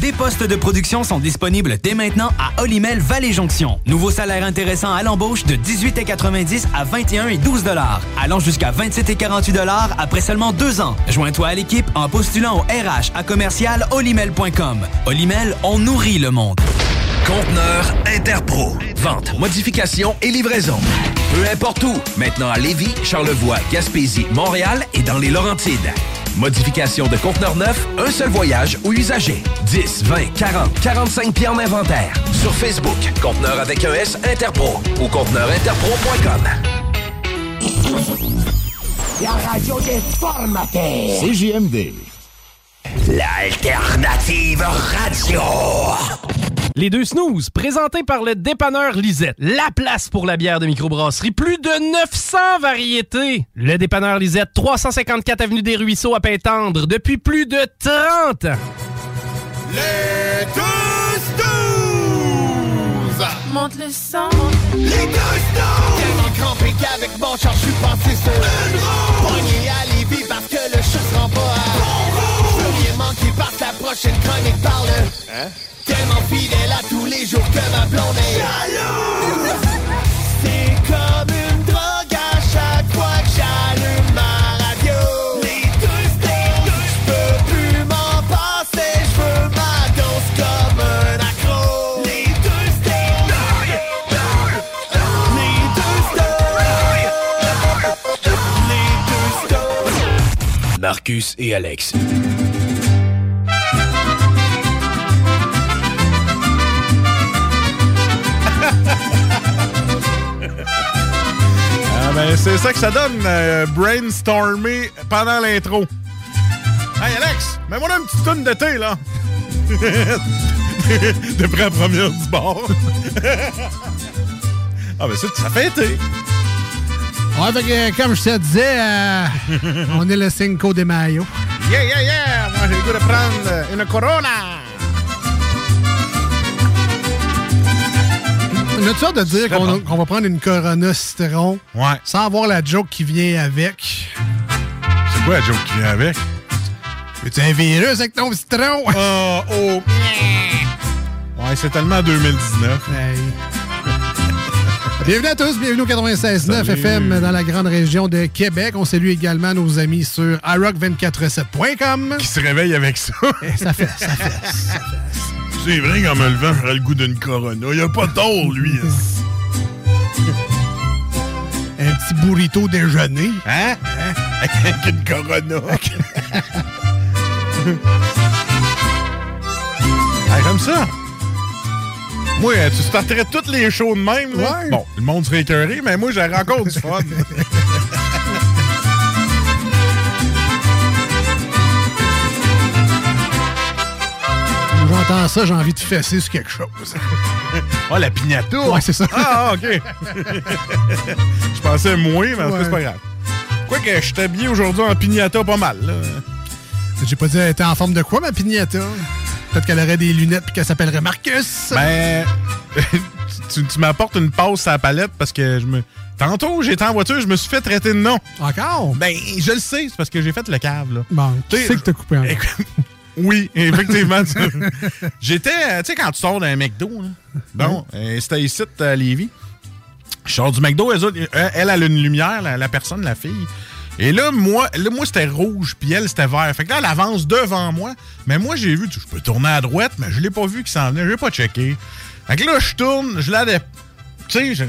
Des postes de production sont disponibles dès maintenant à Olimel Valley Jonction. Nouveau salaire intéressant à l'embauche de 18,90 à 21 et 12 allant jusqu'à 27 et 48 après seulement deux ans. Joins-toi à l'équipe en postulant au RH à commercial olimel.com. Olimel, on nourrit le monde. Conteneur Interpro. Vente, modification et livraison. Peu importe où. Maintenant à Lévis, Charlevoix, Gaspésie, Montréal et dans les Laurentides. Modification de conteneur neuf, un seul voyage ou usager. 10, 20, 40, 45 pieds en inventaire. Sur Facebook, conteneur avec un S Interpro ou conteneurinterpro.com. La radio des formateurs. CJMD. L'alternative radio. Les deux snooze, présentés par le dépanneur Lisette. La place pour la bière de microbrasserie. Plus de 900 variétés. Le dépanneur Lisette, 354 Avenue des Ruisseaux à Pintendre, depuis plus de 30 ans. Les deux snooze! Monte le sang. Les deux snooze! Tellement crampé qu'avec mon char, je suis passé sur une roue. Pogné à Lévis parce que le chat se rend pas à bon manquer parce que la prochaine chronique parle. Hein? Tellement fidèle à tous les jours que ma blonde est jalouse. C'est comme une drogue à chaque fois que j'allume ma radio. Les deux snooze! Je peux plus m'en passer, je veux ma dose comme un accro. Les deux snooze! Les deux snooze! Les deux snooze! Marcus et Alex. Ben, c'est ça que ça donne, euh, brainstormer pendant l'intro. Hey Alex, mets-moi là une petite tonne d'été, là. Depuis la première du bord? ah ben ça, ça fait été. Ouais, fait que, comme je te disais, euh, on est le Cinco de Mayo. Yeah, yeah, yeah! Moi, j'ai le goût de prendre une Corona! On a-tu de dire qu'on bon. va prendre une Corona citron Ouais. sans avoir la joke qui vient avec? C'est quoi la joke qui vient avec? Es-tu un virus avec ton citron? Oh, oh. Ouais, c'est tellement 2019. Hey. Bienvenue à tous, bienvenue au 96.9 Salut. FM dans la grande région de Québec. On salue également nos amis sur iRock247.com. Qui se réveille avec ça. Ça fait, ça fait, ça fait. C'est vrai qu'en me levant, j'aurais le goût d'une Corona. Il a pas tort, lui. Un petit burrito déjeuner. Hein? Avec une Corona. Ah, J'aime ça. Moi, tu starterais toutes les shows de même. Là? Ouais. Bon, le monde serait écœuré, mais moi, j'aurais encore du fun. J'entends ça, j'ai envie de fesser sur quelque chose. Ah, la pignata. Ouais, c'est ça. Ah, OK. je pensais moins, mais en tout cas, Ouais. c'est pas grave. Quoique, je suis habillé aujourd'hui en pignata pas mal. Là. J'ai pas dit, elle était en forme de quoi, ma pignata? Peut-être qu'elle aurait des lunettes puis qu'elle s'appellerait Marcus. Ben, tu, tu m'apportes une passe à la palette parce que je me. Tantôt, j'étais en voiture, je me suis fait traiter de nom. Encore? Ben, je le sais, c'est parce que j'ai fait le cave, là. Bon, tu sais que t'as coupé en Oui, effectivement. J'étais, euh, tu sais, quand tu sors d'un McDo, là, bon, euh, c'était ici à Lévis. sors du McDo, autres, elle, elle a une lumière, la, la personne, la fille. Et là, moi, là, moi c'était rouge, puis elle, c'était vert. Fait que là, elle avance devant moi. Mais moi, j'ai vu, je peux tourner à droite, mais je l'ai pas vu qu'il s'en venait. Je l'ai pas checké. Fait que là, je tourne, je la... Tu sais, je- je-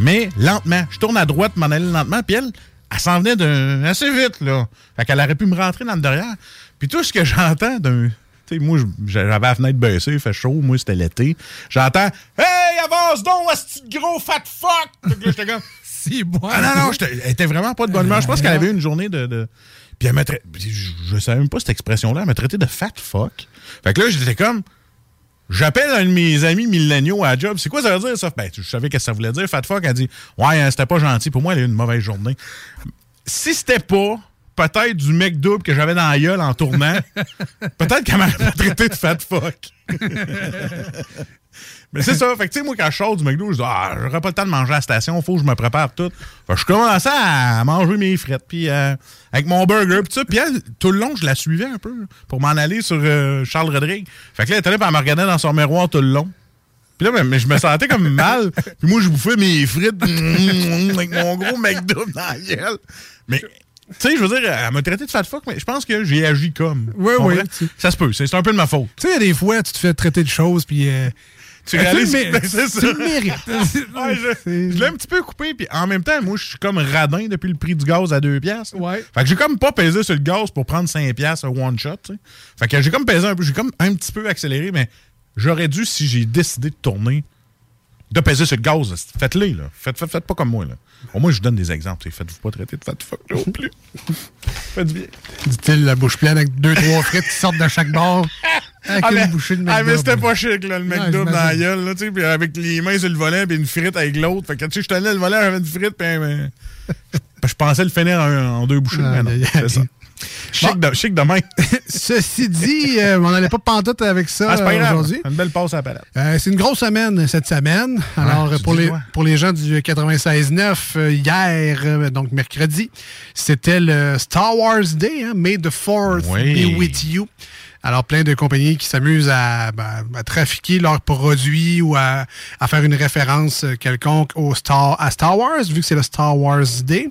mais lentement. Je tourne à droite, m'en aller lentement, puis elle, elle s'en venait assez vite, là. Fait qu'elle aurait pu me rentrer dans le derrière. Puis tout ce que j'entends d'un... Tu sais, moi, j'avais la fenêtre baissée, il fait chaud, moi, c'était l'été. J'entends « Hey, avance donc, ce petit gros fat fuck! » que là, j'étais comme... Si, bon. Ah non, non, elle était vraiment pas de bonne humeur. Je pense qu'elle avait eu une journée de. de- Puis elle m'a traité. Je, je savais même pas cette expression-là. Elle m'a traité de fat fuck. Fait que là, j'étais comme. J'appelle un de mes amis milléniaux à la job. C'est quoi ça veut dire, ça? Ben, je savais que ça voulait dire. Fat fuck, elle dit Ouais, hein, c'était pas gentil. Pour moi, elle a eu une mauvaise journée. Si c'était pas peut-être du mec double que j'avais dans la gueule en tournant, peut-être qu'elle pas traité de fat fuck. Mais c'est ça. Fait que, tu sais, moi, quand je sors du McDo, je dis, ah, j'aurai pas le temps de manger à la station, faut que je me prépare tout. Fait que je commençais à manger mes frites, puis euh, avec mon burger, puis ça. Puis elle, tout le long, je la suivais un peu, pour m'en aller sur euh, Charles Rodrigue. Fait que là, elle était là, elle me regardait dans son miroir tout le long. Puis là, mais, mais je me sentais comme mal. Puis moi, je bouffais mes frites avec mon gros McDo dans la gueule. Mais, tu sais, je veux dire, elle m'a traité de fat fuck, mais je pense que j'ai agi comme. Oui, oui. Ça se peut. C'est un peu de ma faute. Tu sais, il y a des fois, tu te fais traiter de choses, puis. euh, Tu réalises le ça. tu le mérites. Ouais, je je l'ai un petit peu coupé, puis en même temps, moi, je suis comme radin depuis le prix du gaz à 2 piastres. Ouais. Fait que j'ai comme pas pesé sur le gaz pour prendre 5 piastres un one shot. Fait que j'ai comme pesé un peu, j'ai comme un petit peu accéléré, mais j'aurais dû, si j'ai décidé de tourner, de peser sur le gaz. Faites-le, là. Faites, faites, faites pas comme moi, là. Au moins, je vous donne des exemples. Faites-vous pas traiter de fat fuck non plus. Faites bien. Dit-il, la bouche pleine avec deux, trois frites qui sortent de chaque bord. Avec Ah, une mais, bouchée de ah, mais McDo. c'était pas chic, là, le McDo dans la gueule, là, tu sais, puis avec les mains sur le volant, puis une frite avec l'autre. Fait que, tu sais, je tenais le volant, j'avais une frite, puis mais, je, je pensais le finir en, en deux bouchées, mais non, Aïe, aïe, c'est ça. Chic, de, chic de main. Ceci dit, euh, on n'allait pas pantoute avec ça Ah, aujourd'hui. Une belle passe à la palette. Euh, c'est une grosse semaine cette semaine. Alors, pour, les, quoi? pour les gens du 96.9, euh, hier, donc mercredi, c'était le Star Wars Day, hein, May the 4th Oui. be with you. Alors, plein de compagnies qui s'amusent à, ben, à trafiquer leurs produits ou à, à faire une référence euh, quelconque au Star, à Star Wars, vu que c'est le Star Wars Day.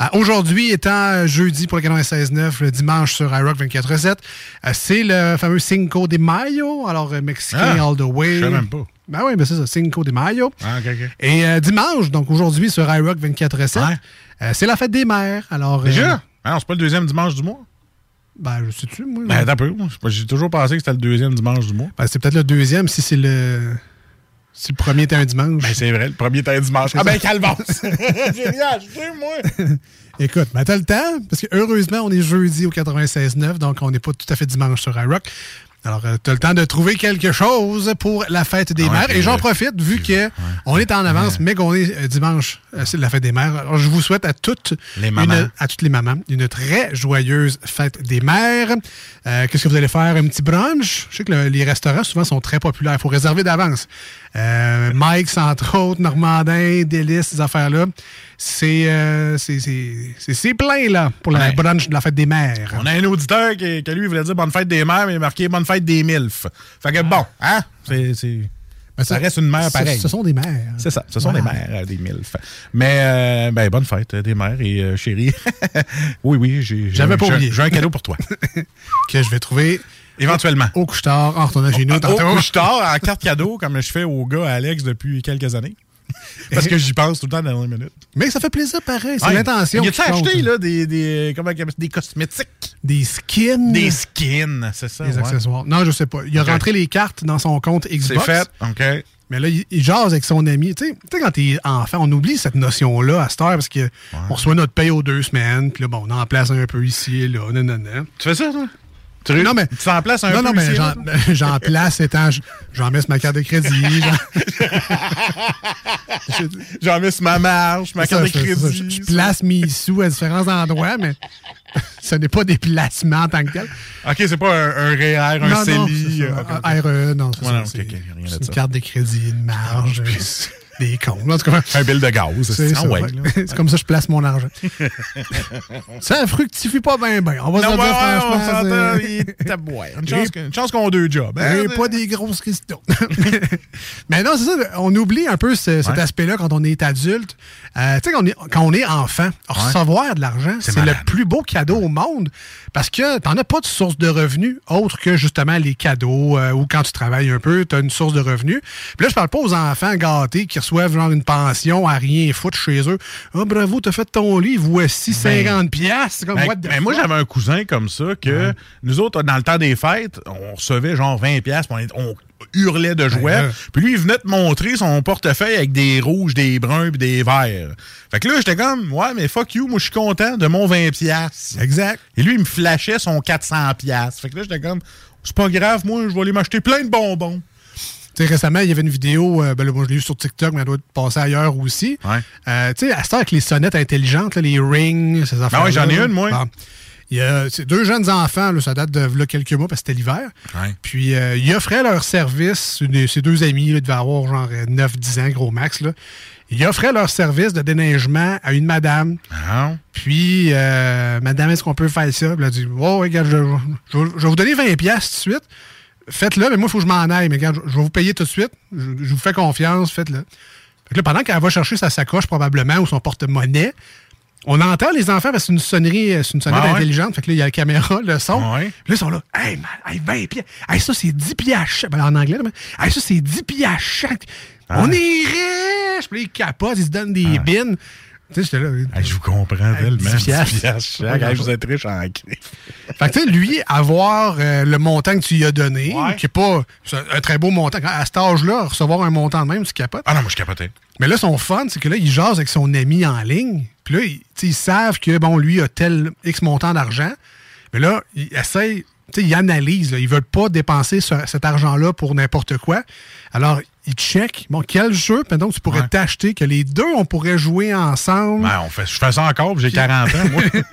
Euh, Aujourd'hui, étant euh, jeudi pour le 96.9, le dimanche sur iRock 24.7, euh, c'est le fameux Cinco de Mayo, alors mexicain Ah, all the way. je sais même pas. Ben oui, ben c'est ça, Cinco de Mayo. Ah, ok, ok. Et euh, dimanche, donc aujourd'hui sur iRock 24.7, Ouais. c'est la fête des mères. Alors, Déjà? Ah, c'est pas le deuxième dimanche du mois? Ben, je sais-tu, moi. Ben, attends un peu. J'ai toujours pensé que c'était le deuxième dimanche du mois. Ben, c'est peut-être le deuxième si c'est le. Si le premier était un dimanche. Ben, c'est vrai, le premier était un dimanche. Ah, ben, calvasse! Génial, je sais, moi! Écoute, ben, t'as le temps, parce que heureusement, on est jeudi au 96.9, donc on n'est pas tout à fait dimanche sur iRock. Alors, euh, t'as le temps de trouver quelque chose pour la fête des Ah ouais, mères. Et j'en profite, vu que on est en avance, mais qu'on est euh, dimanche, euh, c'est la fête des mères. Alors, je vous souhaite à toutes Les mamans. une- à toutes les mamans une très joyeuse fête des mères. Euh, Qu'est-ce que vous allez faire? Un petit brunch? Je sais que le- les restaurants, souvent, sont très populaires. Il faut réserver d'avance. Euh, Mike's, entre autres, Normandin, Délices, ces affaires-là. C'est euh, c'est- c'est- plein, là, pour la Ouais. brunch de la fête des mères. On a un auditeur qui, lui, voulait dire bonne fête des mères, mais il a marqué bonne fête des MILF. Fait que bon, hein? C'est. Ben, ça reste une mère ce- pareille. Ce sont des mères. C'est ça, ce sont des mères, euh, des MILF. Mais, euh, ben, bonne fête des mères et euh, chérie. oui, oui, un-. J'ai un cadeau pour toi. Que je vais trouver Éventuellement. au couche-tard en retournant chez nous Au tantôt. couche-tard, en carte cadeau, comme je fais au gars Alex depuis quelques années. Parce que j'y pense tout le temps dans la dernière minute. Mais ça fait plaisir pareil. C'est Ouais. l'intention. Il a acheté là, des, des, comment, des cosmétiques? Des skins. Des skins, c'est ça. Des ouais. accessoires. Non, je sais pas. Il a rentré les cartes dans son compte C'est Xbox. fait, OK. Mais là, il, il jase avec son ami. Tu sais, quand t'es enfant, on oublie cette notion-là à cette heure parce qu'on reçoit notre paye aux deux semaines. Puis là, bon, on en place un peu ici et là. Non, non, non. Tu fais ça, toi? Tu, Non, mais- tu t'en places un non, peu non, mais j'en, place étant. J'en mets sur ma carte de crédit. j'en- J'en mets sur ma marge, ma carte ça, de crédit. Je, place mes sous à différents endroits, mais ce n'est pas des placements en tant que tel. OK, c'est pas un, un REER, un non, non, CELI. c'est euh. Un RE, non, c'est Ouais, ça. non, c'est rien une carte de crédit, une marge, des cons. là, en tout cas. Un bill de gaz. C'est ah ouais, comme ça que je place mon argent. ça fructifie pas bien, bien. On va se Non, dire ouais, on est. Une chance qu'on a deux jobs. hein. Pas des grosses questions. Mais non, c'est ça. On oublie un peu ce- cet Ouais. aspect-là quand on est adulte. Euh, tu sais, quand, on est- quand on est enfant, recevoir de l'argent, C'est le plus beau cadeau au monde parce que t'en as pas de source de revenus autre que justement les cadeaux euh, ou quand tu travailles un peu, tu as une source de revenus. Puis là, je parle pas aux enfants gâtés qui reçoivent genre une pension à rien foutre chez eux. Ah, bravo, t'as fait ton lit, voici 50 piastres. Comme Ben, what the ben, moi, j'avais un cousin comme ça que nous autres, dans le temps des fêtes, on recevait genre 20 pièces, on, on hurlait de joie. Ben, Puis lui, il venait de montrer son portefeuille avec des rouges, des bruns puis des verts. Fait que là, j'étais comme, ouais, mais fuck you, moi, je suis content de mon 20 pièces. Exact. Et lui, il me flashait son 400 pièces. Fait que là, j'étais comme, c'est pas grave, moi, je vais aller m'acheter plein de bonbons. Sais, récemment, il y avait une vidéo, euh, ben là, moi, je l'ai vue sur TikTok, mais elle doit être passée ailleurs aussi. Euh, tu sais, à ce temps, avec les sonnettes intelligentes, là, les rings, ces affaires Ben ouais, j'en ai une, moi. Il y a deux jeunes enfants, là, ça date de là, quelques mois parce que c'était l'hiver. Ouais. Puis, euh, ils offraient leur service, une- ces deux amis, ils devaient avoir genre 9-10 ans, gros max. Là. Ils offraient leur service de déneigement à une madame. Ah. Puis, euh, madame, est-ce qu'on peut faire ça? Puis elle a dit, oh, regarde, je, je- je vais vous donner 20$ piastres tout de suite. Faites-le, mais moi, il faut que je m'en aille. Mais regarde, je, vais vous payer tout de suite. Je, je vous fais confiance, faites-le. Fait là, pendant qu'elle va chercher sa sacoche, probablement, ou son porte-monnaie, on entend les enfants parce que c'est une sonnerie, euh, c'est une sonnette Ah ouais? intelligente. Fait que là, il y a la caméra, le son. Ouais? Puis là, ils sont là. Hey, man, hey, 20 pieds. Hey, ça, c'est 10 piastres. chaque. Ben, en anglais, là, mais, Hey, ça, c'est 10 piastres chaque. On est riches. Puis là, ils capotent, ils se donnent des bines. Tu sais, j'étais là. Hey, je vous comprends tellement. 10 piastres. 10 piastres chaque. Hey, vous êtes riche en. Fait que, tu sais, lui, avoir euh, le montant que tu lui as donné, Ouais. qui est pas un, très beau montant. À cet âge-là, recevoir un montant de même, tu capotes. Ah non, moi, je capotais. Mais là, son fun, c'est que là, il jase avec son ami en ligne. Puis là, ils, ils savent que, bon, lui a tel X montant d'argent. Mais là, il essaye, tu sais, il analyse. Là. Ils veulent pas dépenser ce- cet argent-là pour n'importe quoi. Alors, il check, bon, quel jeu, maintenant, tu pourrais Ouais. t'acheter, que les deux, on pourrait jouer ensemble. Ben, on fait, je fais ça encore, j'ai 40 ans, moi.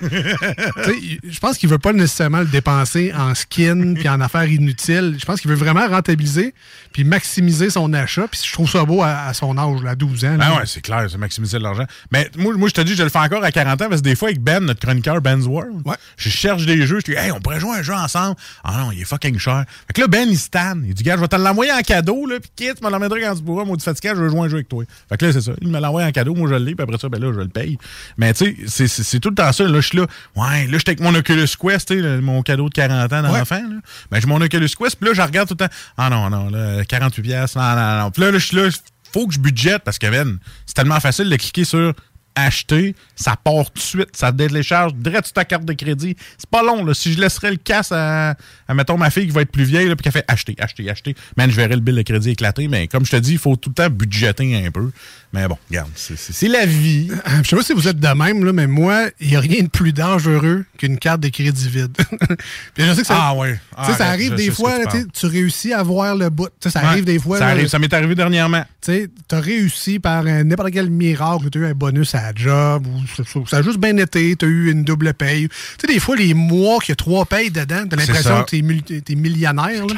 Je pense qu'il veut pas nécessairement le dépenser en skin puis en affaires inutiles. Je pense qu'il veut vraiment rentabiliser puis maximiser son achat. Puis je trouve ça beau à, à son âge, à 12 ans. Ah ouais, c'est clair, c'est maximiser de l'argent. Mais moi, moi je te dis, je le fais encore à 40 ans parce que des fois, avec Ben, notre chroniqueur Ben's World, Ouais. je cherche des jeux, je dis, hey, on pourrait jouer à un jeu ensemble. Ah non, il est fucking cher. Fait que là, Ben, il se tanne. Il dit, gars, je vais te l'envoyer en cadeau, là, puis quitte, quand tu pourras. Moi, du fatigué, je veux jouer un jeu avec toi. Fait que là, c'est ça. Il me l'envoie en cadeau, moi, je l'ai, puis après ça, ben là, je le paye. Mais tu sais, c'est- tout le temps ça. Là, je suis là, ouais, là, j'étais avec mon Oculus Quest, le- mon cadeau de 40 ans d'enfant, là. Ben, j'ai mon Oculus Quest, puis là, je regarde tout le temps. Ah non, non, là, 48 pièces, non, non, non. Puis là, là, je suis là, faut que je budgète parce que, Ben, c'est tellement facile de cliquer sur acheter, ça part tout de suite, ça télécharge direct sur ta carte de crédit. C'est pas long, là. Si je laisserais le casse à, à, mettons, ma fille qui va être plus vieille, là, puis qu'elle fait acheter, acheter, acheter, man, je verrais le bill de crédit éclater. Mais comme je te dis, il faut tout le temps budgéter un peu. Mais bon, regarde, c'est- la vie. Je sais pas si vous êtes de même, là, mais moi, il n'y a rien de plus dangereux qu'une carte de crédit vide. Puis je sais que ça, Ah ouais. tu sais, ça Ah, arrive je des fois, tu là, tu réussis à voir le bout. Tu sais, ça Ouais, arrive des fois. Ça là, ça m'est arrivé dernièrement. tu as réussi par un- n'importe quel miracle, tu as eu un bonus à la job, ou ça, ça- ça a juste bien été, tu as eu une double paye. Tu sais, des fois, les mois qu'il y a trois payes dedans, tu as C'est l'impression que tu es, millionnaire. là.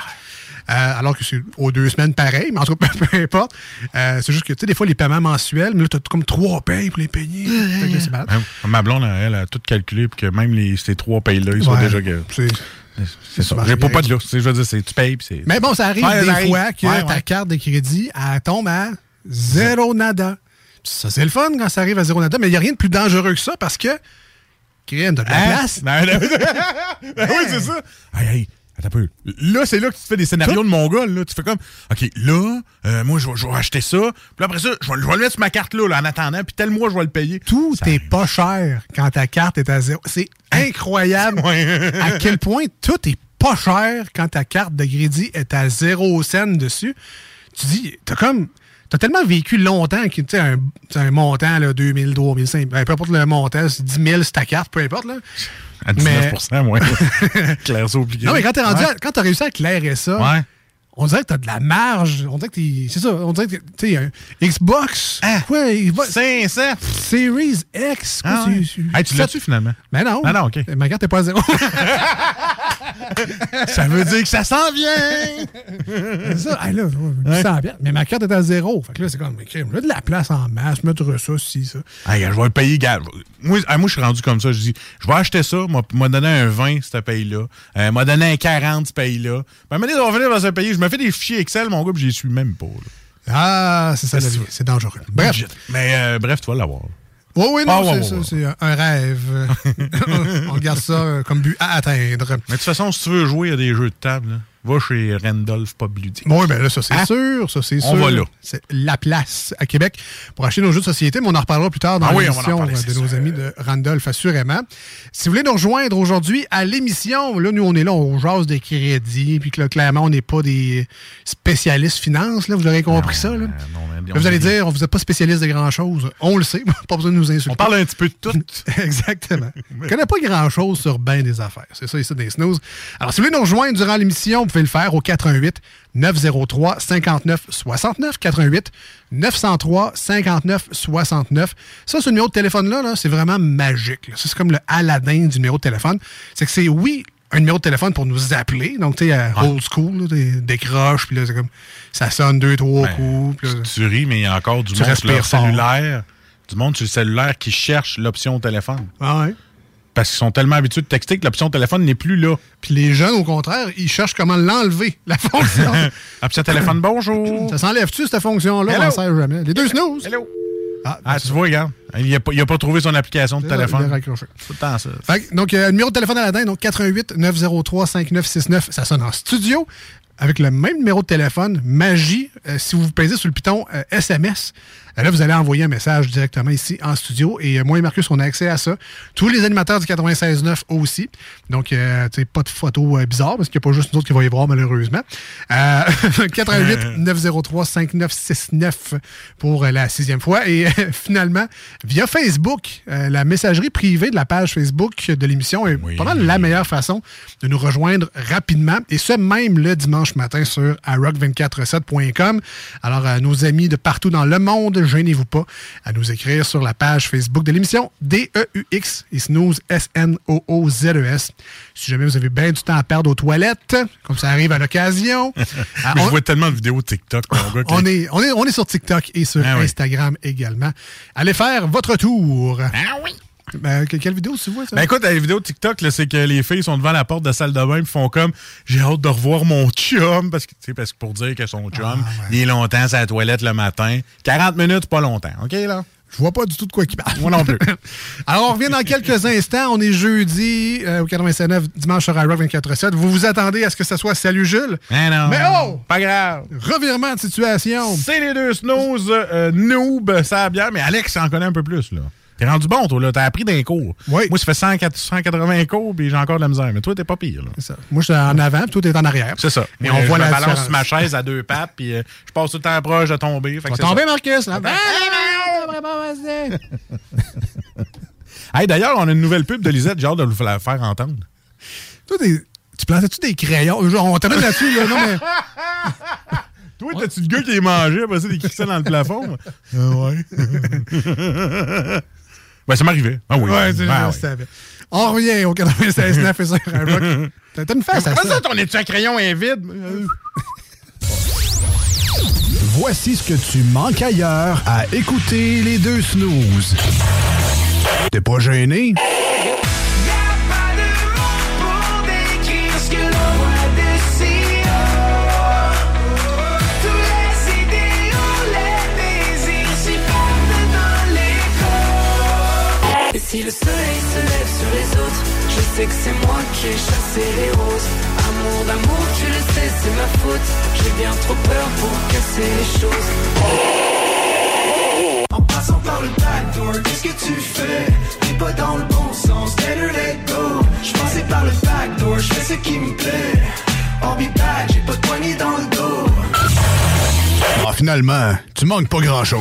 Euh, alors que c'est aux deux semaines pareil, mais en tout cas, peu, importe. Euh, c'est juste que, tu sais, des fois, les paiements mensuels, mais là, tu as comme trois payes pour les payer. C'est malade. Hein, Ma blonde, elle, a tout calculé pour que même les, ces trois payes-là, ils soient Ouais, déjà. que- c'est- C'est ça. J'ai pas, pas de là. C'est- Je veux dire, c'est tu payes, puis c'est. Mais bon, ça arrive Ouais, des fois que Ouais, ta ouais. carte de crédit, elle tombe à zéro nada. Ça, c'est le fun quand ça arrive à zéro nada, mais il n'y a rien de plus dangereux que ça parce que, Crème, t'as de la Hein? place. Ben, ben, ben oui, c'est ça. Hey, hey, attends un peu. Là, c'est là que tu fais des scénarios de mongol. Là. Tu fais comme, OK, là, euh, moi, je vais- acheter ça. Puis après ça, je vais, le mettre sur ma carte là, là, en attendant. Puis tel mois, je vais le payer. Tout Ça est arrive. pas cher quand ta carte est à zéro. C'est incroyable Ouais. à quel point tout est pas cher quand ta carte de crédit est à zéro scène dessus. Tu dis, t'as comme. T'as tellement vécu longtemps que tu sais, un, un montant, là, 2000, 3000, 5000, ben, peu importe le montant, c'est 10 000 c'est ta carte, peu importe. Là. À 19 moi. Claire, c'est obligé. Non, mais quand t'es rendu, Ouais. à- quand t'as réussi à éclairer ça, Ouais. On dirait que t'as de la marge. On dirait que t'es. C'est ça, on dirait que tu sais, un Xbox. Ah. quoi, Xbox? 500. Series X? quoi, Ah ouais. c'est- Hey, tu l'as-tu finalement? Ben non. Ah non, OK. Ma carte est pas à zéro. ça veut dire que ça s'en vient! C'est ça, hey, là, 800 piastres. Mais ma carte est à zéro. Fait que là, c'est comme, OK, j'ai de la place en masse, mettre ça, si, ça. Hey, je vais le payer. Moi, ah, moi je suis rendu comme ça. Je dis, je vais acheter ça, m'a m'a donné un 20, ce pays-là. Euh, m'a donné un 40, ce pays-là. Ben, maintenant, on va venir dans ce pays. Je me fais des fichiers Excel, mon gars, puis j'y suis même pas. là. Ah, c'est ça, la vie. C'est dangereux. Bref. Mais euh, bref, tu vas l'avoir. Oui, oui, non, Ah, ouais, c'est ouais, ouais. un rêve. on regarde ça euh, comme but à atteindre. Mais de toute façon, si tu veux jouer à des jeux de table, là, va chez Randolph Pub Ludique. Oui, ben là, ça, c'est Hein? sûr. Ça, c'est On sûr. va là. C'est la place à Québec pour acheter nos jeux de société, mais on en reparlera plus tard dans Ah oui, on l'émission parler, euh, de nos sûr. amis de Randolph, assurément. Si vous voulez nous rejoindre aujourd'hui à l'émission, là, nous, on est là, on jase des crédits, puis que là, clairement, on n'est pas des spécialistes finances, là, vous aurez compris ça. Là. non, Là, vous allez dire, vous n'êtes pas spécialiste de grand-chose. On le sait, pas besoin de nous insulter. On parle un petit peu de tout. Exactement. Je connais pas grand-chose sur ben des affaires. C'est ça ici des snooze. Alors, si vous voulez nous rejoindre durant l'émission, pouvez le faire au 88 903 59 69 88 903 59 69. Ça, ce numéro de téléphone-là, là, c'est vraiment magique. Ça, c'est comme le Aladdin du numéro de téléphone. C'est que c'est, oui, un numéro de téléphone pour nous appeler. Donc, tu sais, à old school, là, décroche, puis là, c'est comme, ça sonne deux, trois coups. puis là- Tu ris, mais il y a encore du monde sur fort. cellulaire. Du monde sur le cellulaire qui cherche l'option téléphone. Ah ouais. Parce qu'ils sont tellement habitués de texter que l'option téléphone n'est plus là. Puis les jeunes, au contraire, ils cherchent comment l'enlever, la fonction. Option téléphone, bonge-bonjour. Ça s'enlève-tu, cette fonction-là? On sert jamais. Les deux snooze? Hello. Ah, Ah, tu vois, regarde. Il n'a pas, trouvé son application de téléphone. il a raccroché. C'est tout le temps ça. Fait donc, euh, numéro de téléphone Aladdin, donc 88 903 5969. Ça sonne en studio avec le même numéro de téléphone. Magie, euh, si vous pesez sur le piton euh, SMS, euh, là, vous allez envoyer un message directement ici en studio. Et euh, moi et Marcus, on a accès à ça. Tous les animateurs du 96.9 aussi. Donc, euh, tu sais, pas de photos euh, bizarres parce qu'il n'y a pas juste nous autres qui vont y voir, malheureusement. Euh, 88 903 5969 pour la sixième fois. Et finalement, via Facebook, la messagerie privée de la page Facebook de l'émission est pas mal la meilleure façon de nous rejoindre rapidement. Et ce, même le dimanche matin sur rock247.com. Alors, nos amis de partout dans le monde, gênez-vous pas à nous écrire sur la page Facebook de l'émission D-E-U-X et Snooze S-N-O-O-Z-E-S. E Si jamais vous avez bien du temps à perdre aux toilettes, comme ça arrive à l'occasion. Ah, on- je vois tellement de vidéos TikTok, mon gars. que- on est, on, est, on est sur TikTok et sur Ah oui. Instagram également. Allez faire votre tour. Ah oui. Que- quelle vidéo tu vois, ça? Ben écoute, la vidéo TikTok, là, c'est que les filles sont devant la porte de la salle de bain et font comme j'ai hâte de revoir mon chum parce que parce que pour dire que son chum Ah, il est longtemps à la toilette le matin. 40 minutes, pas longtemps. OK là? Je vois pas du tout de quoi il parle. Moi non plus. Alors, on revient dans quelques instants. On est jeudi euh, au 89, dimanche sur iRock 24-7. Vous vous attendez à ce que ce soit Salut Jules? Mais non. Mais oh! Pas grave. Revirement de situation. C'est les deux snooze euh, noob, ça a bien, mais Alex en connaît un peu plus, là. T'es rendu bon, toi, là. T'as appris d'un cours. Oui. Moi, ça fait 100 180 cours, puis j'ai encore de la misère. Mais toi, t'es pas pire, là. C'est ça. Moi, je suis en avant, puis toi, t'es en arrière. C'est ça. Moi, on je voit la balance différence. sur ma chaise à deux pattes, puis euh, je passe tout le temps proche de tomber. Fait que tomber, ça. Marcus. Là. Hey, d'ailleurs, on a une nouvelle pub de Lisette, j'ai hâte de vous la faire entendre. Toi, t'es- tu plantais-tu des crayons? Genre, on termine là-dessus, là. Non, mais... Toi, t'as-tu le gars qui est mangé, après ça, des cristals dans le plafond? Ah ouais. Ben, ça m'arrivait. Ah oui. Ouais, c'est Ben savais. On revient au 96.9 et sur iRock. T'as t'as une face à ça. ça, ton étui à crayon est vide? Voici ce que tu manques ailleurs à écouter les deux snooze. T'es pas gêné? Si le soleil se lève sur les autres, je sais que c'est moi qui ai chassé les roses. Amour d'amour, tu le sais, c'est ma faute. J'ai bien trop peur pour casser les choses. En passant par le backdoor, qu'est-ce que tu fais? T'es pas dans le bon sens, better let go Je passais par le backdoor, je fais ce qui me plaît I'll be back, j'ai pas de poignée dans le dos Ah, finalement, tu manques pas grand-chose.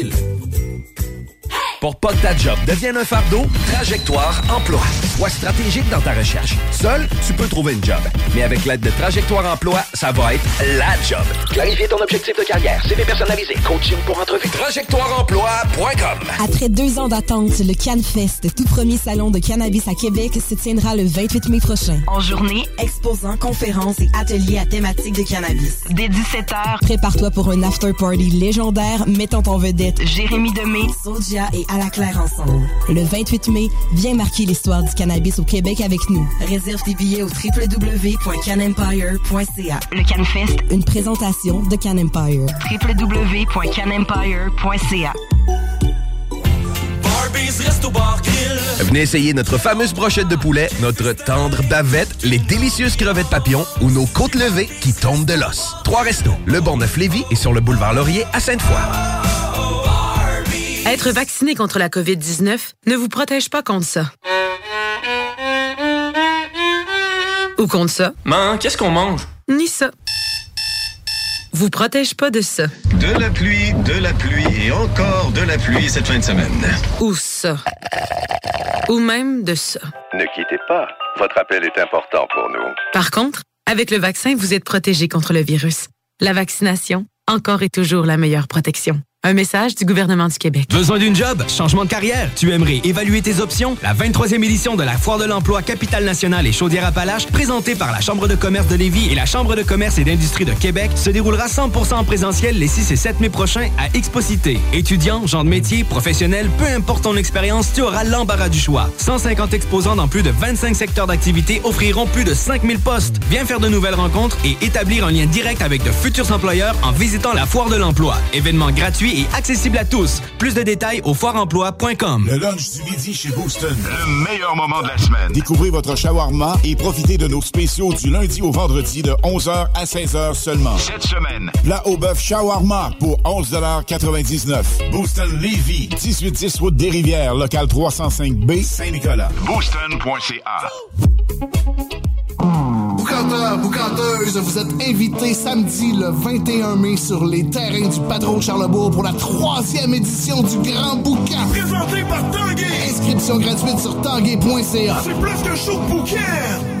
Brasil. Pour pas que ta job devienne un fardeau, Trajectoire Emploi. Sois stratégique dans ta recherche. Seul, tu peux trouver une job. Mais avec l'aide de Trajectoire Emploi, ça va être la job. Clarifier ton objectif de carrière, CV personnalisé, coaching pour entrevue. TrajectoireEmploi.com Après deux ans d'attente, le CanFest, tout premier salon de cannabis à Québec, se tiendra le 28 mai prochain. En journée, exposants, conférences et ateliers à thématique de cannabis. Dès 17h, Prépare-toi pour un after-party légendaire mettant en vedette Jérémy Demé, Soulja et À la Claire ensemble. Le 28 mai, viens marquer l'histoire du cannabis au Québec avec nous. réserve tes billets au www.canempire.ca. Le CanFest, Une présentation de Can Empire. www.canempire.ca. Venez essayer notre fameuse brochette de poulet, notre tendre bavette, les délicieuses crevettes papillons ou nos côtes levées qui tombent de l'os. Trois restos, le Bonneuf Lévis et sur le boulevard Laurier à Sainte-Foy. Être vacciné contre la COVID-19 ne vous protège pas contre ça. Ou contre ça. Man, qu'est-ce qu'on mange? Ni ça. Vous protège pas de ça. De la pluie, de la pluie et encore de la pluie cette fin de semaine. Ou ça. Ou même de ça. Ne quittez pas. Votre appel est important pour nous. Par contre, avec le vaccin, vous êtes protégé contre le virus. La vaccination, encore et toujours la meilleure protection. Un message du gouvernement du Québec. Besoin d'une job? Changement de carrière? Tu aimerais évaluer tes options? La 23e édition de la Foire de l'emploi Capitale nationale et Chaudière-Appalaches, présentée par la Chambre de commerce de Lévis et la Chambre de commerce et d'industrie de Québec, se déroulera 100% en présentiel les 6 et 7 mai prochains à Exposité. Étudiants, gens de métier, professionnels, peu importe ton expérience, tu auras l'embarras du choix. 150 exposants dans plus de 25 secteurs d'activité offriront plus de 5000 postes. Viens faire de nouvelles rencontres et établir un lien direct avec de futurs employeurs en visitant la Foire de l'emploi. Événement gratuit et accessible à tous. Plus de détails au foireemploi.com. Le lunch du midi chez Booston. Le meilleur moment de la semaine. Découvrez votre shawarma et profitez de nos spéciaux du lundi au vendredi de 11h à 16h seulement. Cette semaine. Plat au bœuf shawarma pour 11,99 Booston Levy, 1810 route des Rivières, local 305B, Saint-Nicolas. Booston.ca. Boucanteurs, boucanteuses, vous êtes invités samedi le 21 mai sur les terrains du Patron de Charlebourg pour la troisième édition du Grand Boucan. Présenté par Tanguay. Inscription gratuite sur tanguay.ca. C'est plus que chaud bouquet.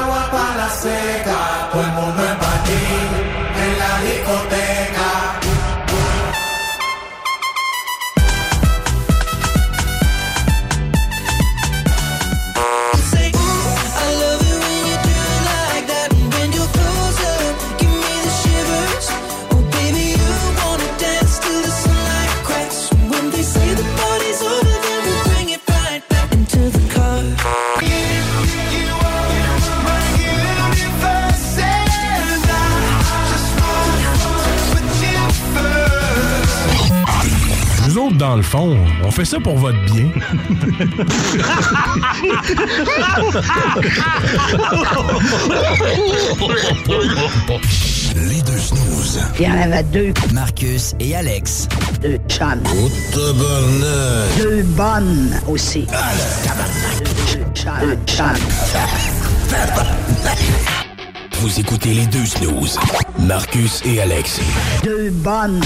Dans le fond, on fait ça pour votre bien. Les deux snooze. Il y en avait deux. Marcus et Alex. Deux chums. tabarnak. Deux bonnes aussi. Deux chums. Deux chums. Vous écoutez les deux snooze. Marcus et Alex. Deux bonnes.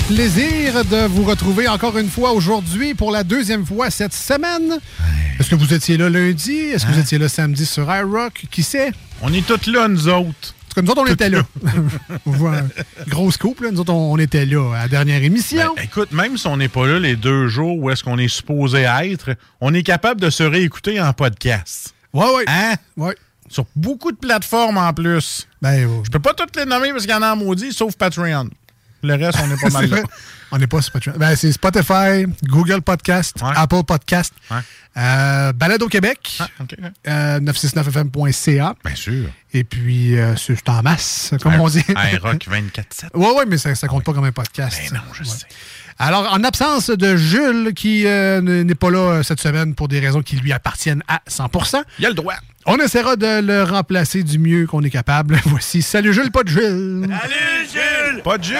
Plaisir de vous retrouver encore une fois aujourd'hui pour la deuxième fois cette semaine. Est-ce que vous étiez là lundi? Est-ce que vous étiez là samedi sur iRock? Qui sait? On est tous là, nous autres. En tout cas, nous autres, on était là. Grosse coupe, là. Nous autres, on était là à la dernière émission. Ben, écoute, même si on n'est pas là les deux jours où est-ce qu'on est supposé être, on est capable de se réécouter en podcast. Ouais, ouais. Hein? Ouais. Sur beaucoup de plateformes en plus. Ben, Je peux pas toutes les nommer parce qu'il y en a en maudit, sauf Patreon. Le reste, on est pas mal là. On n'est pas Patreon. Ben, c'est Spotify, Google Podcast, Apple Podcast, euh, Balade au Québec, euh, 969fm.ca. Bien sûr. Et puis, euh, c'est en masse, comme Un- on dit. rock 24-7. Ouais, ouais, mais ça, ça compte pas comme un podcast. Ben non, je Ouais. sais. Alors, en absence de Jules, qui euh, n'est pas là euh, cette semaine pour des raisons qui lui appartiennent à 100% Il y a le droit. On essaiera de le remplacer du mieux qu'on est capable. Voici Salut Jules, pas de Jules. Salut Jules! Pas de Jules!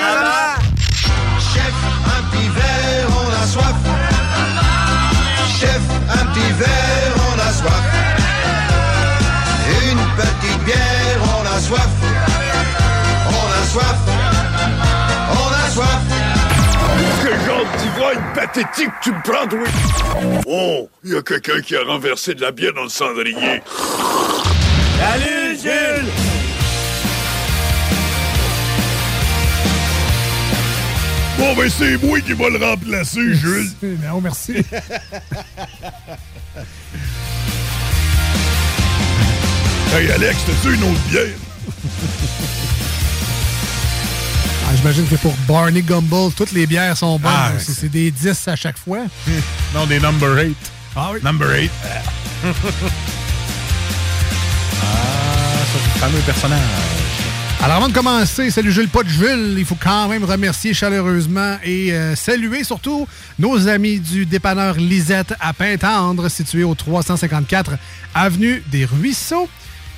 Pathétique tu me prends, oui? Oh, il y a quelqu'un qui a renversé de la bière dans le cendrier. Salut Jules! Bon, ben c'est moi qui va le remplacer, Jules. Non, merci. hey, Alex, t'as-tu une autre bière? Ah, J'imagine que pour Barney Gumble, toutes les bières sont bonnes. Ah, c'est des 10 à chaque fois. non, des number 8. Ah oui. Number 8. ah, c'est le fameux personnage. Alors avant de commencer, salut Jules Pas de Jules, il faut quand même remercier chaleureusement et euh, saluer surtout nos amis du dépanneur Lisette à Pintendre, situé au 354 Avenue des Ruisseaux.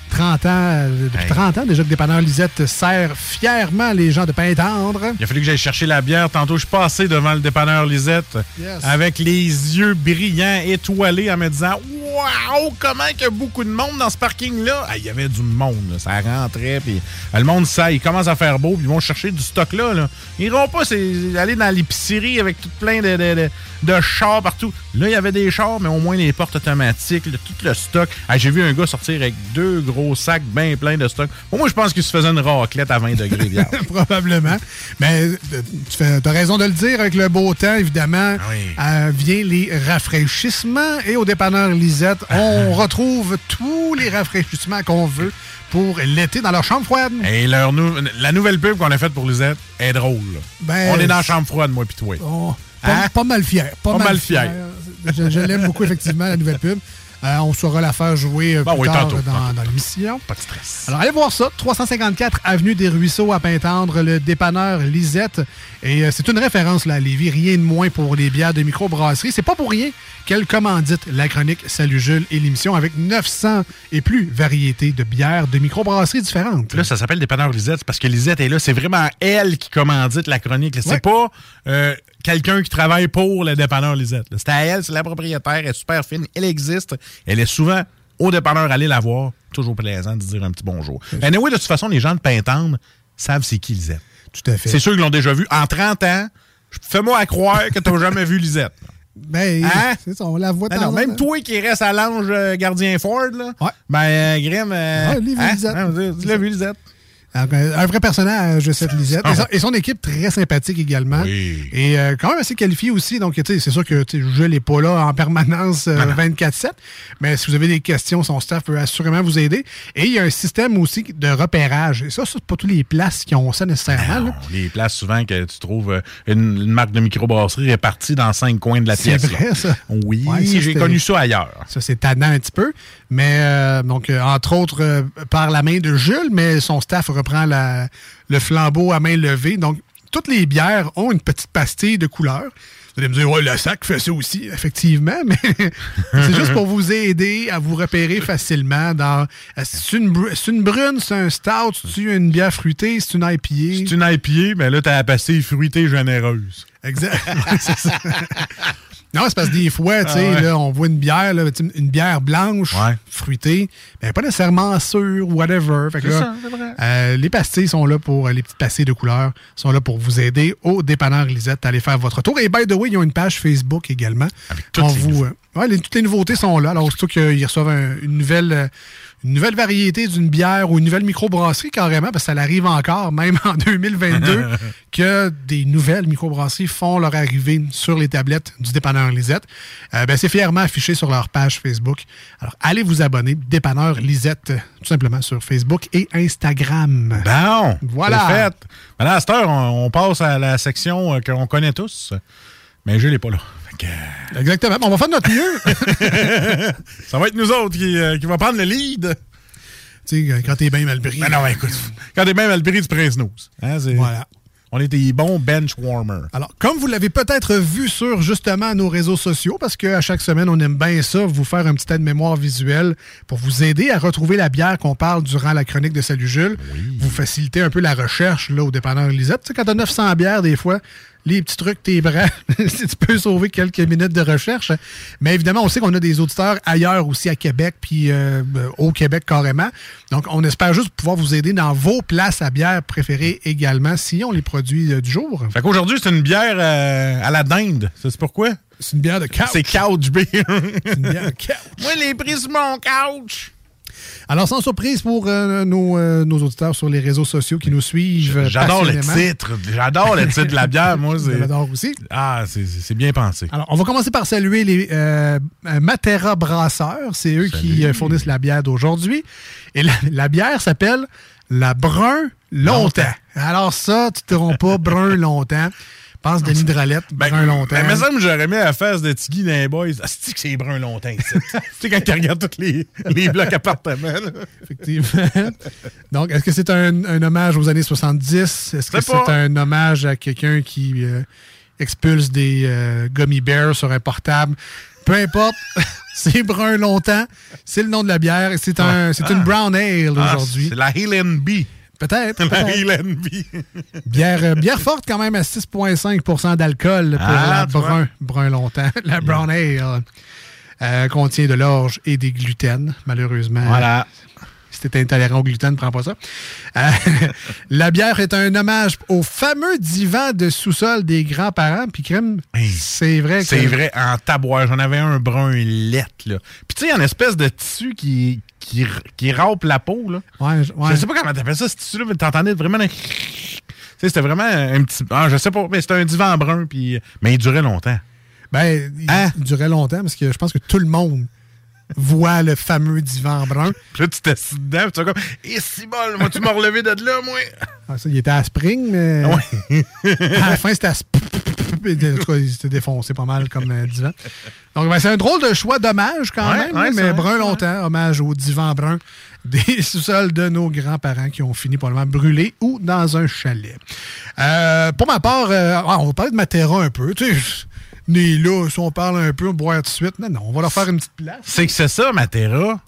30 ans, depuis Hey. 30 ans déjà que dépanneur Lisette sert fièrement les gens de Pintendre. Il a fallu que j'aille chercher la bière. Tantôt, je suis passé devant le dépanneur Lisette Yes. avec les yeux brillants, étoilés, en me disant Waouh, comment il y a beaucoup de monde dans ce parking-là? Ah, Il y avait du monde, là. ça rentrait. Puis le monde, ça, il commence à faire beau, puis ils vont chercher du stock là. Ils iront pas aller dans l'épicerie avec tout plein de, de, de- de chars partout. Là, il y avait des chars, mais au moins les portes automatiques, tout le stock. Ah, J'ai vu un gars sortir avec deux gros sacs bien pleins de stock. Bon, moi, je pense qu'il se faisait une raclette à 20 degrés. hier. Probablement. Mais euh, tu as raison de le dire, avec le beau temps, évidemment, euh, vient les rafraîchissements. Et au dépanneur Lisette, on retrouve tous les rafraîchissements qu'on veut pour l'été dans leur chambre froide. Et leur nou- la nouvelle pub qu'on a faite pour Lisette est drôle. Ben, On est dans la chambre froide, moi pis toi. Oh, pas, Hein? pas mal fier. Pas, Pas mal fier. Je, je l'aime beaucoup, effectivement, la nouvelle pub. Euh, on saura la faire jouer euh, Bon, plus oui, tard tantôt, dans, l'émission. Pas de stress. Alors, allez voir ça. 354 Avenue des Ruisseaux à Pintendre, le dépanneur Lisette. Et euh, c'est une référence là, à Lévis, rien de moins pour les bières de microbrasserie. C'est pas pour rien qu'elle commandite la chronique Salut Jules et l'émission avec 900 et plus variétés de bières de microbrasserie différentes. Là, ça s'appelle Dépanneur Lisette parce que Lisette est là. C'est vraiment elle qui commandite la chronique. C'est Ouais. pas euh, quelqu'un qui travaille pour le dépanneur Lisette. C'est à elle, c'est la propriétaire. Elle est super fine. Elle existe. Elle est souvent au dépanneur. Allez la voir. Toujours plaisant de dire un petit bonjour. Anyway, de toute façon, les gens de Pintendre savent c'est qui Lisette. Tout à fait. C'est sûr qu'ils l'ont déjà vu. En 30 ans, fais-moi à croire que tu n'as jamais vu Lisette. Ben, Hein? c'est ça, on la voit temps non, en même toi qui reste à l'ange euh, gardien Ford, là, ben, euh, Grim, euh, Ouais, lui, hein? Lisette. Hein, tu l'as vu, Lisette? Alors, Un vrai personnage, cette Lisette. Et son, et son équipe très sympathique également. Et euh, quand même assez qualifiée aussi. Donc, tu sais, c'est sûr que Jules n'est pas là en permanence euh, 24-7. Mais si vous avez des questions, son staff peut assurément vous aider. Et il y a un système aussi de repérage. Et ça, c'est pas tous les places qui ont ça nécessairement. là. Les places souvent que tu trouves euh, une, une marque de microbrasserie répartie dans cinq coins de la C'est pièce. vrai, là. ça. Oui, Ouais, j'ai connu ça ailleurs. Ça, c'est tannant un petit peu. Mais, euh, donc, euh, entre autres, euh, par la main de Jules, mais son staff reprend la- le flambeau à main levée. Donc, toutes les bières ont une petite pastille de couleur. Vous allez me dire, ouais, le sac fait ça aussi, effectivement, mais c'est juste pour vous aider à vous repérer facilement dans. C'est une, une brune, c'est un stout, c'est une bière fruitée, c'est une IPA. C'est une IPA, mais là, t'as la pastille fruitée généreuse. Exact. Ça. Non, c'est parce que des fois, tu sais, Ah ouais. là, on voit une bière, là, une bière blanche, fruitée, mais pas nécessairement sûre, whatever. Fait que C'est là, ça, c'est vrai. euh, les pastilles sont là pour, euh, les petites pastilles de couleur sont là pour vous aider au dépanneur Lisette à aller faire votre tour. Et by the way, ils ont une page Facebook également. toutes On les vous, euh, ouais, les- toutes les nouveautés sont là. Alors, surtout qu'ils reçoivent un- une nouvelle. euh, une nouvelle variété d'une bière ou une nouvelle microbrasserie carrément, parce que ça arrive encore, même en 2022, que des nouvelles microbrasseries font leur arrivée sur les tablettes du dépanneur Lisette. Euh, ben, c'est fièrement affiché sur leur page Facebook. Alors, allez vous abonner, dépanneur Lisette, tout simplement sur Facebook et Instagram. Bon, Voilà. fait. Maintenant, à cette heure, on, on passe à la section euh, qu'on connaît tous, mais je l'ai pas là. Exactement. On va faire de notre mieux. Ça va être nous autres qui, euh, qui va prendre le lead. Tu sais, quand t'es bien mal pris. Ben non, écoute, quand t'es bien mal pris, tu snooze. Hein, c'est- Voilà. On est des bons bench warmers. Alors, comme vous l'avez peut-être vu sur justement nos réseaux sociaux, parce qu'à chaque semaine, on aime bien ça, vous faire un petit aide-mémoire visuel pour vous aider à retrouver la bière qu'on parle durant la chronique de Salut Jules. Vous facilitez un peu la recherche là, au dépanneur Lisette. Tu sais, quand t'as 900 bières, des fois, les petits trucs, tes bras, tu peux sauver quelques minutes de recherche. Mais évidemment, on sait qu'on a des auditeurs ailleurs aussi à Québec, puis euh, au Québec carrément. Donc, on espère juste pouvoir vous aider dans vos places à bière préférées également, si on les produits euh, du jour. Fait qu'aujourd'hui, c'est une bière euh, à la dinde. C'est pourquoi? C'est une bière de couch. C'est couch beer. C'est une bière de couch. Moi, les prix sur mon couch. Alors, sans surprise pour euh, nos, euh, nos auditeurs sur les réseaux sociaux qui nous suivent. J'adore le titre. J'adore le titre de la bière, moi. L'adore aussi. Ah, c'est- bien pensé. Alors, on va commencer par saluer les euh, Matera Brasseurs. C'est eux qui fournissent la bière d'aujourd'hui. Et la, la bière s'appelle la Brun Longtemps. Alors ça, tu te pas brun longtemps. Pense Denis Dralette, brun longtemps. Ben, mais ça, j'aurais mis à la face de Tiggy dans les boys. Ah, c'est que c'est brun longtemps, tu sais, quand tu regardes tous les, les blocs appartements. là. Effectivement. Donc, est-ce que c'est un, un hommage aux années 70? Est-ce que C'est un hommage à quelqu'un qui euh, expulse des euh, gummy bears sur un portable? Peu importe, c'est brun longtemps. C'est le nom de la bière et c'est un, une brown ale Ah, aujourd'hui. c'est la Helen B. Peut-être. Peut-être. B. Bière, euh, bière forte quand même à 6,5% d'alcool pour Ah, la tu vois. brun, brun longtemps. La brown ale euh, contient de l'orge et des gluten, malheureusement. Voilà. Si t'es intolérant au gluten, prends pas ça. Euh, la bière est un hommage au fameux divan de sous-sol des grands-parents. Puis crème, c'est vrai que... C'est vrai, en tabouage. J'en avais un brun lettre, là. Puis tu sais, il y a une espèce de tissu qui, qui, qui râpe la peau, là. Ouais, je- ouais. Je sais pas comment t'appelles ça, ce tissu-là, mais t'entendais vraiment... un- c'était vraiment un petit... Ah, je sais pas, mais c'était un divan brun, puis... Mais il durait longtemps. Ben, il, Hein? il durait longtemps parce que je pense que tout le monde voit le fameux divan brun. Puis là, tu t'assis dedans, puis tu vas comme... Et si bol, moi, tu m'as relevé de là, moi! Ah, ça, il était à spring, mais à la fin, c'était à En tout cas, il s'était défoncé pas mal comme euh, divan. Donc, ben, c'est un drôle de choix d'hommage quand Ouais, même, ouais, mais brun longtemps, hommage au divan brun des sous-sols de nos grands-parents qui ont fini probablement brûlés ou dans un chalet. Euh, pour ma part, euh, ah, on va parler de Matera un peu. Tu sais, né là, si on parle un peu, on boire tout de suite. Non, non, on va leur faire une petite place. C'est que c'est ça, Matera.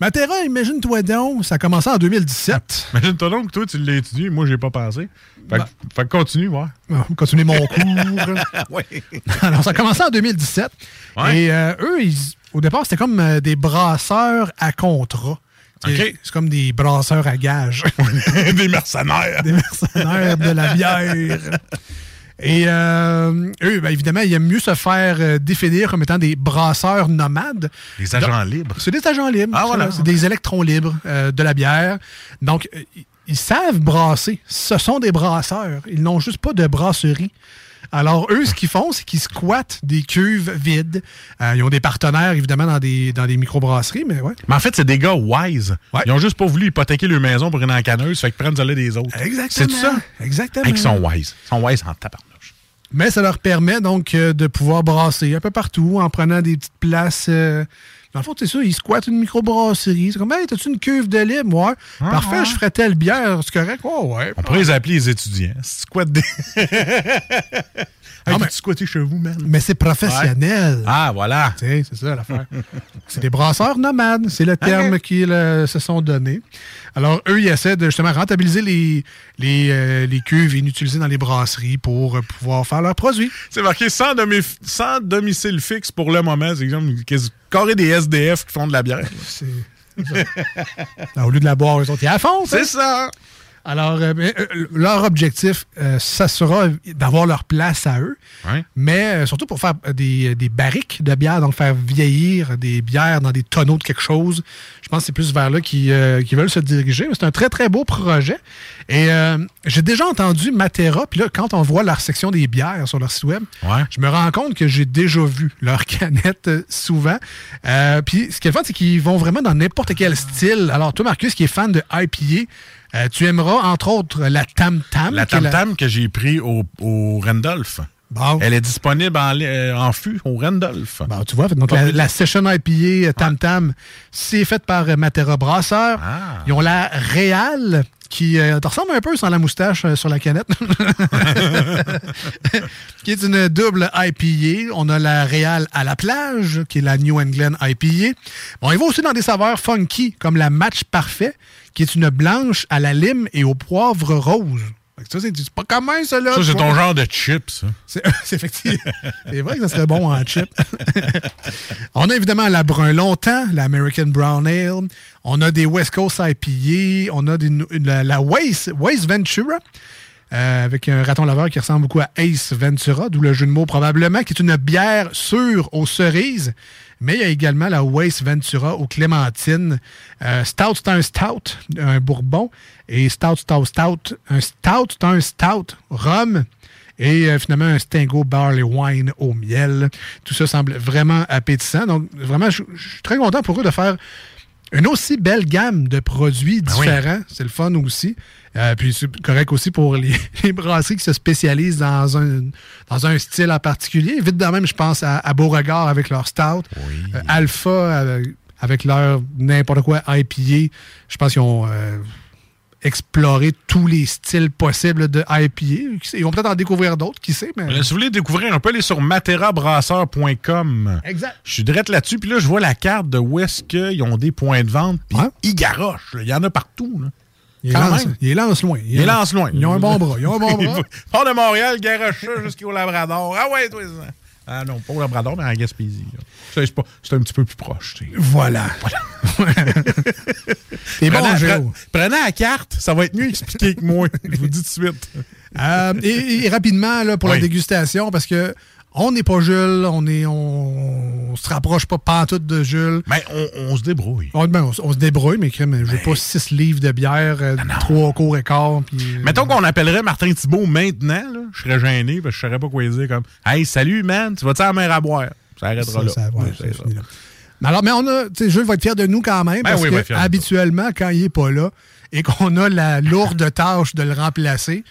Matera, imagine-toi donc, ça a commencé en 2017. Imagine-toi donc que toi, tu l'as étudié, moi, j'ai pas pensé. Fait, que- Ben. fait que continue, ouais. Va continuer mon cours. Alors, ça a commencé en 2017. Ouais. Et euh, eux, ils- au départ, c'était comme euh, des brasseurs à contrat. C'est comme des brasseurs à gage. Des mercenaires. des mercenaires de la bière. Et euh, eux, ben, évidemment, ils aiment mieux se faire euh, définir comme étant des brasseurs nomades. Des agents Donc, libres. C'est des agents libres. Ah, voilà. C'est des électrons libres euh, de la bière. Donc, ils- ils savent brasser. Ce sont des brasseurs. Ils n'ont juste pas de brasserie. Alors, eux, ce qu'ils font, c'est qu'ils squattent des cuves vides. Euh, ils ont des partenaires, évidemment, dans des, dans des microbrasseries, mais ouais. Mais en fait, c'est des gars wise. Ouais. Ils ont juste pas voulu hypothéquer leur maison pour une encaneuse, fait qu'ils prennent celle des autres. Exactement. C'est ça? Exactement. Hey, Ils sont wise. Ils sont wise en tabarnouche. Mais ça leur permet donc euh, de pouvoir brasser un peu partout en prenant des petites places. euh, Dans le fond, c'est ça, ils squattent une microbrasserie. C'est comme, hey, t'as-tu une cuve de libre? Ouais. Ah, Parfait, ouais. je ferais telle bière. C'est correct? Oh, ouais. On pourrait les appeler les étudiants. Squattes des. hey, mais- tu squatter chez vous, man? Mais c'est professionnel. Ah, voilà. Tu sais, c'est ça l'affaire. c'est des brasseurs nomades, c'est le terme qu'ils euh, se sont donnés. Alors, eux, ils essaient de justement rentabiliser les, les, euh, les cuves inutilisées dans les brasseries pour euh, pouvoir faire leurs produits. C'est marqué sans, domi- sans domicile fixe pour le moment. C'est exemple carré des SDF qui font de la bière. C'est Ah, au lieu de la boire, eux autres, ils la font. C'est ça. Alors, euh, euh, leur objectif, euh, ça sera d'avoir leur place à eux, Ouais. mais euh, surtout pour faire euh, des, des barriques de bière, donc faire vieillir des bières dans des tonneaux de quelque chose. Je pense que c'est plus vers là qu'ils euh, qu'ils veulent se diriger. C'est un très, très beau projet. Et euh, j'ai déjà entendu Matera, puis là, quand on voit leur section des bières sur leur site web, Ouais. je me rends compte que j'ai déjà vu leurs canettes euh, souvent. Euh, puis ce qui est fun, c'est qu'ils vont vraiment dans n'importe quel style. Alors, toi, Marcus, qui est fan de IPA, euh, tu aimeras, entre autres, la Tam Tam. La Tam Tam que j'ai pris au, au Randolph. Bon. Elle est disponible en, euh, en fût au Randolph. Bon, tu vois, donc la, la Session IPA euh, Tam Tam, c'est fait par Matera Brasseur. Ah. Ils ont la Réal qui euh, te ressemble un peu sans la moustache euh, sur la canette. qui est une double IPA. On a la Réal à la plage, qui est la New England IPA. Bon, il va aussi dans des saveurs funky, comme la Match Parfait, qui est une blanche à la lime et au poivre rose. Ça, c'est pas commun, ça, là. Ça, c'est ton genre de chips. ça. C'est c'est effectivement. C'est vrai que ça serait bon en chip. On a évidemment la Brun Longtemps, l'American Brown Ale. On a des West Coast IPA. On a des, la, la Waze, Waze Ventura. euh, avec un raton laveur qui ressemble beaucoup à Ace Ventura, d'où le jeu de mots probablement, qui est une bière sûre aux cerises. Mais il y a également la Waze Ventura aux clémentines. Euh, stout, c'est un stout, un bourbon. Et stout, stout, stout. Un stout, c'est un stout. Rhum. Et euh, finalement, un Stingo Barley Wine au miel. Tout ça semble vraiment appétissant. Donc, vraiment, je suis très content pour eux de faire une aussi belle gamme de produits Ben oui. différents. C'est le fun aussi. Euh, puis c'est correct aussi pour les, les brasseries qui se spécialisent dans un, dans un style en particulier. Vite de même, je pense à, à Beauregard avec leur stout. Euh, Alpha avec, avec leur n'importe quoi IPA. Je pense qu'ils ont euh, exploré tous les styles possibles de IPA. Ils vont peut-être en découvrir d'autres, qui sait, mais... Si vous voulez découvrir un peu, allez sur materabrasseur.com. Exact. Je suis direct là-dessus, puis là, je vois la carte de où est-ce qu'ils ont des points de vente, puis ils garochent. Il y en a partout. Là. Lancent, même. ils lancent loin. Ils lancent loin. Ils ont un bon bras. Ils ont un bon bras. De Montréal, garoche ça jusqu'au Labrador. Ah ouais, toi, ça. Ah non, pas au Labrador, mais en Gaspésie. C'est un petit peu plus proche. Voilà. T'es bon, Prenez- la carte, ça va être mieux expliqué que moi. Je vous dis tout de suite. Euh, et, et rapidement, là, pour la dégustation, parce que on n'est pas Jules, on est on, on se rapproche pas pantoute de Jules. Mais on, on se débrouille. On, ben, on se débrouille, mais je veux pas six livres de bière, euh, trois cours et quart. puis, euh, Mettons qu'on appellerait Martin Thibault maintenant, là, je serais gêné parce que je saurais pas quoi dire comme Hey, salut man, tu vas-tu à la mer à boire? Ça arrêtera Ça, là. ça, ouais, ça. là. Mais alors, mais on a, tu sais, Jules va être fier de nous quand même, Ben parce oui, que habituellement, quand il est pas là, et qu'on a la lourde tâche de le remplacer,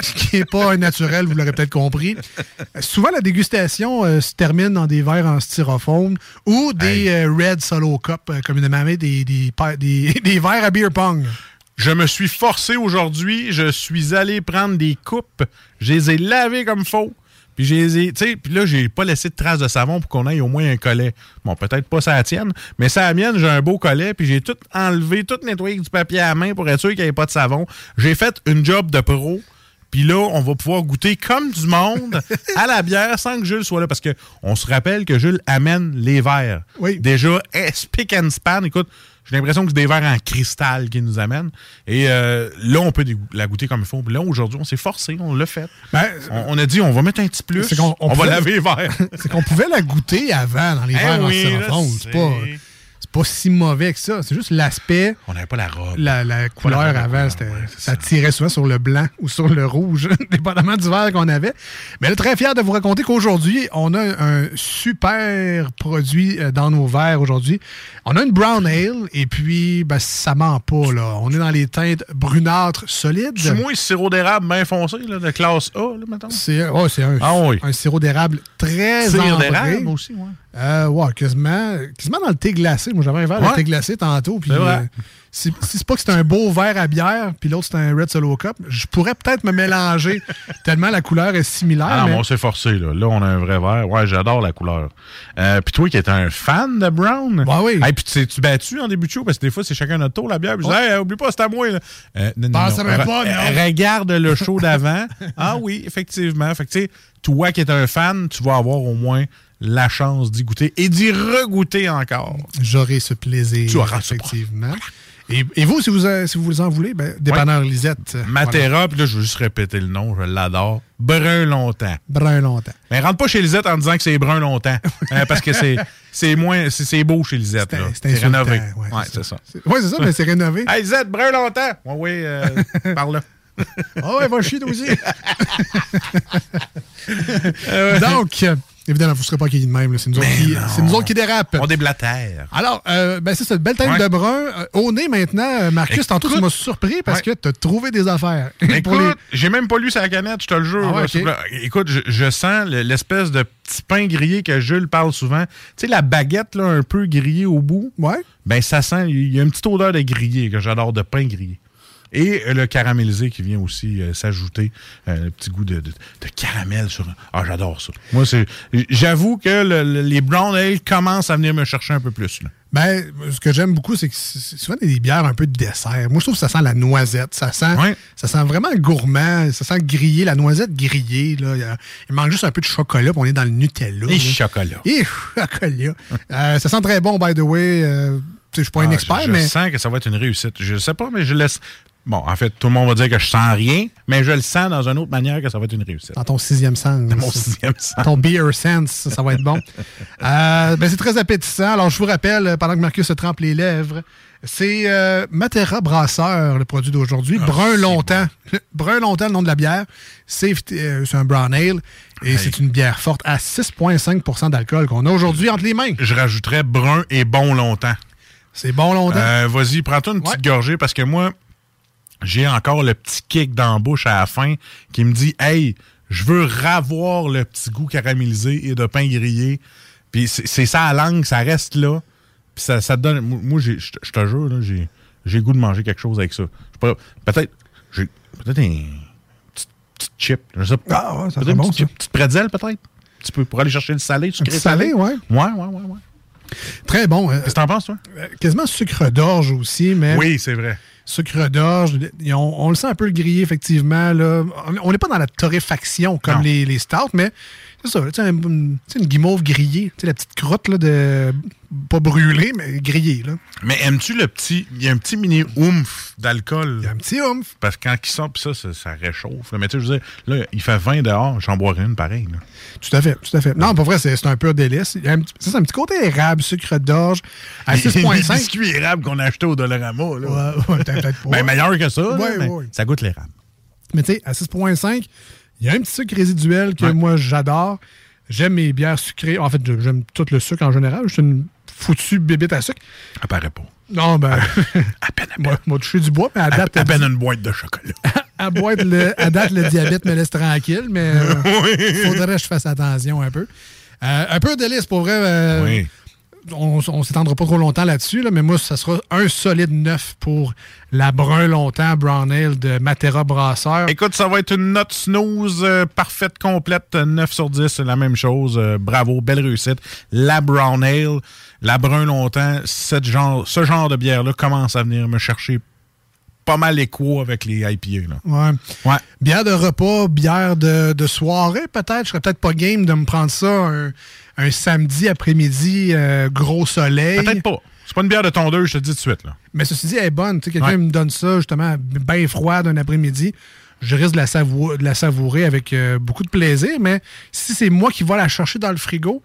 ce qui n'est pas un naturel, vous l'aurez peut-être compris. Souvent, la dégustation euh, se termine dans des verres en styrofoam ou des euh, Red Solo Cup, euh, communément appelés, des, des, des, des verres à beer pong. Je me suis forcé aujourd'hui, je suis allé prendre des coupes, je les ai lavées comme faux. Puis je les ai, tu sais, puis là, j'ai pas laissé de traces de savon pour qu'on ait au moins un collet. Bon, peut-être pas ça la tienne, mais ça la mienne, j'ai un beau collet, puis j'ai tout enlevé, tout nettoyé avec du papier à la main pour être sûr qu'il n'y ait pas de savon. J'ai fait une job de pro. Puis là, on va pouvoir goûter comme du monde à la bière sans que Jules soit là. Parce que on se rappelle que Jules amène les verres. Oui. Déjà, eh, spick and span. Écoute, j'ai l'impression que c'est des verres en cristal qu'il nous amène. Et euh, là, on peut la goûter comme il faut. Puis là, aujourd'hui, on s'est forcé, on l'a fait. Ben, on, on a dit, on va mettre un petit plus. On on va laver les verres. C'est qu'on pouvait la goûter avant dans les Eh verres en styrofoam. C'est pas, c'est- pas si mauvais que ça. C'est juste l'aspect. On n'avait pas la robe. La, la couleur la robe, avant, ça tirait souvent sur le blanc ou sur le rouge, dépendamment du verre qu'on avait. Mais là, très fier de vous raconter qu'aujourd'hui, on a un super produit euh, dans nos verres aujourd'hui. On a une brown ale et puis, ben, ça ment pas, là. On est dans les teintes brunâtres solides. Tu moins sirop d'érable bien foncé, là, de classe A, là, mettons? C'est c'est un, Ah oui. un sirop d'érable très ambré. d'érable aussi. Euh, ouais, quasiment, quasiment dans le thé glacé. Moi, j'avais un verre Ouais. de thé glacé tantôt. Puis, euh, si, si c'est pas que c'est un beau verre à bière, puis l'autre c'est un Red Solo Cup, je pourrais peut-être me mélanger tellement la couleur est similaire. Ah non, mais- on s'est forcé, là. Là, on a un vrai verre. Ouais, j'adore la couleur. Euh, puis toi qui es un fan de Brown. Ouais, oui. Hey, puis tu tu battu en début de show? Parce que des fois, c'est chacun notre tour, la bière. Puis je dis, hey, oublie pas, c'est à moi, là. Euh, non, non, Penserais non. pas, Re- non. Regarde le show d'avant. ah oui, effectivement. Fait que, tu sais, toi qui es un fan, tu vas avoir au moins la chance d'y goûter et d'y regoûter encore. J'aurai ce plaisir, Tu auras ce effectivement. Et, et vous, si vous, si vous en voulez, ben, dépanneur Lisette. euh, Matera, voilà. puis là, je veux juste répéter le nom, je l'adore. Brun longtemps. Brun longtemps. Mais rentre pas chez Lisette en disant que c'est brun longtemps. Euh, parce que c'est c'est moins c'est beau chez Lisette. c'est rénové. insultant, ouais, c'est ça. Oui, c'est ça, mais c'est rénové. Hey Lisette, brun longtemps. Oui, oui, euh, par là. Ah ouais, va chier, aussi. Donc, euh, évidemment, vous ne serez pas accueillis de même. là. C'est nous, autres qui- c'est nous autres qui dérapent. On déblatère. Alors, euh, ben c'est ça, belle Ouais. de brun. Euh, au nez maintenant, euh, Marcus, tantôt, tu m'as surpris parce que tu as trouvé des affaires. Pour Écoute, les- j'ai même pas lu sa canette, je te le jure. Ah ouais. Écoute, je, je sens le- l'espèce de petit pain grillé que Jules parle souvent. Tu sais, la baguette là, un peu grillée au bout. Ouais. Ben, ça sent, il y a une petite odeur de grillé que j'adore, de pain grillé. Et le caramélisé qui vient aussi euh, s'ajouter, euh, le petit goût de, de- de caramel sur. Ah, j'adore ça. Moi, c'est. J'avoue que le- le- les brown ale commencent à venir me chercher un peu plus. Là. Ben, ce que j'aime beaucoup, c'est que c'est souvent des bières un peu de dessert. Moi, je trouve que ça sent la noisette. Ça sent, ça sent vraiment gourmand. Ça sent grillé, la noisette grillée. Là. Il, manque juste un peu de chocolat, puis on est dans le Nutella. Et là. chocolat. Et chocolat. Euh, ça sent très bon, by the way. Euh, je suis pas un Ah, expert, je, je mais. sens que ça va être une réussite. Je sais pas, mais je laisse. Bon, en fait, tout le monde va dire que je sens rien, mais je le sens dans une autre manière que ça va être une réussite. Dans ton sixième sens. Dans mon sixième sens. Ton beer sense, ça, va être bon. Euh, ben, c'est très appétissant. Alors, je vous rappelle, pendant que Marcus se trempe les lèvres, c'est euh, Matera Brasseur, le produit d'aujourd'hui. Brun longtemps. Brun longtemps, le nom de la bière. C'est euh, un brown ale. Et c'est une bière forte à 6,5% d'alcool qu'on a aujourd'hui entre les mains. Je rajouterais brun et bon longtemps. C'est bon longtemps. Euh, Vas-y, prends-toi une petite gorgée parce que moi, j'ai encore le petit kick dans la bouche à la fin qui me dit Hey, je veux ravoir le petit goût caramélisé et de pain grillé. Puis c'est ça à langue, ça reste là. Puis ça, ça te donne. Moi, je te- jure, j'ai le goût de manger quelque chose avec ça. Peut-être. j'ai Peut-être un petit, chip. Je sais pas. Ah ouais, ça peut-être bon, chip, petite pretzel, peut-être. Tu peux pour aller chercher le salé, sucré petit salé, ouais. Ouais, ouais, ouais, ouais. Très bon. Qu'est-ce que t'en penses, toi? quasiment sucre d'orge aussi, mais. Oui, c'est vrai. Sucre d'orge. On, on le sent un peu grillé, effectivement. Là. On- n'est pas dans la torréfaction comme les, les stouts, mais c'est ça. un- Une, une guimauve grillée. La petite crotte là, de. Pas brûlée, mais grillée. Là. Mais aimes-tu le petit. Il y a un petit mini oomph d'alcool? Il y a un petit oomph. Parce que quand il sort, puis ça, ça, ça réchauffe. là. Mais tu sais, je veux dire, là, il fait 20 dehors, j'en boirais une pareille. là. Tout à fait, tout à fait. Non, pas vrai, c'est un pur délice. Il y a un ça, c'est un petit côté érable, sucre d'orge, à Les 6,5. biscuits érables qu'on a achetés au Dollarama. Là. Ouais, ouais, peut-être pas. Ben, meilleur que ça. là, Ouais, mais. Ça goûte l'érable. Mais tu sais, à 6,5, il y a un petit sucre résiduel que Ouais. moi, j'adore. J'aime mes bières sucrées. En fait, j'aime tout le sucre en général. Je suis une foutue bébête à sucre. Apparaît pas. Non, ben. à peine, à peine. Moi, toucher du bois, mais à date. À peine une boîte de chocolat. à, boîte, le, à date, le diabète me laisse tranquille, mais il faudrait que je fasse attention un peu. Euh, un peu de délice, pour vrai. euh, Oui. On, on s'étendra pas trop longtemps là-dessus, là, mais moi, ça sera un solide neuf pour la brun longtemps Brown Ale de Matera Brasseur. Écoute, ça va être une note snooze euh, parfaite, complète, euh, 9 sur 10, c'est la même chose. Euh, bravo, belle réussite. La Brown Ale, la brun longtemps, cette genre, ce genre de bière-là commence à venir me chercher pas mal écho avec les IPA. Là. Ouais. Ouais. Bière de repas, bière de, de soirée, peut-être. Je serais peut-être pas game de me prendre ça un, un samedi après-midi, euh, gros soleil. Peut-être pas. C'est pas une bière de tondeuse, je te dis tout de suite. Là. Mais ceci dit, elle est bonne. Quelqu'un Ouais. me donne ça, justement, bien froide un après-midi. Je risque de la, savou- de la savourer avec euh, beaucoup de plaisir, mais si c'est moi qui vais la chercher dans le frigo,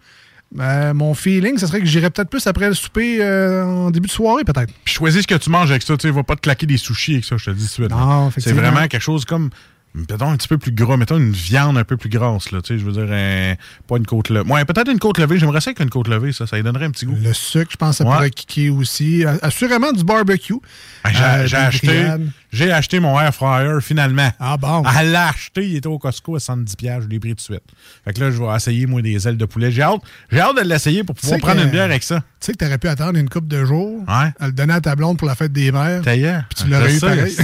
ben, mon feeling, ce serait que j'irais peut-être plus après le souper euh, en début de soirée, peut-être. Puis choisis ce que tu manges avec ça. Tu sais, va pas te claquer des sushis avec ça, je te dis tout de suite. Non, C'est vraiment quelque chose comme. Mettons un petit peu plus gras, mettons une viande un peu plus grasse, là. Tu sais, je veux dire, un- pas une côte levée. Ouais, peut-être une côte levée. J'aimerais ça qu'une côte levée, ça, ça lui donnerait un petit goût. Le sucre, je pense que ça Ouais. pourrait kicker aussi. Assurément du barbecue. Ah, J'ai Euh, j'ai acheté, grillades. j'ai acheté mon air fryer finalement. Ah bon? Elle l'a acheté, il était au Costco à 70$, piastres, je l'ai pris tout de suite. Fait que là, je vais essayer, moi, des ailes de poulet. J'ai hâte, j'ai hâte de l'essayer pour pouvoir prendre que- une bière avec ça. Tu sais que tu aurais pu attendre une coupe de jours, Ouais. à le donner à ta blonde pour la fête des mères. D'ailleurs. Puis tu l'aurais eu pareil.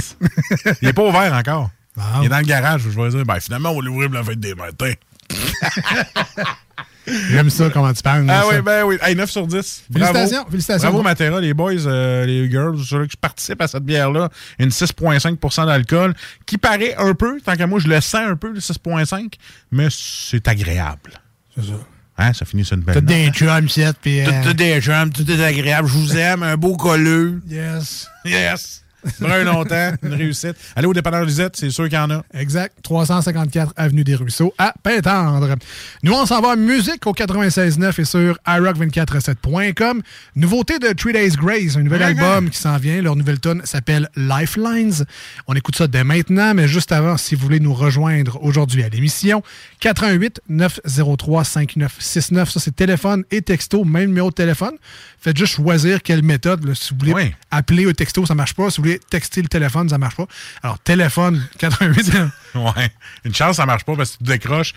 il est pas ouvert encore. Il est dans le garage. Je vais dire, ben finalement, on va l'ouvrir la fête des matins. J'aime ça, comment tu parles. Ah ça. oui, ben oui. Hey, 9 sur 10. Bravo. Félicitations, félicitations. Bravo, Matera, les boys, euh, les girls, ceux qui participent à cette bière-là. Une 6,5% d'alcool, qui paraît un peu, tant qu'à moi, je le sens un peu, le 6,5, mais c'est agréable. C'est ça. Hein, ça finit sur une belle note, des hein? chums, Seth, puis... Tout, euh, des chums, tout est agréable. Je vous aime, un beau colleux. Yes. Yes. Brun longtemps, une réussite. Allez au dépanneur Lisette, c'est sûr qu'il y en a. Exact. 354 Avenue des Ruisseaux à Pintendre. Nous, on s'en va en musique au 96.9 et sur iRock247.com. Nouveauté de Three Days Grace, un nouvel album qui s'en vient. Leur nouvelle tune s'appelle Lifelines. On écoute ça dès maintenant, mais juste avant, si vous voulez nous rejoindre aujourd'hui à l'émission, 88 903 5969. Ça, c'est téléphone et texto, même numéro de téléphone. Faites juste choisir quelle méthode. là. Si vous voulez Oui. appeler au texto, ça marche pas. Si vous voulez texter le téléphone, ça marche pas. Alors, téléphone 88. Ouais. Une chance, ça marche pas parce que tu décroches.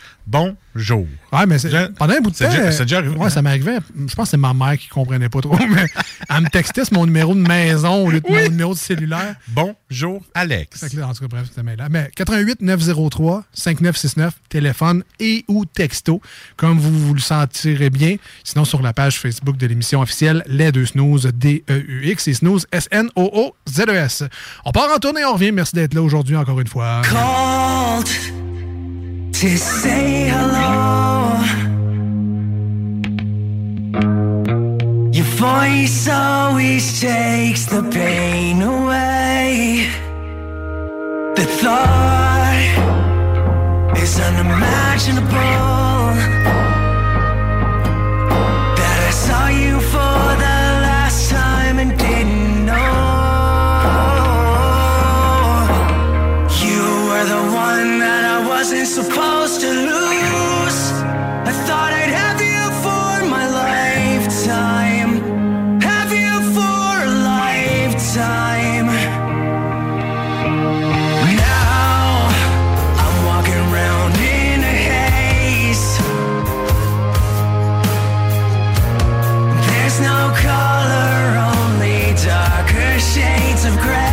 Bonjour. Ouais, mais pendant un bout de temps. déjà- c'est déjà arrivé, Ouais, hein? ça m'arrivait. Je pense que c'est ma mère qui comprenait pas trop. Mais elle me textait sur mon numéro de maison au lieu de mon numéro de cellulaire. Bonjour, Alex. Fait que là, en tout cas, bref, c'était là. Mais 88 903 5969, téléphone et ou texto, comme vous, vous le sentirez bien. Sinon, sur la page Facebook de l'émission officielle, Les Deux Snooze, D-E-U-X et Snooze, S-N-O-O-Z-E-S. E On part en tournée, on revient. Merci d'être là aujourd'hui encore une fois. To say hello. Your voice always takes the pain away. The thought is unimaginable. of grass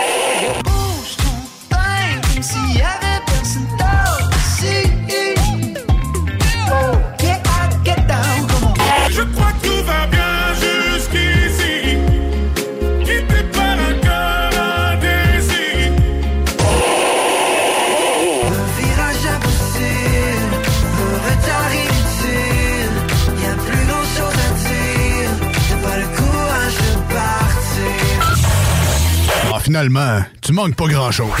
Finalement, tu manques pas grand-chose.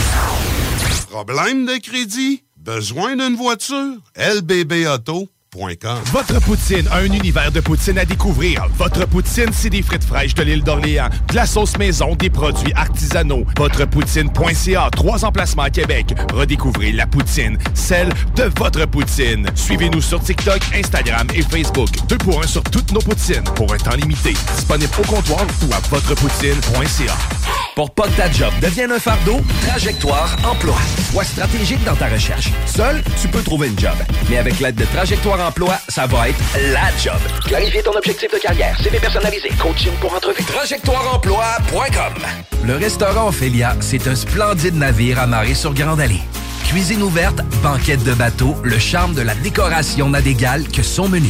Problème de crédit? Besoin d'une voiture? lbbauto.com Votre poutine, un univers de poutine à découvrir. Votre poutine, c'est des frites fraîches de l'île d'Orléans, de la sauce maison, des produits artisanaux. Votrepoutine.ca, trois emplacements à Québec. Redécouvrez la poutine, celle de votre poutine. Suivez-nous sur TikTok, Instagram et Facebook. Deux pour un sur toutes nos poutines, pour un temps limité. Disponible au comptoir ou à votrepoutine.ca. Pour pas que ta job devienne un fardeau, Trajectoire Emploi. Sois stratégique dans ta recherche. Seul, tu peux trouver une job. Mais avec l'aide de Trajectoire Emploi, ça va être la job. Clarifier ton objectif de carrière, CV personnalisé, coaching pour entrevue. TrajectoireEmploi.com Le restaurant Ophélia, c'est un splendide navire amarré sur Grande Allée. Cuisine ouverte, banquette de bateau, le charme de la décoration n'a d'égal que son menu.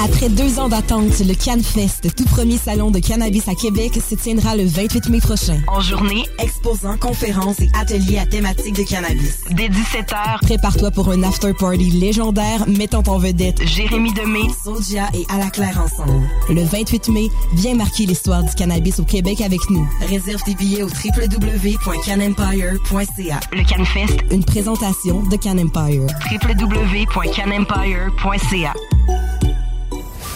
Après deux ans d'attente, le CanFest, tout premier salon de cannabis à Québec, se tiendra le 28 mai prochain. En journée, exposants, conférences et ateliers à thématique de cannabis. Dès 17h, Prépare-toi pour un after-party légendaire mettant en vedette Jérémy Demé, Sodia et À la Claire ensemble. Le 28 mai, viens marquer l'histoire du cannabis au Québec avec nous. réserve tes billets au www.canempire.ca. Le CanFest, Une présentation de Can Empire. www.canempire.ca.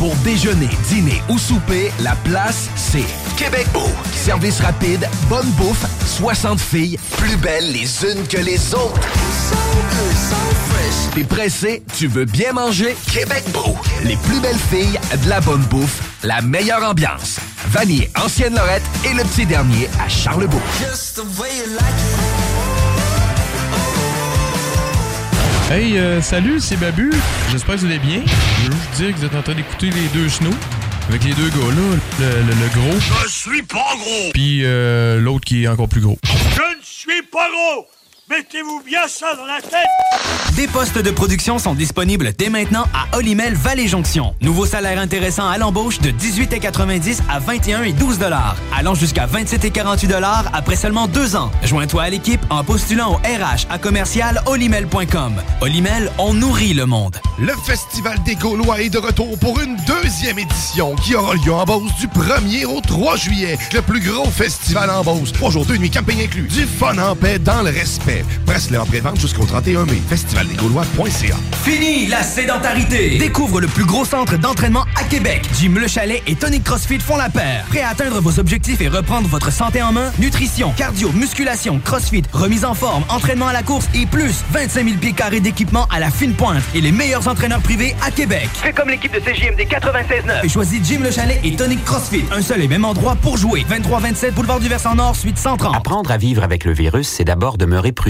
pour déjeuner, dîner ou souper, la place, c'est Québec Beau. Service rapide, bonne bouffe, 60 filles, plus belles les unes que les autres. T'es pressé, tu veux bien manger? Québec Beau. Les plus belles filles, de la bonne bouffe, la meilleure ambiance. Vanier, Ancienne Lorette et le petit dernier à Charlebourg. Just the way you like Hey, euh, salut, c'est Babu. J'espère que vous allez bien. Je veux juste dire que vous êtes en train d'écouter les deux snows. Avec les deux gars là, le, le- le gros. Je suis pas gros! Puis euh, l'autre qui est encore plus gros. Je ne suis pas gros! Mettez-vous bien ça dans la tête! Des postes de production sont disponibles dès maintenant à Olimel Valley Jonction. Nouveau salaire intéressant à l'embauche de 18,90 à 21 et 12 dollars, allant jusqu'à 27 et 48 dollars après seulement deux ans. Joins-toi à l'équipe en postulant au RH à commercial olimel.com. Olimel, on nourrit le monde. Le Festival des Gaulois est de retour pour une deuxième édition qui aura lieu en Beauce du 1er au 3 juillet. Le plus gros festival en Beauce. Trois jours, deux nuits, camping inclus. Du fun en paix dans le respect. Presse-le en pré-vente jusqu'au 31 mai. Festivaldesgaulois.ca Fini la sédentarité! Découvre le plus gros centre d'entraînement à Québec. Jim Le Chalet et Tonic CrossFit font la paire. Prêt à atteindre vos objectifs et reprendre votre santé en main? Nutrition, cardio, musculation, CrossFit, remise en forme, entraînement à la course et plus 25 000 pieds carrés d'équipement à la fine pointe et les meilleurs entraîneurs privés à Québec. Fais comme l'équipe de CJMD 96.9. Et choisis Jim Le Chalet et Tonic CrossFit. Un seul et même endroit pour jouer. 23-27 Boulevard du Versant Nord, suite 130. Apprendre à vivre avec le virus, c'est d'abord demeurer prudent.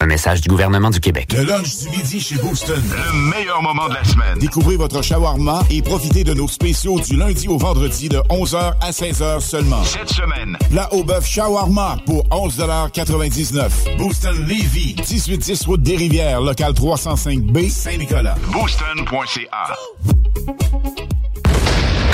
Un message du gouvernement du Québec. Le lunch du midi chez Booston. Le meilleur moment de la semaine. Découvrez votre shawarma et profitez de nos spéciaux du lundi au vendredi de 11h à 16h seulement. Cette semaine. Plat au bœuf shawarma pour 11,99 Booston Levy, 1810 route des Rivières, local 305B, Saint-Nicolas. Booston.ca.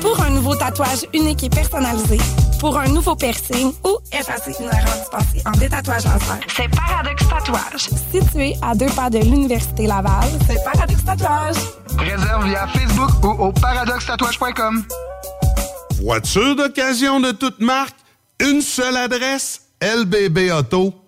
Pour un nouveau tatouage unique et personnalisé, pour un nouveau piercing ou effacer une erreur dispensée en détatouage laser, c'est Paradox Tatouage. Situé à deux pas de l'Université Laval, c'est Paradox Tatouage. Réserve via Facebook ou au paradoxtatouage.com. Voiture d'occasion de toute marque, une seule adresse,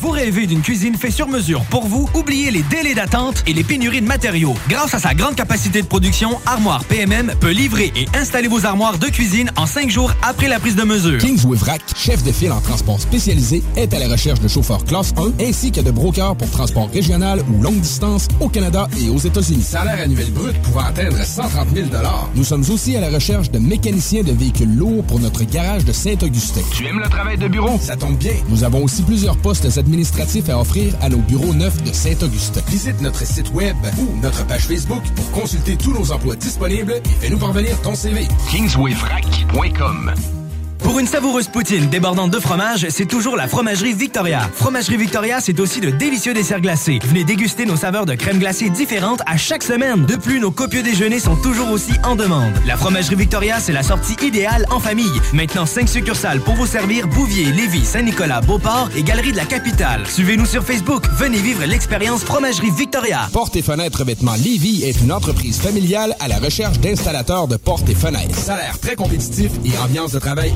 Vous rêvez d'une cuisine faite sur mesure pour vous? Oubliez les délais d'attente et les pénuries de matériaux. Grâce à sa grande capacité de production, Armoire PMM peut livrer et installer vos armoires de cuisine en cinq jours après la prise de mesure. Kingsway Vrac, chef de file en transport spécialisé, est à la recherche de chauffeurs classe 1 ainsi que de brokers pour transport régional ou longue distance au Canada et aux États-Unis. Salaire annuel brut pouvant atteindre 130 000 Nous sommes aussi à la recherche de mécaniciens de véhicules lourds pour notre garage de Saint-Augustin. Tu aimes le travail de bureau? Ça tombe bien. Nous avons aussi plusieurs postes administratifs à offrir à nos bureaux neufs de Saint-Augustin. Visite notre site web ou notre page Facebook pour consulter tous nos emplois disponibles et fais-nous parvenir ton CV. Kingswayfrac.com Pour une savoureuse poutine débordante de fromage, c'est toujours la Fromagerie Victoria. Fromagerie Victoria, c'est aussi de délicieux desserts glacés. Venez déguster nos saveurs de crème glacée différentes à chaque semaine. De plus, nos copieux déjeuners sont toujours aussi en demande. La Fromagerie Victoria, c'est la sortie idéale en famille. Maintenant, 5 succursales pour vous servir Bouvier, Lévis, Saint-Nicolas, Beauport et Galerie de la Capitale. Suivez-nous sur Facebook. Venez vivre l'expérience Fromagerie Victoria. Porte et fenêtres revêtement Lévis est une entreprise familiale à la recherche d'installateurs de portes et fenêtres. Salaire très compétitif et ambiance de travail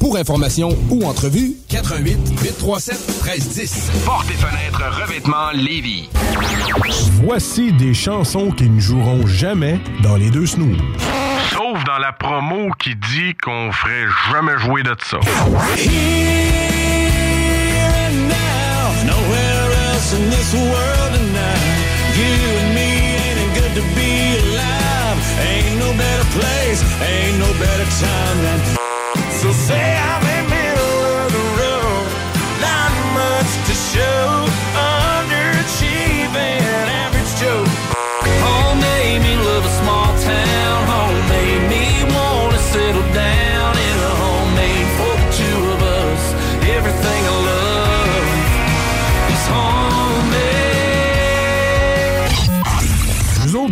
Pour information ou entrevue, 88 837 1310. Porte et fenêtres revêtement Lévis. Voici des chansons qui ne joueront jamais dans les deux snooze. Sauf dans la promo qui dit qu'on ferait jamais jouer de ça. Nowhere else in this world tonight. You and me ain't it good to be alive. Ain't no better place, ain't no better time than. So say I'm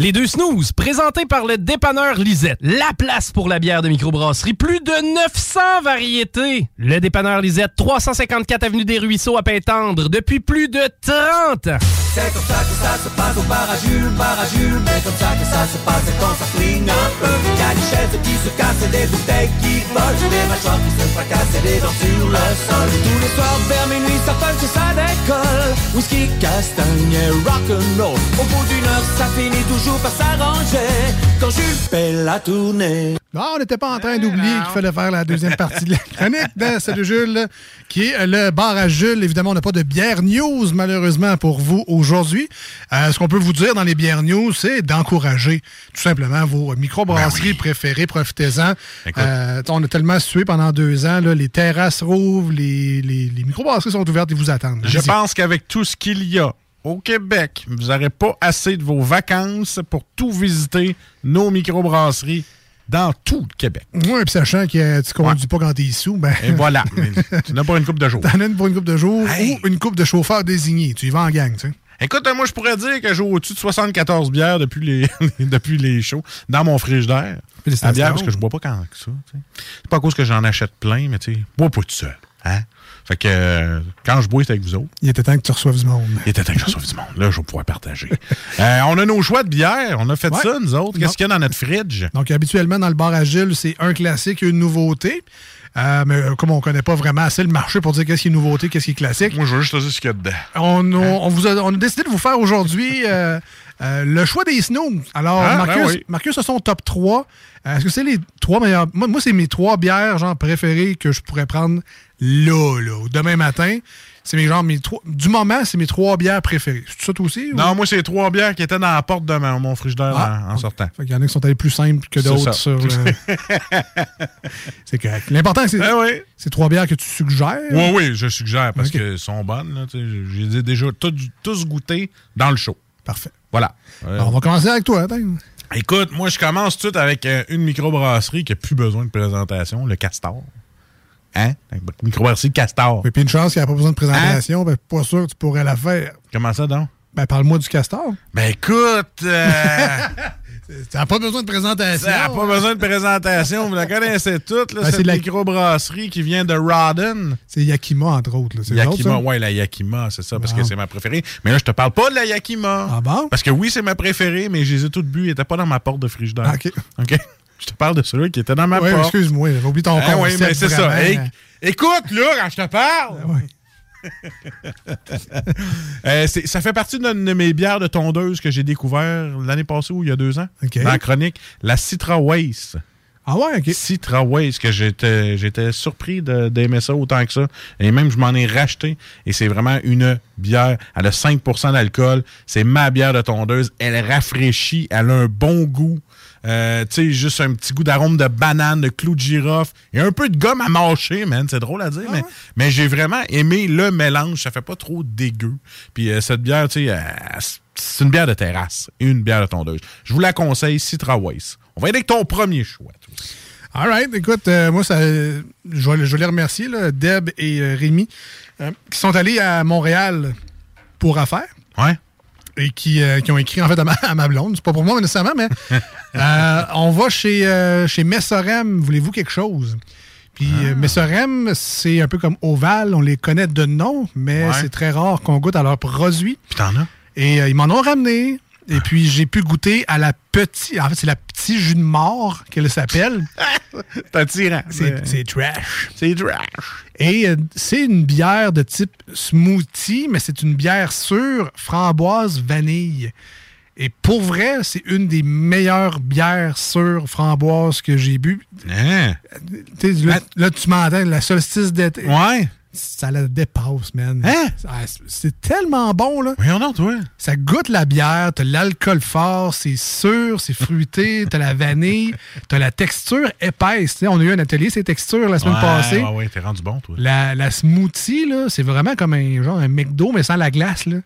Les deux snooze, présentés par le dépanneur Lisette. La place pour la bière de microbrasserie. Plus de 900 variétés. Le dépanneur Lisette, 354 Avenue des Ruisseaux à Pintendre, depuis plus de 30 ans. C'est comme ça que ça se passe au bar à Jules, bar à Jules. Mais comme ça que ça se passe quand ça swing un peu. Y des chaises qui se cassent des bouteilles qui volent. Des mâchoires qui se fracassent et des dents sur le sol. Tous les soirs vers minuit, ça punch et ça décolle. Whisky, castagne et rock'n'roll. Au bout d'une heure, ça finit tout toujours par s'arranger quand Jules fait la tournée. Non, on n'était pas en train d'oublier qu'il fallait faire la deuxième partie de la chronique de Salut Jules, qui est le bar à Jules. Évidemment, on n'a pas de bière news, malheureusement, pour vous aujourd'hui. Euh, ce qu'on peut vous dire dans les bières news, c'est d'encourager tout simplement vos microbrasseries préférées. Profitez-en. Euh, on a tellement sué pendant deux ans. là, les terrasses rouvrent, les, les, les microbrasseries sont ouvertes et vous attendent. Je pense qu'avec tout ce qu'il y a au Québec, vous n'aurez pas assez de vos vacances pour tout visiter nos microbrasseries dans tout le Québec. Oui, puis sachant que tu conduis pas quand t'es sous, ben. Et voilà. Mais tu n'as pas une coupe de jour. T'en as une pour une coupe de jour ou une coupe de chauffeur désigné. Tu y vas en gang, tu sais. Écoute, moi, je pourrais dire que j'ai au-dessus de 74 bières depuis les, depuis les shows dans mon frigidaire. La bière, parce que je bois pas quand que ça. C'est pas à cause que j'en achète plein, mais tu sais, bois pas tout seul. Hein? Fait que euh, quand je bois, c'est avec vous autres. Il était temps que tu reçoives du monde. Il était temps que je reçoive du monde. Là, je vais pouvoir partager. Euh, on a nos choix de bière. On a fait Ouais. ça, nous autres. Qu'est-ce qu'il y a dans notre fridge? Donc, habituellement, dans le bar à Gilles, c'est un classique et une nouveauté. Euh, mais comme on connaît pas vraiment assez le marché pour dire qu'est-ce qui est nouveauté, qu'est-ce qui est classique, Moi, je veux juste te dire ce qu'il y a dedans. on, a- on vous a, on a décidé de vous faire aujourd'hui le choix des snooze. Alors, Ah, Marcus, ben oui. Marcus a son top 3. Euh, Est-ce que c'est les trois meilleurs? Moi, moi c'est mes trois bières genre préférées que je pourrais prendre là, là, ou demain matin. C'est mes genre mes trois. Du moment, c'est mes trois bières préférées. C'est ça toi aussi? ou- Non, moi, c'est trois bières qui étaient dans la porte de mon, mon frigidaire Ah, en, en sortant. Fait qu'il y en a qui sont allés plus simples que d'autres sur le- C'est correct. L'important, c'est oui. c'est trois bières que tu suggères? Oui, oui, je suggère parce qu'elles sont bonnes. là, tu sais, je- Je les ai déjà tous, tous goûtés dans le show. Parfait. Voilà. Euh, Alors, on va commencer avec toi. Attends. Écoute, moi, je commence tout de suite avec euh, une microbrasserie qui n'a plus besoin de présentation, le Castor. Hein? La Microbrasserie Castor. Et puis une chance qu'il n'y a pas besoin de Hein? présentation, ben, pas sûr que tu pourrais la faire. Comment ça, donc? Ben, parle-moi du castor. Ben, écoute, euh, Ça n'a pas besoin de présentation. ça n'a pas besoin de présentation. Vous la connaissez toutes, là, Ben, c'est cette la- microbrasserie qui vient de Rodden. C'est Yakima, entre autres. là. Yakima, ouais, la Yakima, c'est ça, parce que c'est ma préférée. Mais là, je te parle pas de la Yakima. Ah bon? Parce que oui, c'est ma préférée, mais je les ai toutes bues. Ils n'étaient pas dans ma porte de frigidaire. Ah, OK. OK? Je te parle de celui qui était dans ma Ouais, porte. excuse-moi, j'avais oublié ton Ah oui, mais c'est ça. Hey, écoute, là, quand je te parle. Euh, c'est- ça fait partie d'une de mes bières de tondeuse que j'ai découvert l'année passée ou il y a deux ans. Dans la chronique. La Citra Waste. Ah ouais, OK. Citra Waste, que j'étais j'étais surpris de- d'aimer ça autant que ça. Et même, je m'en ai racheté. Et c'est vraiment une bière. Elle a 5% d'alcool. C'est ma bière de tondeuse. Elle rafraîchit. Elle a un bon goût. Euh, tu sais, juste un petit goût d'arôme de banane, de clou de girofle. Il y a un peu de gomme à mâcher, man. C'est drôle à dire, mais, mais j'ai vraiment aimé le mélange. Ça fait pas trop dégueu. Puis euh, cette bière, tu sais, euh, c'est une bière de terrasse. et Une bière de tondeuse. Je vous la conseille, Citra Waste. On va aller avec ton premier choix. All right. Écoute, euh, moi, ça, je, vais, je les remercier, là, Deb et euh, Rémi, euh, qui sont allés à Montréal pour affaires. Ouais. Et qui, euh, qui ont écrit, en fait, à ma, à ma blonde. C'est pas pour moi nécessairement, mais euh, on va chez, euh, chez Messorem. Voulez-vous quelque chose? Puis Ah. euh, Messorem, c'est un peu comme Oval. On les connaît de nom, mais Ouais. c'est très rare qu'on goûte à leurs produits. Puis t'en as? Et ils m'en ont ramené. Et puis, j'ai pu goûter à la petite. En fait, c'est la petite jus de mort qu'elle s'appelle. C'est attirant. C'est c'est trash. C'est trash. Et euh, c'est une bière de type smoothie, mais c'est une bière sûre, framboise, vanille. Et pour vrai, c'est une des meilleures bières sûres framboise que j'ai bu. Hein? Sais, Là, là, tu m'entends, la solstice d'été. Ouais. Ça la dépasse, man. Hein? Ah, c'est- C'est tellement bon, là. Voyons donc, toi. Ça goûte la bière, t'as l'alcool fort, c'est sûr, c'est fruité, t'as la vanille, t'as la texture épaisse. On a eu un atelier, ces textures, la semaine Ouais, passée. Ouais, ouais, t'es rendu bon, toi. La, la smoothie, là, c'est vraiment comme un genre un McDo, mais sans la glace. Là.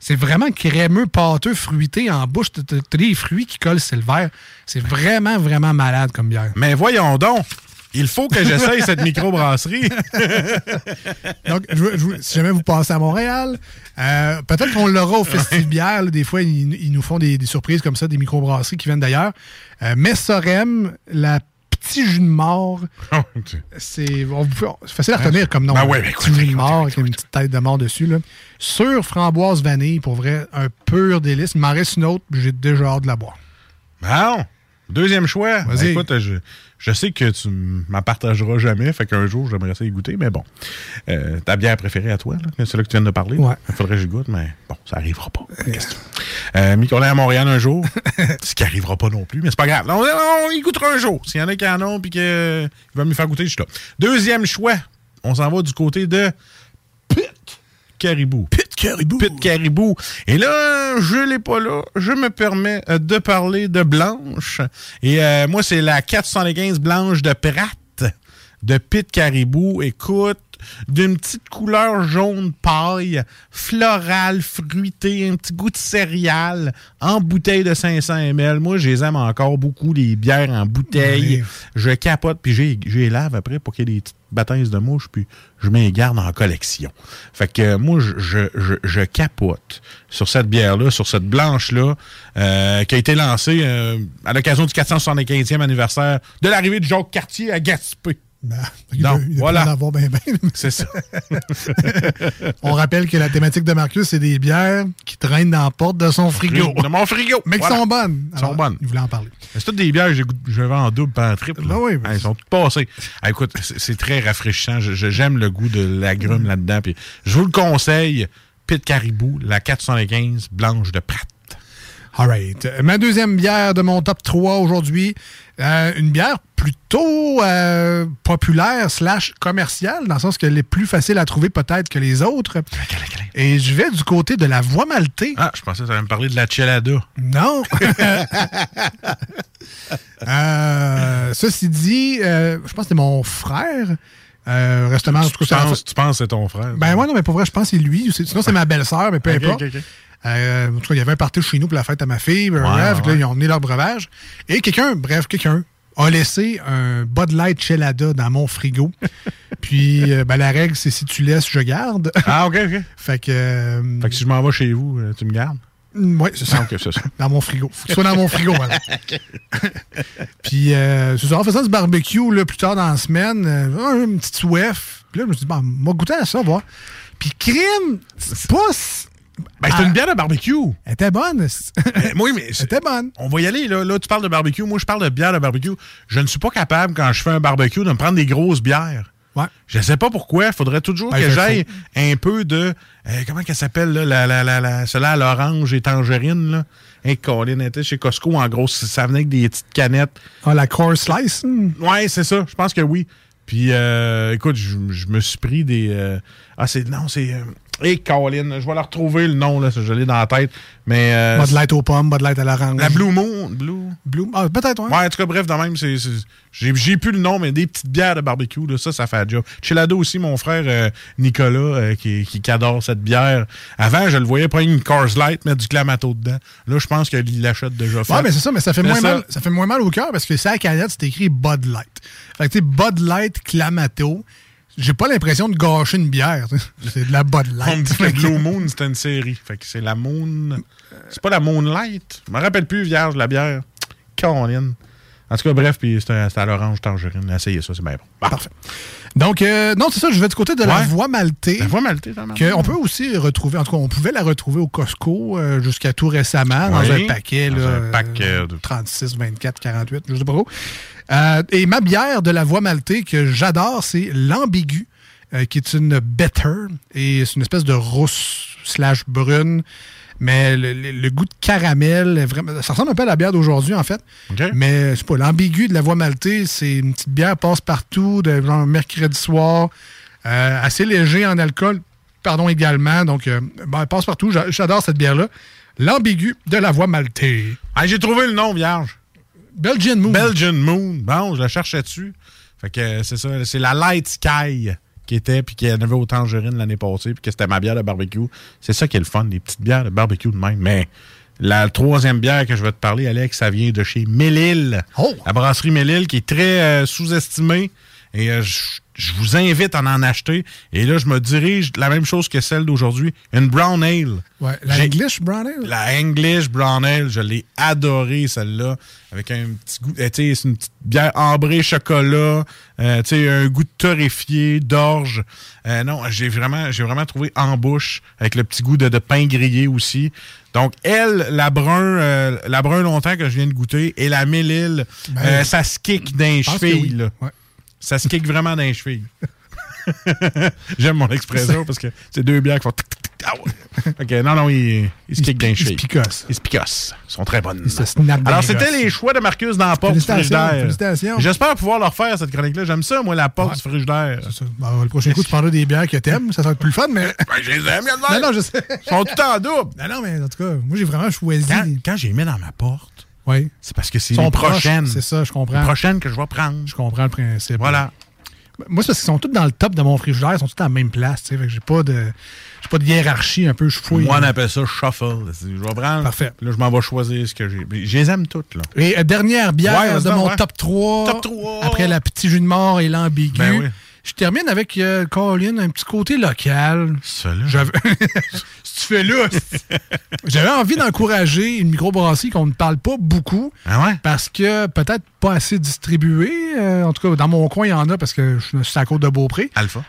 C'est vraiment crémeux, pâteux, fruité en bouche. T'as des fruits qui collent sur le verre. C'est vraiment, vraiment malade comme bière. Mais voyons donc. Il faut que j'essaye cette microbrasserie. Donc, je je si jamais vous passez à Montréal, euh, peut-être qu'on l'aura au Festival Bière. là. Des fois, ils, ils nous font des, des surprises comme ça, des microbrasseries qui viennent d'ailleurs. Euh, Messorem, la petit jus de mort, c'est peut- c'est facile à retenir comme nom. Ben ouais, ben petit jus de mort avec une petite tête de mort dessus. Là. Sur framboise vanille, pour vrai, un pur délice. Il m'en reste une autre, puis j'ai déjà hâte de la boire. Bon. Deuxième choix. Vas-y. Écoute, je, je sais que tu m'en partageras jamais, fait qu'un jour, j'aimerais essayer de goûter, mais bon. Euh, ta bière préférée à toi, là, c'est là que tu viens de parler. Ouais. Il faudrait que je goûte, mais bon, ça arrivera pas. Euh, mis qu'on est à Montréal un jour, ce qui arrivera pas non plus, mais c'est pas grave. On, on y goûtera un jour. S'il y en a qui en ont puis qu'ils veulent me faire goûter, je suis là. Deuxième choix, on s'en va du côté de Pit Caribou. Caribou. Et là, je l'ai pas là. Je me permets euh, de parler de Blanche. Et euh, moi, c'est la 475 Blanche de Pratt de Pit Caribou. Écoute, d'une petite couleur jaune paille, florale, fruitée, un petit goût de céréales, en bouteille de 500 ml. Moi, je les aime encore beaucoup, les bières en bouteille. Oui. Je capote, puis j'ai j'ai lave après pour qu'il y ait des petites baptêmes de mouches, puis je m'y garde en collection. Fait que euh, moi, je, je, je- je capote sur cette bière-là, sur cette blanche-là, euh, qui a été lancée euh, à l'occasion du 475e anniversaire de l'arrivée de Jacques Cartier à Gaspé. Ben, doit- il voilà. en avoir bien, bien. C'est ça. On rappelle que la thématique de Marcus, c'est des bières qui traînent dans la porte de son frigo. De mon frigo. Mais qui sont bonnes. Sont bonnes. Il voulait en parler. C'est toutes des bières que je vends en double, pas en triple. Ben oui, ben Elles sont toutes passées. Ah, écoute, c'est très rafraîchissant. J'aime le goût de l'agrume là-dedans. Puis je vous le conseille. Pit Caribou, la 415 blanche de Pratt. All right. Ma deuxième bière de mon top 3 aujourd'hui, euh, une bière plutôt euh, populaire slash commerciale, dans le sens qu'elle est plus facile à trouver peut-être que les autres. Et je vais du côté de la voie maltée. Ah, je pensais que tu allais me parler de la Chelada. Non. Euh, ceci dit, euh, je pense que c'est mon frère. Euh, restaurant, en tout cas, Tu en penses, tu penses que c'est ton frère? Ben ouais, non, mais pour vrai, je pense que c'est lui. Sinon, c'est ma belle-sœur, mais peu importe. ok, ok. Euh, en tout cas, il y avait un party chez nous pour la fête à ma fille. Ouais, bref, ouais, là, ils ont emmené leur breuvage. Et quelqu'un, bref, quelqu'un a laissé un Bud Light Chelada dans mon frigo. Puis, euh, ben, la règle, c'est si tu laisses, je garde. Ah, OK, OK. fait que... euh, Fait que si je m'en vais chez vous, tu me gardes? oui, c'est ça. Ah, ça. Dans mon frigo. Faut que ce soit dans mon frigo, voilà. Puis, euh, c'est ça, en faisant du barbecue, là, plus tard dans la semaine, euh, une petite soif. Puis là, je me suis dit, bon, m'a goûté à ça, voir. Puis, crime, c'est pas... Ben, c'est Ah, une bière de barbecue. Elle était bonne. oui, mais Elle était bonne. on va y aller. Là. là, tu parles de barbecue. Moi, je parle de bière de barbecue. Je ne suis pas capable, quand je fais un barbecue, de me prendre des grosses bières. Ouais. Je ne sais pas pourquoi. Il faudrait toujours Ben, que j'aille un peu de. euh, comment qu'elle s'appelle, là? La, la, la, la, celle-là à l'orange et tangerine, là. Hey, Colin, était chez Costco, en gros. Ça venait avec des petites canettes. Ah, la Core Slice. hmm. Ouais, c'est ça. Je pense que oui. Puis, euh, écoute, je, je me suis pris des. euh, ah, c'est. Non, c'est. Hey, Colin, je vais la retrouver le nom, là. Je l'ai dans la tête. Mais. euh, Bud Light aux pommes, Bud Light à l'orange. la Blue Moon. Blue. Blue. Ah, peut-être, ouais. Ouais, en tout cas, bref, de même, c'est, j'ai, plus le nom, mais des petites bières de barbecue, là, ça, ça fait la job. Chez Lado aussi, mon frère euh, Nicolas, euh, qui, qui, qui adore cette bière. Avant, je le voyais prendre une Cars Light, mettre du Clamato dedans. Là, je pense qu'il l'achète déjà fait. Ouais, mais c'est ça, mais ça fait, moins ça. Mal, ça fait moins mal au cœur parce que c'est à la canette, c'est écrit Bud Light. Fait que, tu sais, Bud Light Clamato, j'ai pas l'impression de gâcher une bière. C'est de la Bud On me Light. dit que Blue Moon, c'était une série. Fait que c'est la Moon. C'est pas la Moonlight. Je me rappelle plus, vierge, la bière. Caroline. En tout cas, bref, puis c'était à l'orange tangerine. Essayez ça, c'est bien bon. Parfait. Donc, euh, non, c'est ça, je vais du côté de la voie maltée. La voie maltée, marche. On peut aussi retrouver, en tout cas, on pouvait la retrouver au Costco euh, jusqu'à tout récemment, dans un paquet, dans là, un pack, euh, de- 36, 24, 48, je sais pas trop. Euh, et ma bière de la voie maltée que j'adore, c'est l'ambigu, euh, qui est une better, et c'est une espèce de rousse slash brune, mais le, le- le goût de caramel, vraiment, ça ressemble un peu à la bière d'aujourd'hui, en fait. Mais sais pas, l'ambigu de la voie maltée, c'est une petite bière passe-partout, de genre mercredi soir, euh, assez léger en alcool, pardon également. Donc, euh, ben, passe-partout, j'a- j'adore cette bière-là. L'ambigu de la voie maltée. Ah, j'ai trouvé le nom, vierge. Belgian Moon. Belgian Moon. Bon, je la cherchais dessus. Fait que euh, c'est ça, c'est la Light Sky qui était, puis qui en avait au tangerine l'année passée, puis que c'était ma bière de barbecue. C'est ça qui est le fun, des petites bières de barbecue de même. Mais la troisième bière que je vais te parler, Alex, ça vient de chez Mélile. La brasserie Mélile, qui est très euh, sous-estimée. Et euh, je je vous invite à en acheter. Et là, je me dirige la même chose que celle d'aujourd'hui. Une Brown Ale. Ouais, la English Brown Ale? La English Brown Ale, je l'ai adorée, celle-là. Avec un petit goût, euh, tu sais, c'est une petite bière ambrée chocolat, euh, tu sais, un goût de torréfié, d'orge. Euh, non, j'ai vraiment, j'ai vraiment trouvé en bouche, avec le petit goût de, de pain grillé aussi. Donc, elle, la brun, euh, la brun longtemps que je viens de goûter, et la mélile, Ben, ça se kick d'un cheville, oui. là. Ouais. Ça se kick vraiment d'un cheville. J'aime mon expression parce que c'est deux bières qui font. Ah. OK, non, non, ils, ils se kick d'un Ils se cheville. picossent. Ils se picossent. Ils sont très bonnes. Ils se snappent dans Alors, les c'était les choix de Marcus dans la porte du frigidaire. félicitations. J'espère pouvoir leur faire cette chronique-là. J'aime ça, moi, la porte du frigidaire. Bon, le prochain coup, tu parleras des bières que t'aimes. Ça être plus fun, mais. Ben, je les aime, il y a de Non, non, je sais. Ils sont tout en double. Non, non, mais en tout cas, moi, j'ai vraiment choisi. Quand, quand j'ai mis dans ma porte, Oui. c'est parce que c'est les prochaines. C'est ça, je comprends. Les prochaines que je vais prendre. Je comprends le principe. Voilà. Moi, c'est parce qu'ils sont tous dans le top de mon frigidaire. Ils sont tous à la même place. fait que J'ai pas de. J'ai pas de hiérarchie un peu. Je fouille. Moi, on appelle ça shuffle. Je vais prendre. Parfait. Là, je m'en vais choisir ce que j'ai. Je les aime toutes, là. Et euh, dernière bière Ouais, de mon ouais. top 3. Top 3. Après la petit jus de mort et l'ambigu. Ben oui. Je termine avec, euh, Colin, un petit côté local. Celui-là. Si tu fais là, J'avais envie d'encourager une microbrasserie qu'on ne parle pas beaucoup. Ah ouais? Parce que peut-être pas assez distribuée. euh, en tout cas, dans mon coin, il y en a parce que je suis à la côte de Beaupré. Alpha.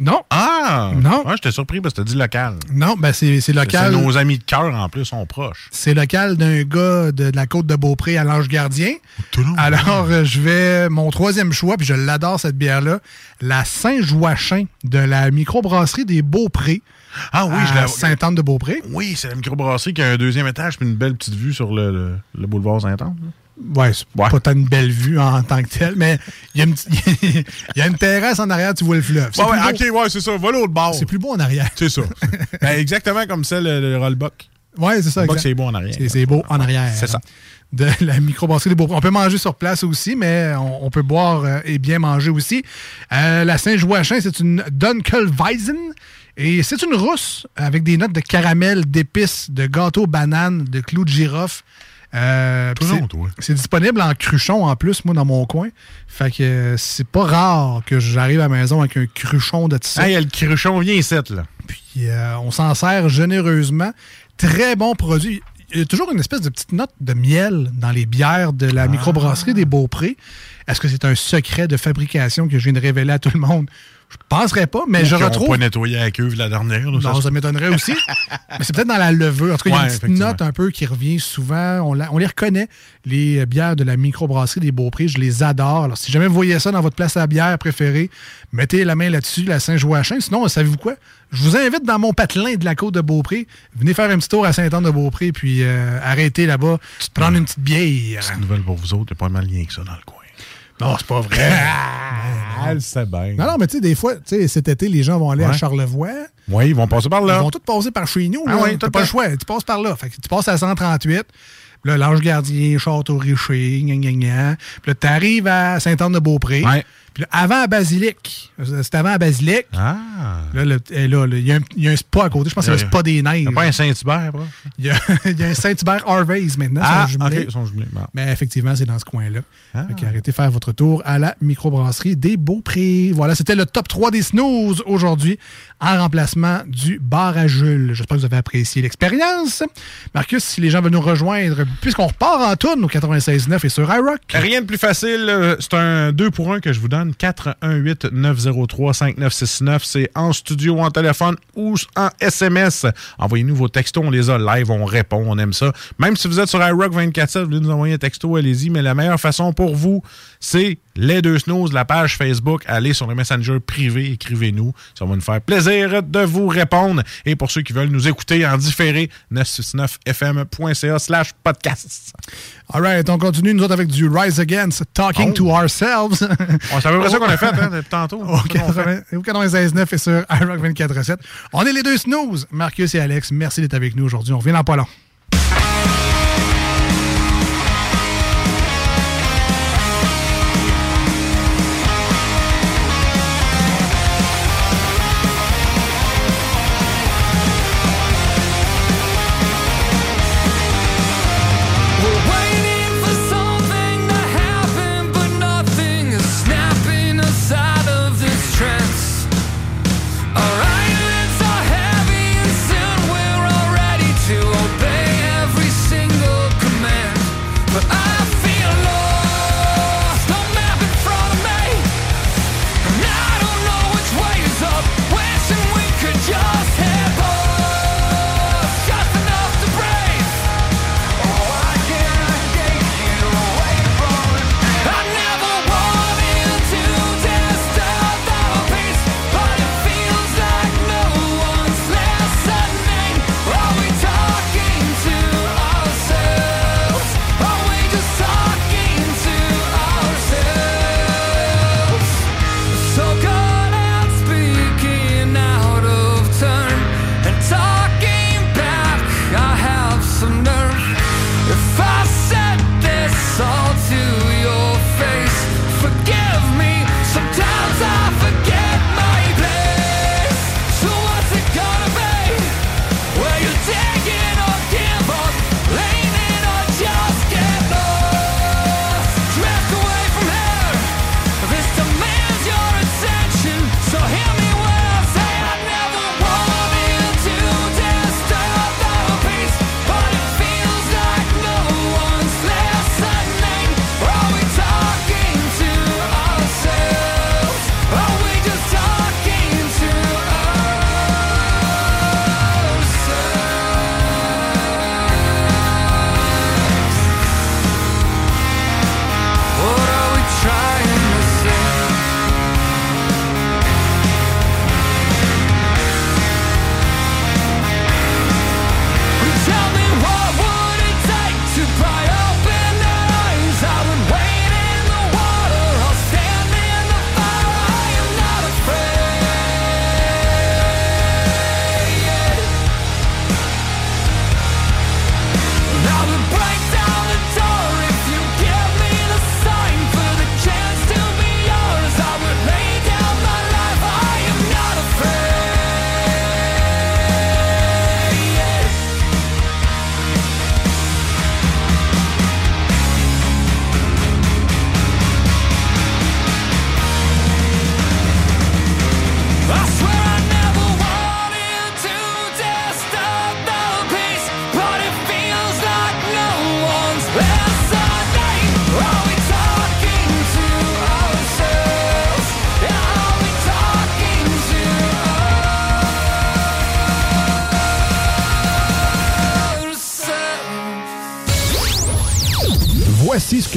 Non. Ah! Non. Ouais, j'étais surpris parce que tu as dit local. Non, ben c'est, c'est local. C'est nos amis de cœur, en plus, sont proches. C'est local d'un gars de, de la côte de Beaupré à l'Ange Gardien. Alors, euh, je vais. Mon troisième choix, puis je l'adore cette bière-là, la Saint-Joachim de la microbrasserie des Beaupré. Ah oui, je à l'ai. Sainte-Anne-de-Beaupré. Oui, c'est la microbrasserie qui a un deuxième étage puis une belle petite vue sur le, le, le boulevard Saint-Anne. Ouais, c'est pas tant une belle vue en tant que telle, mais il y, y a une terrasse en arrière, tu vois le fleuve. Ouais, ouais, ok, ouais, c'est ça. Va l'autre bord. C'est plus beau en arrière. C'est ça. Ben, exactement comme celle, le, le rollbuck. Ouais, c'est ça. Rollbuck, c'est beau en arrière. C'est, beau en arrière. C'est ça. De la microbrasserie des Beaupré. On peut manger sur place aussi, mais on, on peut boire euh, et bien manger aussi. Euh, la Saint-Joachim, c'est une Dunkelweizen. Et c'est une rousse avec des notes de caramel, d'épices, de gâteau banane, de clous de girofle. Euh, c'est- disponible en cruchon en plus, moi, dans mon coin. Fait que euh, c'est pas rare que j'arrive à la maison avec un cruchon de ça. Hey, le cruchon vient ici, là. Puis euh, on s'en sert généreusement. Très bon produit. Il y a toujours une espèce de petite note de miel dans les bières de Ah. la microbrasserie des Beaupré. Est-ce que c'est un secret de fabrication que je viens de révéler à tout le monde? Je penserais pas, mais je retrouve. pas nettoyé la cuve la dernière. Non, ça- ça m'étonnerait aussi. mais c'est peut-être dans la levure. En tout cas, il y a une petite note un peu qui revient souvent. On, la- on les reconnaît, les bières de la microbrasserie des Beaupré. Je les adore. Alors, si jamais vous voyez ça dans votre place à bière préférée, mettez la main là-dessus, la Saint-Joachim. Sinon, savez-vous quoi? Je vous invite dans mon patelin de la côte de Beaupré. Venez faire un petit tour à Saint-Anne-de-Beaupré, puis euh, arrêtez là-bas, prendre une petite bière. Petite nouvelle pour vous autres, il n'y a pas mal lien que ça dans le coin. Non, c'est pas vrai. Elle sait bien. non, non, mais tu sais, des fois, tu sais, cet été, les gens vont aller à Ouais. Charlevoix. Oui, ils vont passer par là. Ils vont tous passer par chez nous. Ah là. oui, T'as pas le choix. Tu passes par là. Fait que tu passes à 138. Puis là, l'Ange Gardien, Château-Richer, gna gna gna. Puis là, t'arrives à Saint-Anne-de-Beaupré. Puis là, avant à Basilic. C'est avant à Basilic. Ah. Là, le- et là, là, il y, a un- il y a un spa à côté. Je pense que c'est le spa des neiges. Il n'y a pas un Saint-Hubert, bro? Il y a, il y a un Saint-Hubert Harvey's maintenant. Ah, ils sont jumelés. ok, ils sont jumelés. Bon. Mais effectivement, c'est dans ce coin-là. Ah. Fait qu'arrêtez de faire votre tour à la microbrasserie des Beaupré. Voilà, c'était le top 3 des snooze aujourd'hui en remplacement du bar à Jules. J'espère que vous avez apprécié l'expérience. Marcus, si les gens veulent nous rejoindre, puisqu'on repart en tourne au 96.9 et sur iRock. Rien de plus facile. euh, C'est un 2 pour 1 que je vous donne. 418-903-5969. C'est en studio, en téléphone ou en SMS. Envoyez-nous vos textos. On les a live. On répond. On aime ça. Même si vous êtes sur iRock 24 vous voulez nous envoyer un texto, allez-y. Mais la meilleure façon pour vous, c'est les deux snooze, la page Facebook. Allez sur le Messenger privé. Écrivez-nous. Ça va nous faire plaisir de vous répondre. Et pour ceux qui veulent nous écouter en différé, 969fm.ca slash podcast. All right, on continue, nous autres, avec du Rise Against, Talking Oh. to Ourselves. On c'est à peu près ça qu'on a fait hein, depuis tantôt. Au 80 au 96.9 et sur iRock 24.7. On est les deux snooze, Marcus et Alex. Merci d'être avec nous aujourd'hui. On revient dans pas long.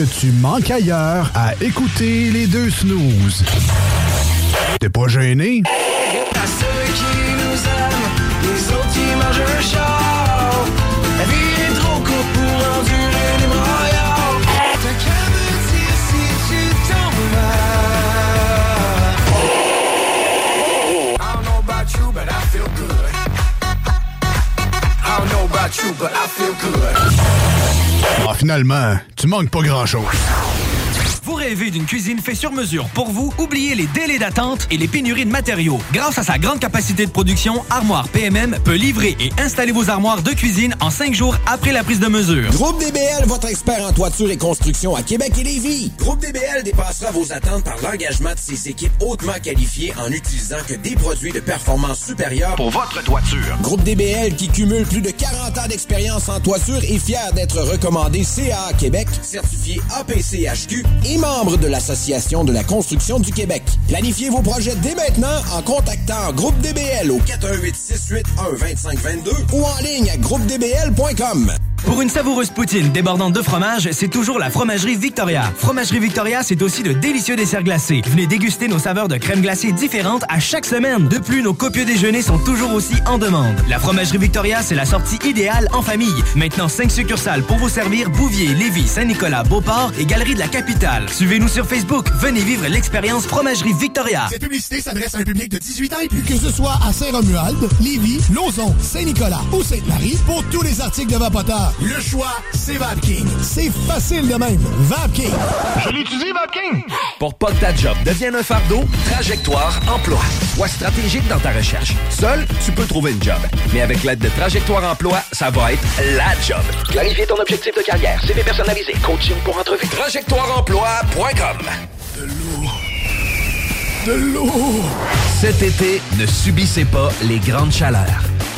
Que tu manques ailleurs à écouter les deux snooze. T'es pas gêné? À ceux qui nous aiment, les autres qui mangent un char. La vie est trop courte pour endurer les broyards. T'as qu'à me dire si tu t'en vas. I don't know about you, but I feel good. I don't know about you, but I feel good. Ah, finalement, tu manques pas grand-chose. Rêvez d'une cuisine faite sur mesure pour vous? Oubliez les délais d'attente et les pénuries de matériaux. Grâce à sa grande capacité de production, Armoire PMM peut livrer et installer vos armoires de cuisine en cinq jours après la prise de mesure. Groupe DBL, votre expert en toiture et construction à Québec et Lévis. Groupe DBL dépassera vos attentes par l'engagement de ses équipes hautement qualifiées en utilisant que des produits de performance supérieure pour votre toiture. Groupe DBL qui cumule plus de 40 ans d'expérience en toiture est fier d'être recommandé CA Québec, certifié APCHQ et membre de l'Association de la construction du Québec. Planifiez vos projets dès maintenant en contactant Groupe DBL au 418 681 2522 ou en ligne à groupedbl.com. Pour une savoureuse poutine débordante de fromage, c'est toujours la Fromagerie Victoria. Fromagerie Victoria, c'est aussi de délicieux desserts glacés. Venez déguster nos saveurs de crème glacée différentes à chaque semaine. De plus, nos copieux déjeuners sont toujours aussi en demande. La Fromagerie Victoria, c'est la sortie idéale en famille. Maintenant, 5 succursales pour vous servir Bouvier, Lévis, Saint-Nicolas, Beauport et Galerie de la Capitale. Suivez-nous sur Facebook. Venez vivre l'expérience Fromagerie Victoria. Cette publicité s'adresse à un public de 18 ans. Que ce soit à Saint-Romuald, Lévis, Lauson, Saint-Nicolas ou Sainte-Marie, pour tous les articles de Vapoteur, le choix, c'est VapKing. C'est facile de même. VapKing. Je l'utilise, VapKing. Pour pas que ta job devienne un fardeau, Trajectoire Emploi. Sois stratégique dans ta recherche. Seul, tu peux trouver une job. Mais avec l'aide de Trajectoire Emploi, ça va être la job. Clarifier ton objectif de carrière, CV personnalisé, coaching pour entrevue. TrajectoireEmploi.com De l'eau. De l'eau. Cet été, ne subissez pas les grandes chaleurs.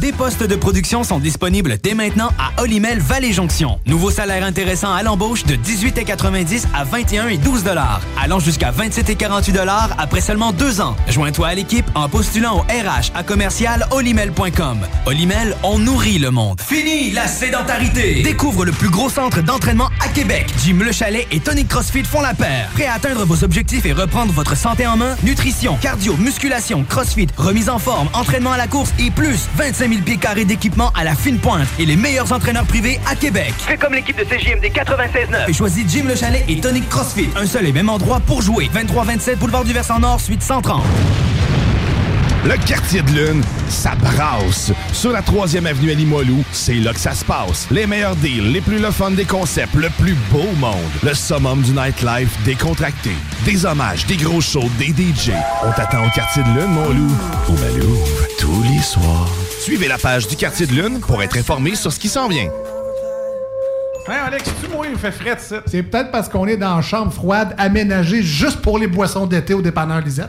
Des postes de production sont disponibles dès maintenant à Olimel Valley Jonction. Nouveau salaire intéressant à l'embauche de 18,90 à 21 et 12 dollars, allant jusqu'à 27 et 48 dollars après seulement deux ans. Joins-toi à l'équipe en postulant au RH à commercial olimel.com. Olimel, on nourrit le monde. Fini la sédentarité. Découvre le plus gros centre d'entraînement à Québec. Jim Le Chalet et Tonic CrossFit font la paire. Prêt à atteindre vos objectifs et reprendre votre santé en main? Nutrition, cardio, musculation, CrossFit, remise en forme, entraînement à la course et plus 25 000 pieds carrés d'équipement à la fine pointe et les meilleurs entraîneurs privés à Québec. Fais comme l'équipe de CJMD 96.9. Et choisis Jim Le Chalet et Tonic CrossFit. Un seul et même endroit pour jouer. 23-27 Boulevard du Versant Nord, suite 130. Le quartier de lune, ça brasse. Sur la 3e avenue à Limoilou, c'est là que ça se passe. Les meilleurs deals, les plus le fun des concepts, le plus beau monde. Le summum du nightlife décontracté. Des hommages, des gros shows, des DJ. On t'attend au quartier de lune, mon loup. Au Malou, tous les soirs. Suivez la page du quartier de lune pour être informé sur ce qui s'en vient. Hey Alex, tu moi, il fait frais ça. C'est peut-être parce qu'on est dans une chambre froide aménagée juste pour les boissons d'été au dépanneur Lisette.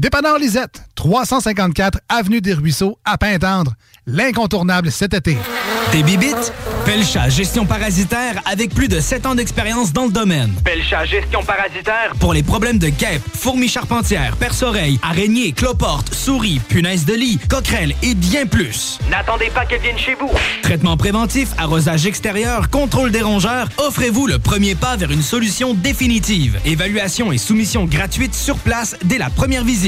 Dépanneur Lisette, 354 Avenue des Ruisseaux, à Pintendre. L'incontournable cet été. Des bibites? Pelcha Gestion Parasitaire avec plus de 7 ans d'expérience dans le domaine. Pelcha Gestion Parasitaire. Pour les problèmes de guêpes, fourmis charpentières, perce-oreilles, araignées, cloportes, souris, punaises de lit, coquerelles et bien plus. N'attendez pas qu'elles viennent chez vous. Traitement préventif, arrosage extérieur, contrôle des rongeurs, offrez-vous le premier pas vers une solution définitive. Évaluation et soumission gratuite sur place dès la première visite.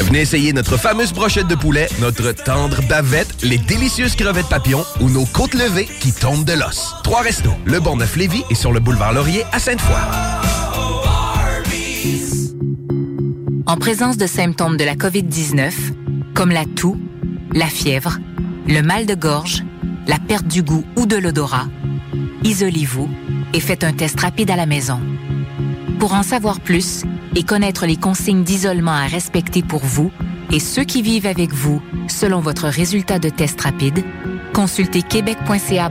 Venez essayer notre fameuse brochette de poulet, notre tendre bavette, les délicieuses crevettes papillons ou nos côtes levées qui tombent de l'os. Trois restos, le Bonneuf Lévis et sur le boulevard Laurier à Sainte-Foy. En présence de symptômes de la COVID-19, comme la toux, la fièvre, le mal de gorge, la perte du goût ou de l'odorat, isolez-vous et faites un test rapide à la maison. Pour en savoir plus et connaître les consignes d'isolement à respecter pour vous et ceux qui vivent avec vous selon votre résultat de test rapide, consultez québec.ca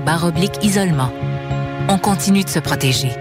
isolement. On continue de se protéger.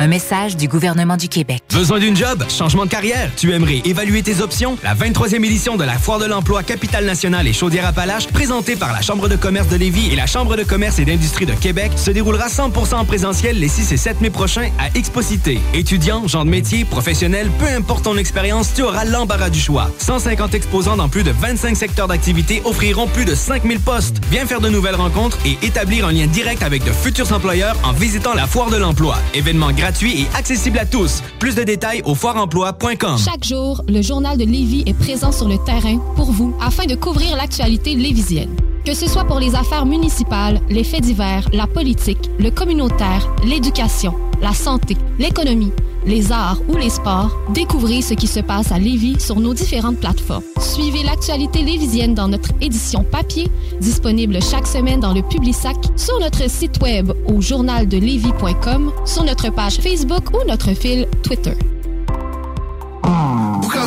Un message du gouvernement du Québec. Besoin d'une job? Changement de carrière? Tu aimerais évaluer tes options? La 23e édition de la Foire de l'emploi Capitale Nationale et Chaudière-Appalaches, présentée par la Chambre de commerce de Lévis et la Chambre de commerce et d'industrie de Québec, se déroulera 100% en présentiel les 6 et 7 mai prochains à Exposité. Étudiants, gens de métier, professionnels, peu importe ton expérience, tu auras l'embarras du choix. 150 exposants dans plus de 25 secteurs d'activité offriront plus de 5000 postes. Viens faire de nouvelles rencontres et établir un lien direct avec de futurs employeurs en visitant la Foire de l'emploi. Événement gratuit et accessible à tous. Plus de détails au foireemploi.com. Chaque jour, le journal de Lévis est présent sur le terrain pour vous afin de couvrir l'actualité lévisienne. Que ce soit pour les affaires municipales, les faits divers, la politique, le communautaire, l'éducation, la santé, l'économie, les arts ou les sports, découvrez ce qui se passe à Lévis sur nos différentes plateformes. Suivez l'actualité lévisienne dans notre édition papier, disponible chaque semaine dans le Publisac, sur notre site web au journaldelevis.com, sur notre page Facebook ou notre fil Twitter.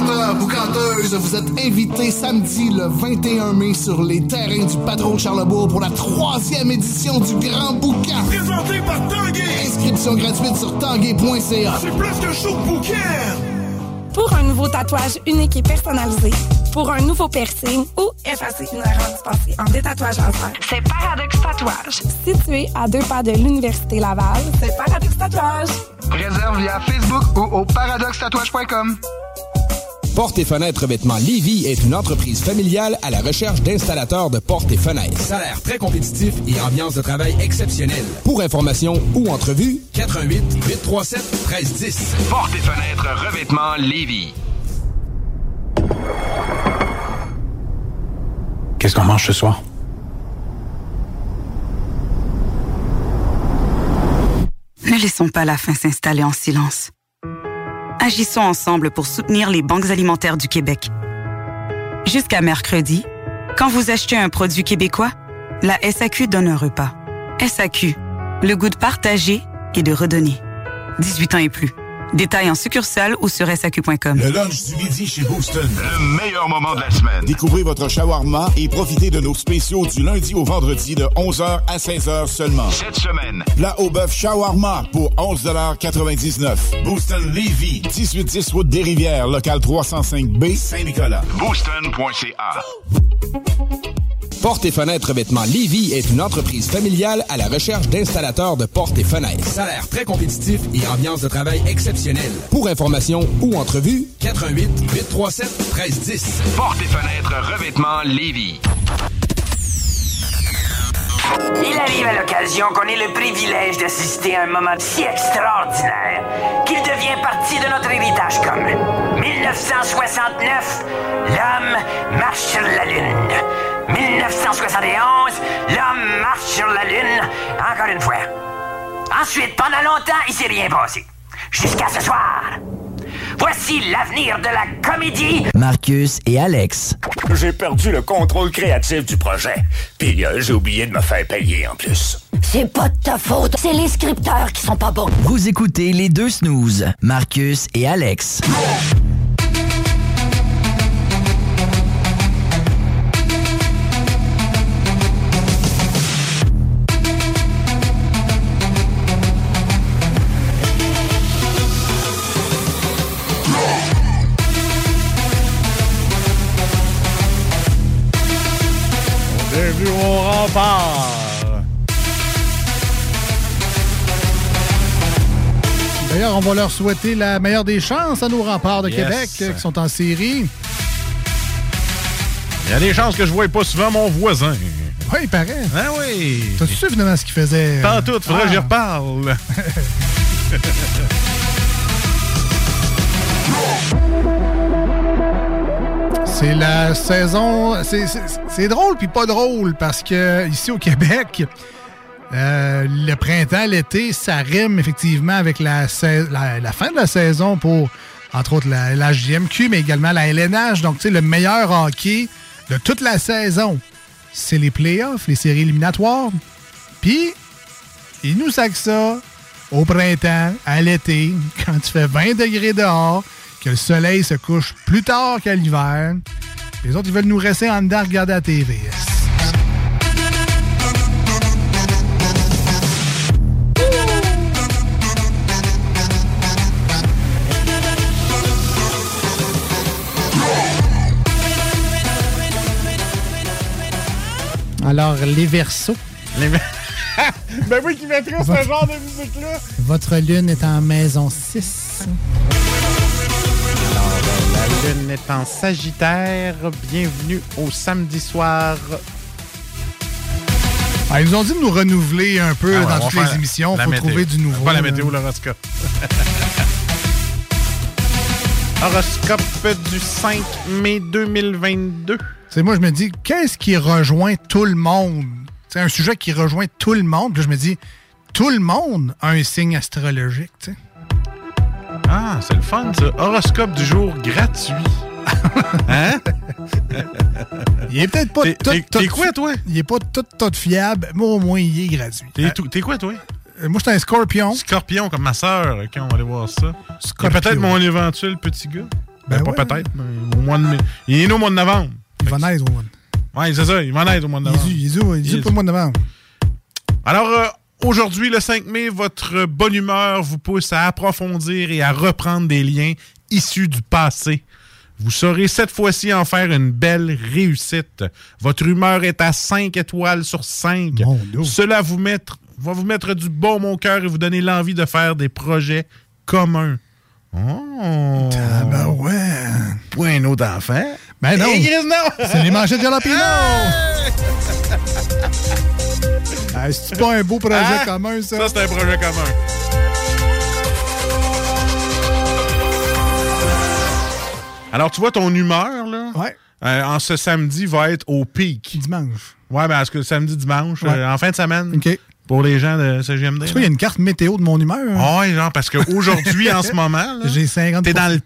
Boucanteur, boucanteuse, vous êtes invités samedi le 21 mai sur les terrains du Patron de Charlebourg pour la troisième édition du Grand Boucan. Présenté par Tanguay. Inscription gratuite sur tanguay.ca. C'est plus qu'un show de bouquin. Pour un nouveau tatouage unique et personnalisé, pour un nouveau piercing ou effacer une erreur dispensée en détatouage laser, c'est Paradox Tatouage. Situé à deux pas de l'Université Laval, c'est Paradox Tatouage. Réserve via Facebook ou au paradoxtatouage.com. Portes et fenêtres revêtement Lévis est une entreprise familiale à la recherche d'installateurs de portes et fenêtres. Salaire très compétitif et ambiance de travail exceptionnelle. Pour information ou entrevue, 88 837 1310. Portes et fenêtres revêtement Lévis. Qu'est-ce qu'on mange ce soir? Ne laissons pas la faim s'installer en silence. Agissons ensemble pour soutenir les banques alimentaires du Québec. Jusqu'à mercredi, quand vous achetez un produit québécois, la SAQ donne un repas. SAQ, le goût de partager et de redonner. 18 ans et plus. Détails en succursale ou sur SAQ.com. Le lunch du midi chez Booston. Le meilleur moment de la semaine. Découvrez votre shawarma et profitez de nos spéciaux du lundi au vendredi de 11h à 16h seulement. Cette semaine. Plat au bœuf shawarma pour 11,99 Booston Levy, 1810 route des Rivières, local 305B, Saint-Nicolas. Booston.ca. Portes et fenêtres revêtement Lévis est une entreprise familiale à la recherche d'installateurs de portes et fenêtres. Salaire très compétitif et ambiance de travail exceptionnelle. Pour information ou entrevue, 88 837 1310. Portes et fenêtres revêtement Lévis. Il arrive à l'occasion qu'on ait le privilège d'assister à un moment si extraordinaire qu'il devient partie de notre héritage commun. 1969, l'homme marche sur la Lune. 1971, l'homme marche sur la Lune encore une fois. Ensuite, pendant longtemps, il s'est rien passé. Jusqu'à ce soir. Voici l'avenir de la comédie. Marcus et Alex. J'ai perdu le contrôle créatif du projet. Puis euh, j'ai oublié de me faire payer en plus. C'est pas de ta faute, c'est les scripteurs qui sont pas bons. Vous écoutez les deux snooze, Marcus et Alex. Rempart. D'ailleurs, on va leur souhaiter la meilleure des chances à nos remparts de Yes. Québec euh, qui sont en série. Il y a des chances que je vois pas souvent mon voisin. Oui, il paraît. Ah oui. T'as-tu su finalement ce qu'il faisait? euh? Tant tout, faudrait que j'y Ah. reparle. C'est la saison. c'est- drôle puis pas drôle parce que ici au Québec, euh, le printemps, l'été, ça rime effectivement avec la, fin de la saison pour, entre autres, la, la JMQ, mais également la LNH. Donc, tu sais, le meilleur hockey de toute la saison, c'est les playoffs, les séries éliminatoires. Puis, ils nous sacent ça au printemps, à l'été, quand tu fais 20 degrés dehors, que le soleil se couche plus tard qu'à l'hiver. Les autres, ils veulent nous rester en dedans à regarder la TV. Alors, les versos. ben oui, qui mettrait ce genre de musique-là. Votre lune est en maison 6. Lune est en Sagittaire. Bienvenue au samedi soir. Ah, ils nous ont dit de nous renouveler un peu Ah ouais, dans toutes les émissions. Il faut météo. trouver du nouveau. Pas la météo, l'horoscope. Horoscope du 5 mai 2022. C'est moi, je me dis, qu'est-ce qui rejoint tout le monde? C'est un sujet qui rejoint tout le monde. Puis là, je me dis, tout le monde a un signe astrologique. tu sais. Ah, c'est le fun, ça. Horoscope du jour gratuit. hein? Il est peut-être pas tout, t'es- quoi, toi? Il est pas tout, tout fiable, mais au moins, il est gratuit. T'es quoi, toi? euh, moi, je suis un scorpion. Scorpion, comme ma sœur. OK, on va aller voir ça. Peut-être mon éventuel petit gars. Ben, Ben pas ouais. peut-être, mais au mois de mai. Il est né au mois de novembre. Il va naître au mois de Ouais, c'est ça, il va naître au mois de novembre. Il est dû- il est dû- il est dû Il- pour le mois de novembre. Alors, euh, aujourd'hui, le 5 mai, votre bonne humeur vous pousse à approfondir et à reprendre des liens issus du passé. Vous saurez cette fois-ci en faire une belle réussite. Votre humeur est à 5 étoiles sur 5. Cela vous mettre, va vous mettre du bon mon cœur et vous donner l'envie de faire des projets communs. Oh! ben ouais! Point un autre enfant. Ben non! C'est les manchettes de jalapeno! Ah, C'est pas un beau projet Ah, commun, ça? Ça, c'est un projet commun. Alors, tu vois, ton humeur, là, euh, en ce samedi, va être au pic. Dimanche. Ouais, ben, parce que samedi, dimanche, Ouais. euh, en fin de semaine, OK. pour les gens de CGMD. Tu vois, il y a une carte météo de mon humeur. hein? Ouais, genre, parce qu'aujourd'hui, en ce moment, J'ai 50 t'es dans le.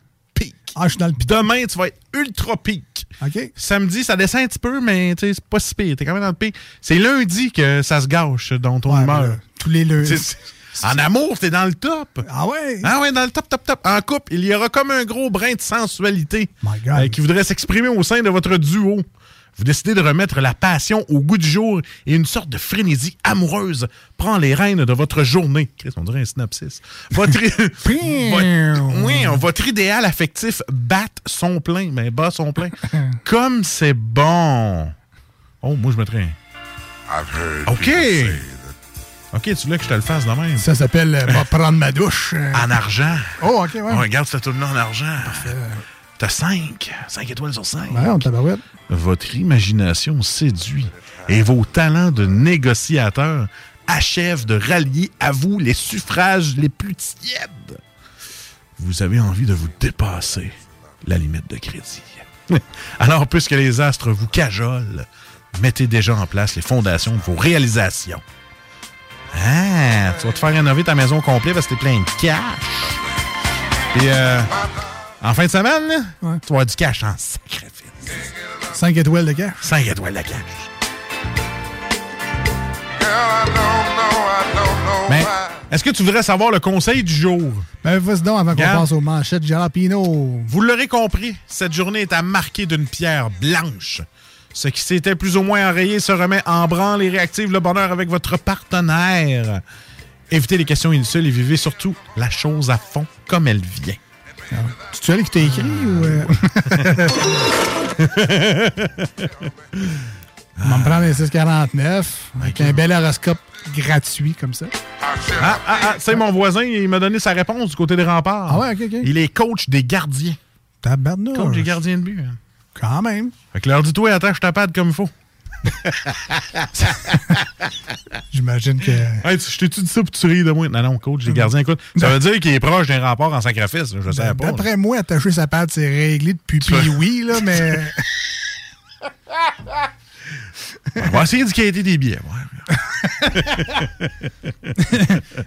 Ah, je suis dans le pic. Demain, tu vas être ultra pic. OK. Samedi, ça descend un petit peu, mais tu sais, c'est pas si pire. T'es quand même dans le pic. C'est lundi que ça se gâche dans ton Ouais, humeur. ben tous les lundis. En amour, t'es dans le top. Ah ouais? Ah ouais, dans le top, top, top. En couple, il y aura comme un gros brin de sensualité God. euh, qui voudrait s'exprimer au sein de votre duo. Vous décidez de remettre la passion au goût du jour et une sorte de frénésie amoureuse prend les rênes de votre journée. Chris, on dirait un synopsis. Votre, votre- oui, votre idéal affectif bat son plein, mais bat son plein. Comme c'est bon. Oh, moi, je mettrais un. OK. OK, tu voulais que je te le fasse de même? Ça s'appelle euh, Va prendre ma douche. euh. En argent. Oh, OK, ouais. On regarde cette tourne en argent. T'as 5. 5 étoiles sur 5. Ouais, on tabarouette. Votre imagination séduit et vos talents de négociateur achèvent de rallier à vous les suffrages les plus tièdes. Vous avez envie de vous dépasser la limite de crédit. Alors, puisque les astres vous cajolent, mettez déjà en place les fondations de vos réalisations. Ah, tu vas te faire rénover ta maison complète parce que t'es plein de cash. Et euh, en fin de semaine, là, tu vas avoir du cash en sacrifice. 5 étoiles de cash. 5 étoiles de cash. Mais est-ce que tu voudrais savoir le conseil du jour? Ben, vas-y donc avant qu'on passe aux manchettes Jalapino. Vous l'aurez compris, cette journée est à marquer d'une pierre blanche. Ce qui s'était plus ou moins enrayé se remet en branle et réactive le bonheur avec votre partenaire. Évitez les questions inutiles et vivez surtout la chose à fond comme elle vient. Tu elle qui t'a écrit ou. euh? On va me prendre un 649 avec un bel horoscope gratuit comme ça. Ah, ah, ah, c'est mon voisin, il m'a donné sa réponse du côté des remparts. Ah ouais, ok, ok. Il est coach des gardiens. Tabarnouche. Coach des gardiens de but. hein. Quand même. Fait que leur dis-toi, attache ta patte comme il faut. J'imagine que. Hey, tu- je t'ai-tu dit ça pour tu ris de moi? Non, non, coach des gardiens, écoute. Ça veut dire qu'il est proche d'un rempart en sacrifice. là, Je sais pas. là. D'après moi, attacher sa patte, c'est réglé depuis puis oui, là, mais. On va essayer de qualité des billets. ouais.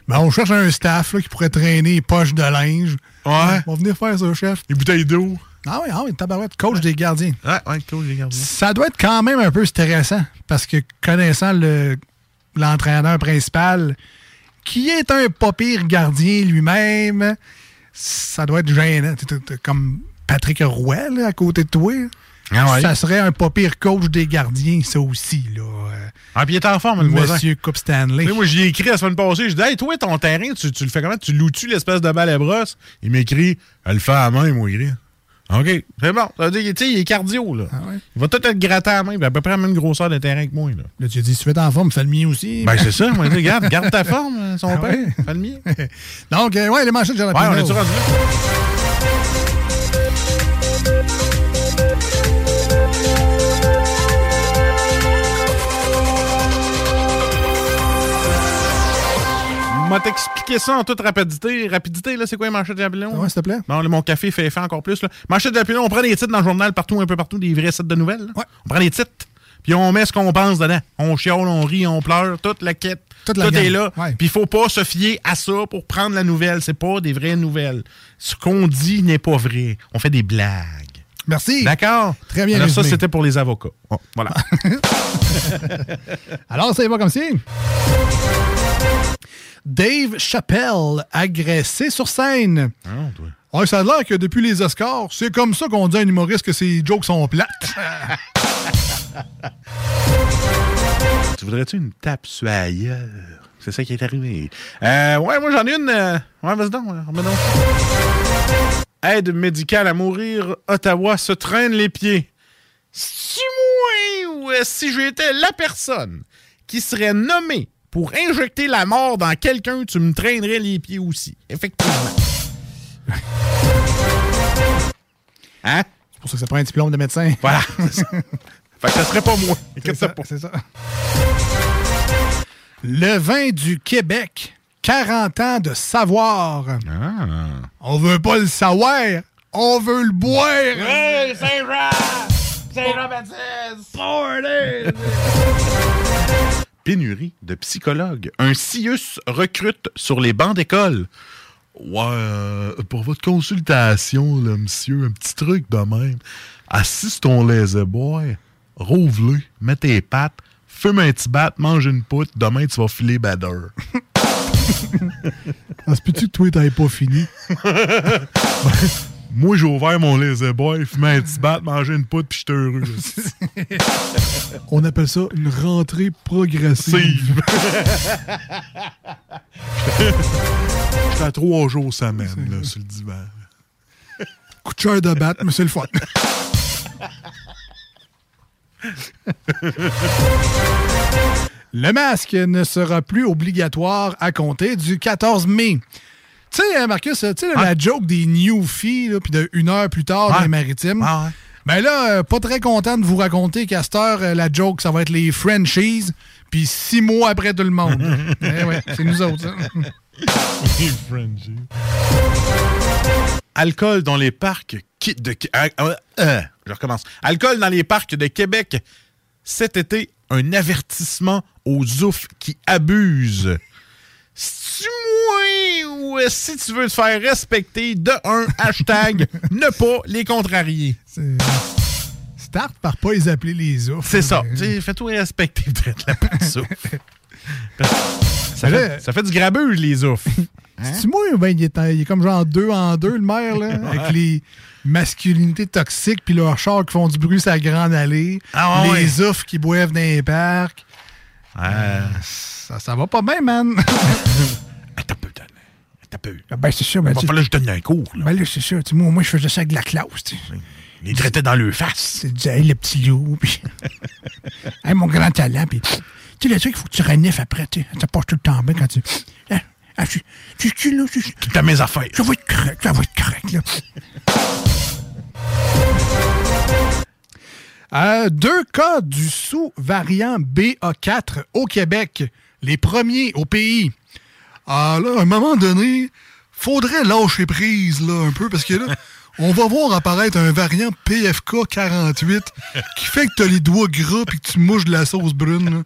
Ben, on cherche un staff là, qui pourrait traîner les poches de linge. Ouais. On va venir faire ça, chef. Les bouteilles d'eau. Ah oui, ah oui, tabarouette, coach des gardiens. Ouais, ouais, coach des gardiens. Ça doit être quand même un peu stressant parce que connaissant le l'entraîneur principal, qui est un pas pire gardien lui-même, ça doit être gênant. Comme Patrick Roy là, à côté de toi. Ah ouais. Ça serait un pas pire coach des gardiens, ça aussi. Là. Ah, puis il est en forme, le voisin. Monsieur Coupe Stanley. Tu sais, moi, j'y ai écrit la semaine passée. Je dis, hey, toi, ton terrain, tu, tu le fais comment? Tu loues-tu l'espèce de balle à brosse? Il m'écrit, elle le fait à main, moi, il écrit. OK, c'est bon. Ça veut dire, tu sais, il est cardio, là. Il va tout être gratté à la main, puis à peu près la même grosseur de terrain que moi, là. Là, tu as dit, si tu veux en forme, fais le mien aussi. Ben, c'est ça. Moi, dis, garde, garde ta forme, euh, son Ah père. ouais? Fais le mien. Donc, euh, ouais, les manchettes Ouais, on est-tu rendu là? M'a t'expliqué ça en toute rapidité. Rapidité, là, c'est quoi les manchettes de Jalapeno? Ouais, s'il te plaît. Bon, là, mon café fait effet encore plus. Là. Manchette de Jalapeno, on prend des titres dans le journal partout, un peu partout, des vrais sites de nouvelles. là. On prend des titres, puis on met ce qu'on pense dedans. On chiale, on rit, on pleure, toute la quête. Toute la tout est là. Puis il faut pas se fier à ça pour prendre la nouvelle. C'est pas des vraies nouvelles. Ce qu'on dit n'est pas vrai. On fait des blagues. Merci. D'accord? Très bien Alors, ça, c'était pour les avocats. Voilà. Alors, ça y va comme si. Dave Chappelle, agressé sur scène. Ouais, ça a l'air que depuis les Oscars, c'est comme ça qu'on dit à un humoriste que ses jokes sont plates. tu voudrais-tu une tape sur? C'est ça qui est arrivé. Euh, ouais, moi, j'en ai une. euh, Ouais, vas-y donc. ouais, remets donc. Aide médicale à mourir, Ottawa se traîne les pieds. Si moi ou euh, si j'étais la personne qui serait nommée pour injecter la mort dans quelqu'un, tu me traînerais les pieds aussi. Effectivement. Hein? C'est pour ça que ça prend un diplôme de médecin. Voilà. fait que ça serait pas moi. C'est ça, c'est ça. Le vin du Québec. 40 ans de savoir. Ah. On veut pas le savoir, on veut le boire. Hey, Saint-Jean! Saint-Jean-Baptiste! Pénurie de psychologues. Un CIUS recrute sur les bancs d'école. Ouais, pour votre consultation, là, monsieur, un petit truc de même. Assis ton laser boy, rouvre-le, mets tes pattes, fume un petit bat, mange une poutre, demain tu vas filer badeur. Ah, se peut-tu que toi, t'avais pas fini? Moi, j'ai ouvert mon laser boy, fumé un petit bat, mangé une poutre, puis j'étais heureux. On appelle ça une rentrée progressive. J'étais à trois jours semaine, là, sur le divan. Coup de de batte, mais c'est le fun. Le masque ne sera plus obligatoire à compter du 14 mai. Tu sais, hein, Marcus, tu sais, la joke des Newfies, puis de une heure plus tard dans les maritimes. Ben là, euh, pas très content de vous raconter qu'à cette heure, euh, la joke, ça va être les Frenchies, puis six mois après tout le monde. Eh ouais, c'est nous autres, ça. Alcool dans les parcs de ah, ah, euh, je recommence. Alcool dans les parcs de Québec cet été, un avertissement aux oufs qui abusent. Si moi ou si tu veux te faire respecter, de un hashtag ne pas les contrarier. Start par pas les appeler les oufs. C'est ça. Tu Fais-toi respecter peut-être la petite ouf. Ça fait, ça fait du grabuge, les oufs. C'est moi, ben, il, est, en- il est comme genre deux en deux, le maire, là, avec les masculinités toxiques, puis leurs chars qui font du bruit sur la grande allée, Ah ouais, les oufs qui boivent dans les parcs. Euh, ça, ça va pas bien, man. T'as peu. Ben, c'est sûr. Ben, Va tu- falloir que je donne un cours. Là. Ben là, c'est sûr. Tu moi, moi, je faisais ça avec de la classe. tu sais. Il traitait dans le face. Il disait, hey, le petit loup, puis. hey, mon grand talent, puis. Tu sais, le truc, il faut que tu renifles après, tu. Ça passe tout le temps bien quand tu. Ah, ah, je- là, Tu as mes affaires. Ça va être correct, ça va être correct, là. Euh, deux cas du sous-variant BA4 au Québec, les premiers au pays. Ah là, à un moment donné, faudrait lâcher prise là un peu parce que là, on va voir apparaître un variant PFK 48 qui fait que t'as les doigts gras puis que tu mouches de la sauce brune.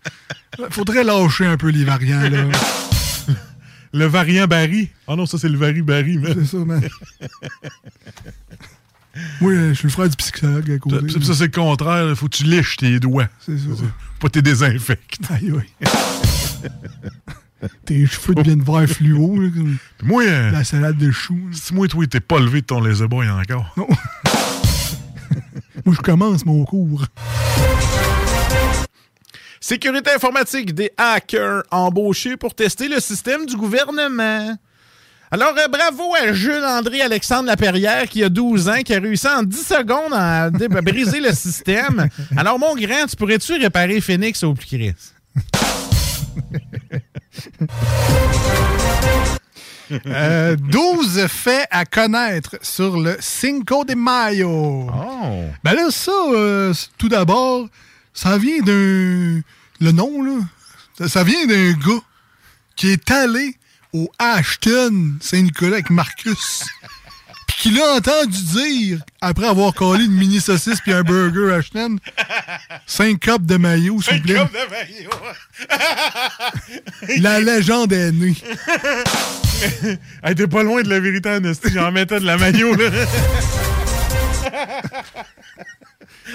là. Faudrait lâcher un peu les variants là. Le variant Barry. Ah non, ça, c'est le vari Barry. C'est ça, man. Euh, je suis le frère du psychologue à côté. Ça, ça, c'est le contraire. Il faut que tu liches tes doigts. C'est ça. Pas tes désinfectes. Aïe, aïe. Tes cheveux deviennent vert fluo. là, Moi, euh, la salade de choux. si moi, toi, t'es pas levé de ton laser boy encore. Non. Moi, je commence mon cours. Sécurité informatique des hackers embauchés pour tester le système du gouvernement. Alors, euh, bravo à Jules André Alexandre Laperrière qui a 12 ans, qui a réussi en 10 secondes à, dé- à briser le système. Alors, mon grand, tu pourrais-tu réparer Phoenix au plus Chris? Euh, 12 faits à connaître sur le Cinco de Mayo. Oh. Ben là, ça, euh, tout d'abord, ça vient d'un... Le nom, là, ça, ça vient d'un gars qui est allé au Ashton Saint-Nicolas avec Marcus. Puis qui l'a entendu dire, après avoir collé une mini saucisse puis un burger Ashton, 5 cups de maillot, s'il vous plaît. La légende est née. hey, t'es pas loin de la vérité, Anastie. J'en mettais de la maillot, là.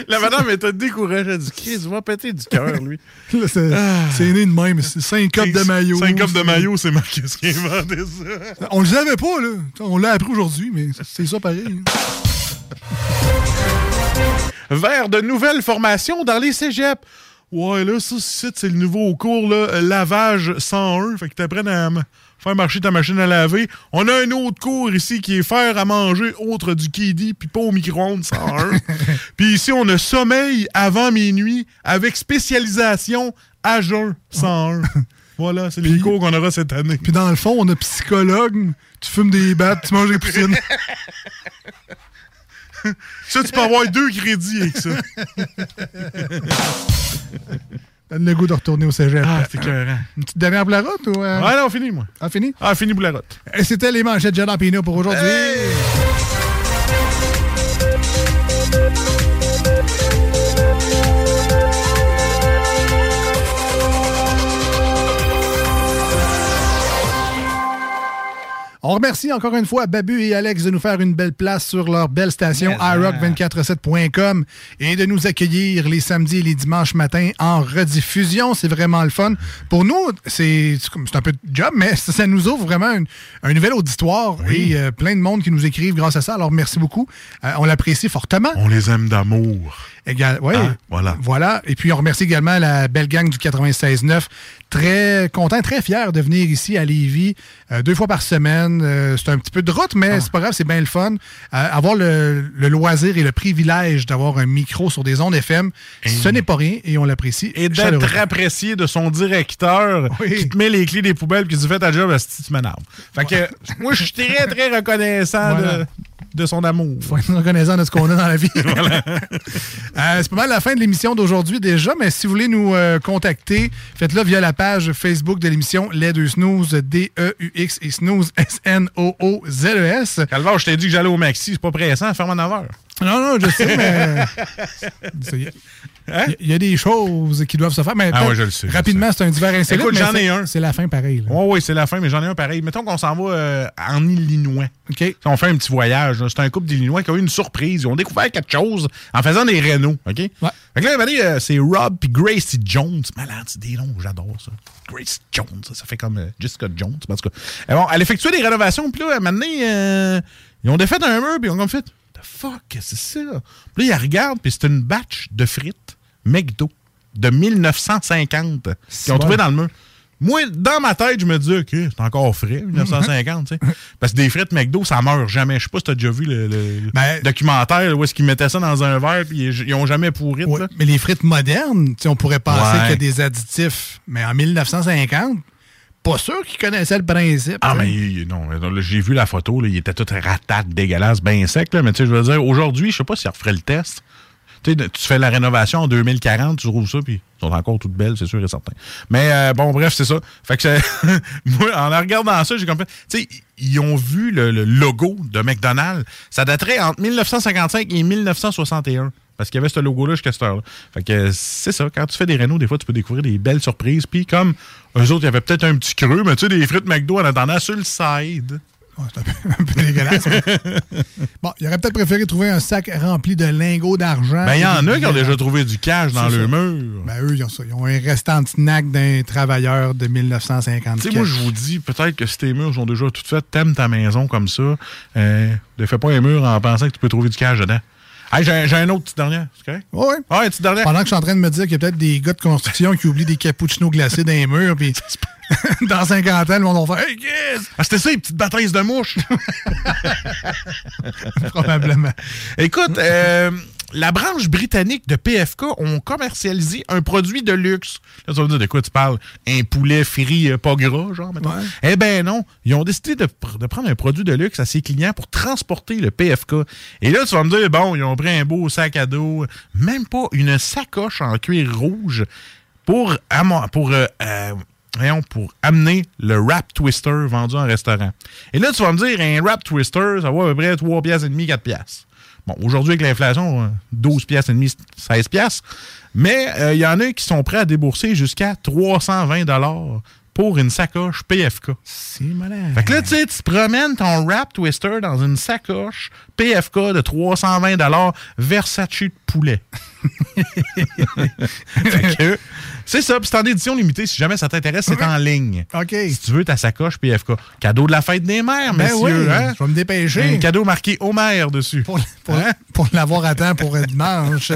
la madame était découragée. Elle dit Chris, va péter du cœur, lui. Là, c'est né de même. 5 cups de maillot. 5 cups de maillot, c'est Marcus qui a inventé ça. On le savait pas, là. On l'a appris aujourd'hui, mais c'est ça pareil. vers de nouvelles formations dans les cégeps. Ouais, là, ça, c'est c'est le nouveau cours, là, lavage 101. Fait que t'apprennes à faire marcher ta machine à laver. On a un autre cours ici qui est faire à manger autre du kiddy puis pas au micro-ondes 101. puis ici, on a sommeil avant minuit avec spécialisation à jeun 101. voilà, c'est les cours qu'on aura cette année. Puis dans le fond, on a psychologue, tu fumes des battes, tu manges des poutines. Ça, tu peux avoir deux crédits avec ça. Donne le goût de retourner au cégep. Ah, c'est écœurant. Une petite dernière pour la route ou. euh? Ouais, non, fini, moi. Ah, fini? Ah, fini pour la route. Et c'était les manchettes de Jalapino pour aujourd'hui. On remercie encore une fois Babu et Alex de nous faire une belle place sur leur belle station iRock247.com et de nous accueillir les samedis et les dimanches matins en rediffusion. C'est vraiment le fun. Pour nous, c'est un peu de job, mais ça, ça nous ouvre vraiment une- un nouvel auditoire et euh, plein de monde qui nous écrivent grâce à ça. Alors merci beaucoup. Euh, on l'apprécie fortement. On les aime d'amour. Égal, ouais. Hein? Voilà. Voilà. Et puis, on remercie également la belle gang du 96.9. Très content, très fier de venir ici à Lévis euh, deux fois par semaine. Euh, c'est un petit peu de route, Ah. mais c'est pas grave, c'est bien le fun. Euh, avoir le, le loisir et le privilège d'avoir un micro sur des ondes FM, ce n'est pas rien et on l'apprécie. Et d'être apprécié de son directeur qui te met les clés des poubelles et qui dit Fais ta job, si tu m'énerves. Fait que moi, je suis très, très reconnaissant Voilà. de, de son amour. faut être reconnaissant de ce qu'on a dans la vie. Euh, c'est pas mal la fin de l'émission d'aujourd'hui déjà, mais si vous voulez nous euh, contacter, faites-le via la page Facebook de l'émission Les Deux Snooze, D-E-U-X et Snooze, S-N-O-O-Z-E-S. Calvar, je t'ai dit que j'allais au maxi, c'est pas pressant, ferme en 9 heures. Non, non, je sais, mais. Il y, a- il y a des choses qui doivent se faire. Mais Hein? Ah ouais, je le sais, Rapidement, c'est un divers insolite. Écoute, j'en ai un. C'est la fin pareil. Oui, oui, c'est la fin, mais j'en ai un pareil. Mettons qu'on s'en va euh, en Illinois. OK. On fait un petit voyage. C'est un couple d'Illinois qui a eu une surprise. Ils ont découvert quelque chose en faisant des rénaux. OK? Fait que là, euh, c'est Rob puis Gracie Jones. Malade, c'est des noms, j'adore ça. Gracie Jones, ça, fait comme euh, Jessica Jones. En tout cas, bon, elle effectuait des rénovations. Puis là, à un moment donné, ils ont défait un mur, puis ils ont comme fait, the fuck, qu'est-ce que c'est ça? Puis là, ils regardent, puis c'est une batch de frites McDo de 1950 qu'ils ont trouvé dans le mur. Moi, dans ma tête, je me dis, OK, c'est encore frais, 1950, tu sais. Parce que des frites McDo, ça meurt jamais. Je sais pas si t'as déjà vu le, Ben, documentaire où est-ce qu'ils mettaient ça dans un verre puis ils, ils ont jamais pourri. Ouais, mais les frites modernes, tu sais, on pourrait penser Ouais. qu'il y a des additifs. Mais en 1950, pas sûr qu'ils connaissaient le principe. Ah, mais il- non, là, j'ai vu la photo, là, il était tout ratate, dégueulasse, bien sec. Là, mais tu sais, je veux dire, aujourd'hui, je sais pas s'ils referaient le test. Tu sais, tu fais la rénovation en 2040, tu roules ça, puis ils sont encore toutes belles, c'est sûr et certain. Mais euh, bon, bref, c'est ça. Fait que moi, en la regardant ça, j'ai compris. Tu sais, ils ont vu le, le logo de McDonald's. Ça daterait entre 1955 et 1961. Parce qu'il y avait ce logo-là jusqu'à cette heure-là. Fait que c'est ça. Quand tu fais des rénaux, des fois, tu peux découvrir des belles surprises. Puis comme eux autres, il y avait peut-être un petit creux, mais tu sais, des frites McDo en attendant sur le side. un peu dégueulasse. mais- bon, il aurait peut-être préféré trouver un sac rempli de lingots d'argent. Ben, il y en a qui ont déjà trouvé du cash dans C'est le mur. Ben, eux, ils ont ça. Ils ont un restant de snack d'un travailleur de 1950. Tu sais, moi, je vous dis, peut-être que si tes murs sont déjà toutes faites, t'aimes ta maison comme ça, euh, ne fais pas un mur en pensant que tu peux trouver du cash dedans. Hey, j'ai un- un autre petit dernier, c'est correct? Oui. Une petite dernière. Pendant que je suis en train de me dire qu'il y a peut-être des gars de construction qui oublient des cappuccinos glacés dans les murs, puis dans 50 ans, le monde va faire Hey, Chris! Ah, c'était ça, les petites batailles de mouches. Probablement. Écoute, euh, la branche britannique de PFK ont commercialisé un produit de luxe. Là, tu vas me dire de quoi tu parles? Un poulet frit euh, pas gras, genre, mettons? Eh ben non. Ils ont décidé de, pr- de prendre un produit de luxe à ses clients pour transporter le PFK. Et là, tu vas me dire, bon, ils ont pris un beau sac à dos, même pas une sacoche en cuir rouge pour, pour, euh, euh, pour amener le wrap twister vendu en restaurant. Et là, tu vas me dire, un wrap twister, ça vaut à peu près 3 piastres et demi, 4 piastres. Bon, aujourd'hui, avec l'inflation, euh, 12 piastres et demi, 16 piastres. Mais euh, il y en a qui sont prêts à débourser jusqu'à 320 dollars pour une sacoche PFK. C'est malin. Fait que là, tu sais, tu te promènes ton wrap twister dans une sacoche PFK de 320 dollars Versace de poulet. c'est ça. Puis c'est en édition limitée. Si jamais ça t'intéresse, c'est en ligne. OK. Si tu veux ta sacoche PFK. Cadeau de la fête des mères, Ben messieurs. oui, hein? je vais me dépêcher. Un cadeau marqué Homer dessus. Pour, pour, pour l'avoir à temps pour dimanche.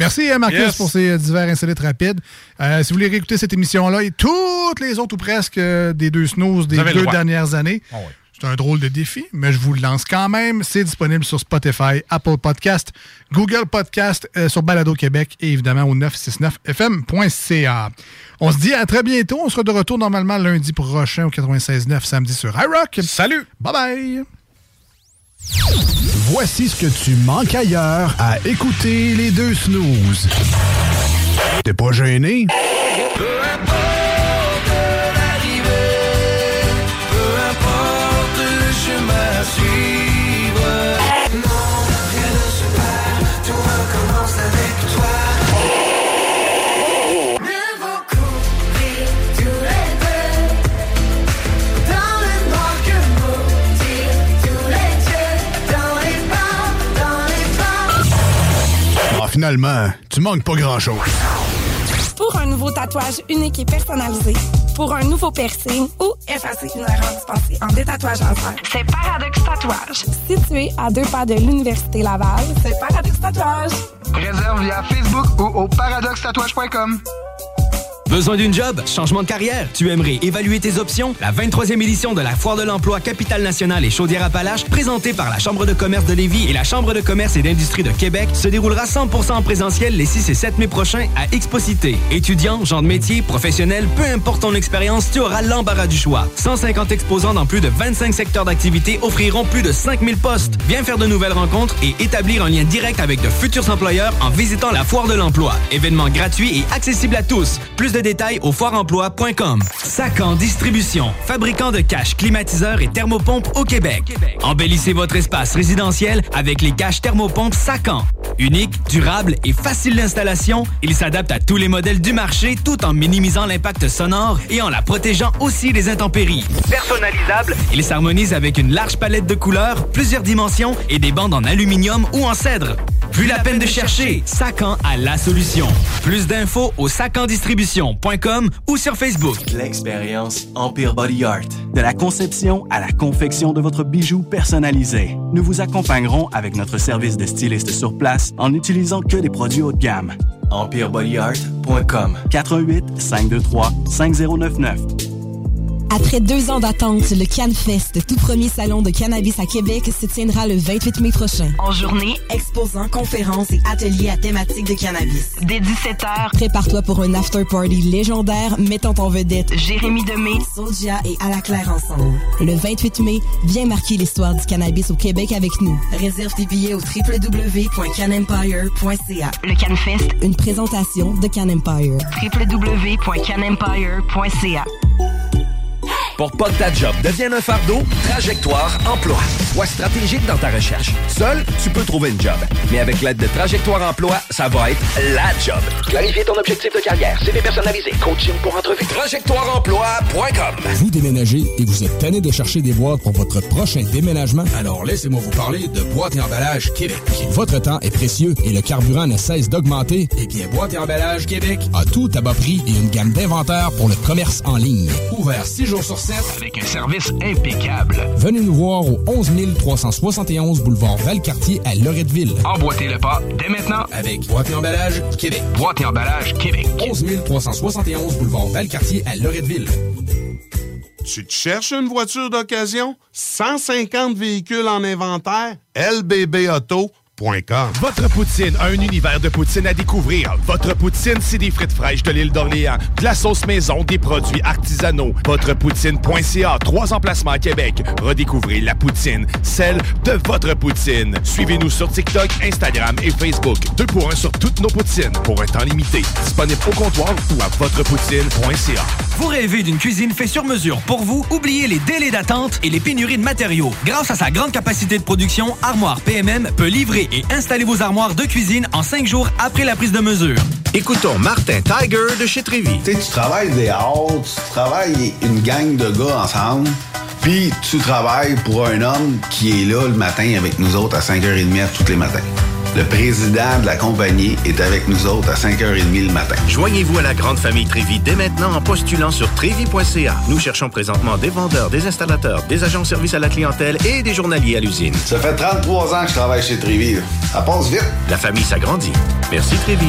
Merci, euh, Marcus, Yes. pour ces euh, divers insolites rapides. Euh, si vous voulez réécouter cette émission-là et toutes les autres ou presque euh, des deux snooze des deux dernières années, Ah. C'est un drôle de défi, mais je vous le lance quand même. C'est disponible sur Spotify, Apple Podcast, Google Podcast, euh, sur Balado Québec et évidemment au 969fm.ca. On se dit à très bientôt. On sera de retour normalement lundi prochain au 96.9 samedi sur iRock. Salut! Bye bye! Voici ce que tu manques ailleurs à écouter les deux snooze. T'es pas gêné? Finalement, tu manques pas grand-chose. Pour un nouveau tatouage unique et personnalisé, pour un nouveau piercing ou effacer une erreur dispensée en détatouage laser, c'est Paradox Tatouage. Situé à deux pas de l'Université Laval, c'est Paradox Tatouage. Réserve via Facebook ou au paradoxtatouage.com. Besoin d'une job? Changement de carrière? Tu aimerais évaluer tes options? La 23e édition de la Foire de l'emploi Capitale Nationale et Chaudière-Appalaches, présentée par la Chambre de commerce de Lévis et la Chambre de commerce et d'industrie de Québec, se déroulera 100% en présentiel les 6 et 7 mai prochains à Exposité. Étudiants, gens de métier, professionnels, peu importe ton expérience, tu auras l'embarras du choix. 150 exposants dans plus de 25 secteurs d'activité offriront plus de 5000 postes. Viens faire de nouvelles rencontres et établir un lien direct avec de futurs employeurs en visitant la Foire de l'emploi. Événement gratuit et accessible à tous. Plus de détails au foireemploi.com. Sacan Distribution, fabricant de caches, climatiseurs et thermopompes au Québec. Embellissez votre espace résidentiel avec les caches thermopompes Sacan. Unique, durable et facile d'installation, il s'adapte à tous les modèles du marché tout en minimisant l'impact sonore et en la protégeant aussi des intempéries. Personnalisable, il s'harmonise avec une large palette de couleurs, plusieurs dimensions et des bandes en aluminium ou en cèdre. Plus la peine de chercher. Sacan a la solution. Plus d'infos au sacandistribution.com ou sur Facebook. L'expérience Empire Body Art. De la conception à la confection de votre bijou personnalisé. Nous vous accompagnerons avec notre service de styliste sur place en n'utilisant que des produits haut de gamme. EmpireBodyArt.com 418 523 5099 Après deux ans d'attente, le CanFest, tout premier salon de cannabis à Québec, se tiendra le 28 mai prochain. En journée, exposants, conférences et ateliers à thématique de cannabis. Dès 17h, Prépare-toi pour un after-party légendaire mettant en vedette Jérémy Demé, Sodia et À la Claire ensemble. Le 28 mai, viens marquer l'histoire du cannabis au Québec avec nous. réserve tes billets au www.canempire.ca. Le CanFest, Une présentation de Can Empire. www.canempire.ca. Pour pas que ta job devienne un fardeau, Trajectoire Emploi. Sois stratégique dans ta recherche. Seul, tu peux trouver une job. Mais avec l'aide de Trajectoire Emploi, ça va être la job. Clarifier ton objectif de carrière, CV personnalisé, coaching pour entrevue. TrajectoireEmploi.com Vous déménagez et vous êtes tanné de chercher des boîtes pour votre prochain déménagement? Alors laissez-moi vous parler de Boîte et Emballage Québec. Votre temps est précieux et le carburant ne cesse d'augmenter. Eh bien, Boîte et Emballage Québec a tout à bas prix et une gamme d'inventaires pour le commerce en ligne. Ouvert 6 jours sur 7 Avec un service impeccable. Venez nous voir au 11 371 boulevard Valcartier à Loretteville. Emboîtez le pas dès maintenant avec Boîte et Emballage Québec. Boîte et emballage Québec. 11 371 boulevard Valcartier à Loretteville. Tu te cherches une voiture d'occasion? 150 véhicules en inventaire? lbbauto.com Votre poutine a un univers de poutine à découvrir. Votre poutine, c'est des frites fraîches de l'île d'Orléans, de la sauce maison, des produits artisanaux. Votrepoutine.ca, trois emplacements à Québec. Redécouvrez la poutine, celle de votre poutine. Suivez-nous sur TikTok, Instagram et Facebook. Deux pour un sur toutes nos poutines, pour un temps limité. Disponible au comptoir ou à votrepoutine.ca. Vous rêvez d'une cuisine faite sur mesure pour vous? Oubliez les délais d'attente et les pénuries de matériaux. Grâce à sa grande capacité de production, Armoire PMM peut livrer et installer vos armoires de cuisine en cinq jours après la prise de mesure. Écoutons Martin Tiger de chez Trévy. Tu sais, tu travailles des heures, tu travailles une gang de gars ensemble, puis tu travailles pour un homme qui est là le matin avec nous autres à 5h30 tous les matins. Le président de la compagnie est avec nous autres à 5h30 le matin. Joignez-vous à la grande famille Trévi dès maintenant en postulant sur trévi.ca. Nous cherchons présentement des vendeurs, des installateurs, des agents de service à la clientèle et des journaliers à l'usine. Ça fait 33 ans que je travaille chez Trévi. Ça passe vite. La famille s'agrandit. Merci Trévi.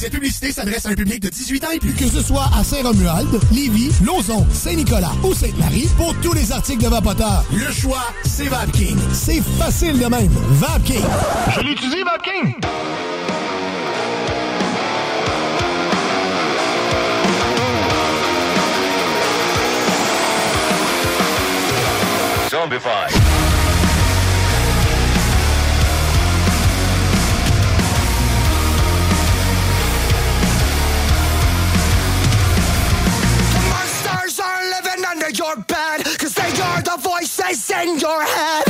Cette publicité s'adresse à un public de 18 ans et plus. Que ce soit à Saint-Romuald, Lévis, Lauson, Saint-Nicolas ou Sainte-Marie, pour tous les articles de Vapoteur, le choix, c'est VapKing. C'est facile de même. VapKing. Je l'utilise, Vapking! bang your head.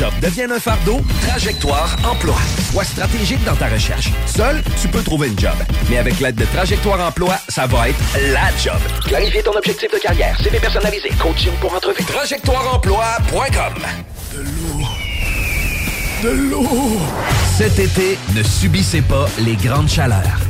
Job devienne un fardeau, Trajectoire Emploi. Sois stratégique dans ta recherche. Seul, tu peux trouver une job. Mais avec l'aide de Trajectoire Emploi, ça va être la job. Clarifier ton objectif de carrière, CV personnalisé, coaching pour entrevue. TrajectoireEmploi.com De l'eau. De l'eau. Cet été, ne subissez pas les grandes chaleurs.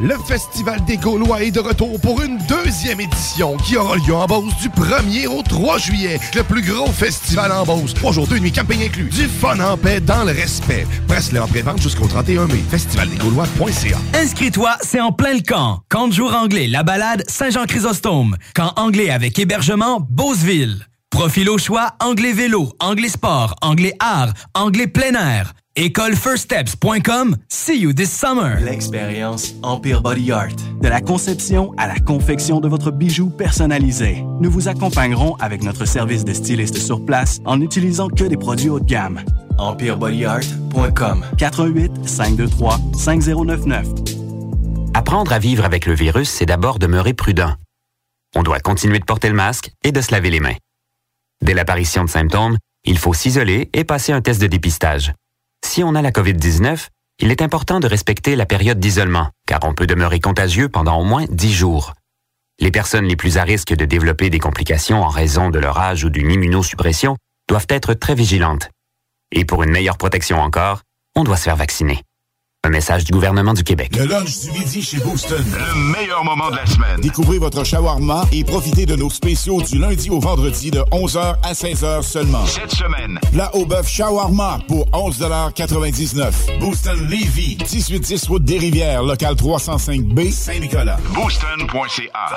Le Festival des Gaulois est de retour pour une deuxième édition qui aura lieu en Beauce du 1er au 3 juillet. Le plus gros festival en Beauce. Trois jours, deux nuits, camping inclus. Du fun en paix dans le respect. Presse-le en pré-vente jusqu'au 31 mai. Festivaldesgaulois.ca Inscris-toi, c'est en plein le camp. Camp de jour anglais, la balade, Saint-Jean-Chrysostome. Camp anglais avec hébergement, Beauceville. Profil au choix, anglais vélo, anglais sport, anglais art, anglais plein air. Écolefirststeps.com. See you this summer. L'expérience Empire Body Art. De la conception à la confection de votre bijou personnalisé. Nous vous accompagnerons avec notre service de styliste sur place en n'utilisant que des produits haut de gamme. EmpireBodyArt.com 418 523 5099 Apprendre à vivre avec le virus, c'est d'abord demeurer prudent. On doit continuer de porter le masque et de se laver les mains. Dès l'apparition de symptômes, il faut s'isoler et passer un test de dépistage. Si on a la COVID-19, il est important de respecter la période d'isolement, car on peut demeurer contagieux pendant au moins 10 jours. Les personnes les plus à risque de développer des complications en raison de leur âge ou d'une immunosuppression doivent être très vigilantes. Et pour une meilleure protection encore, on doit se faire vacciner. Un message du gouvernement du Québec. Le lunch du midi chez Booston. Le meilleur moment de la semaine. Découvrez votre shawarma et profitez de nos spéciaux du lundi au vendredi de 11h à 16h seulement. Cette semaine. Plat au bœuf shawarma pour 11,99 Booston Levy, 1810 route des Rivières, local 305B, Saint-Nicolas. Booston.ca.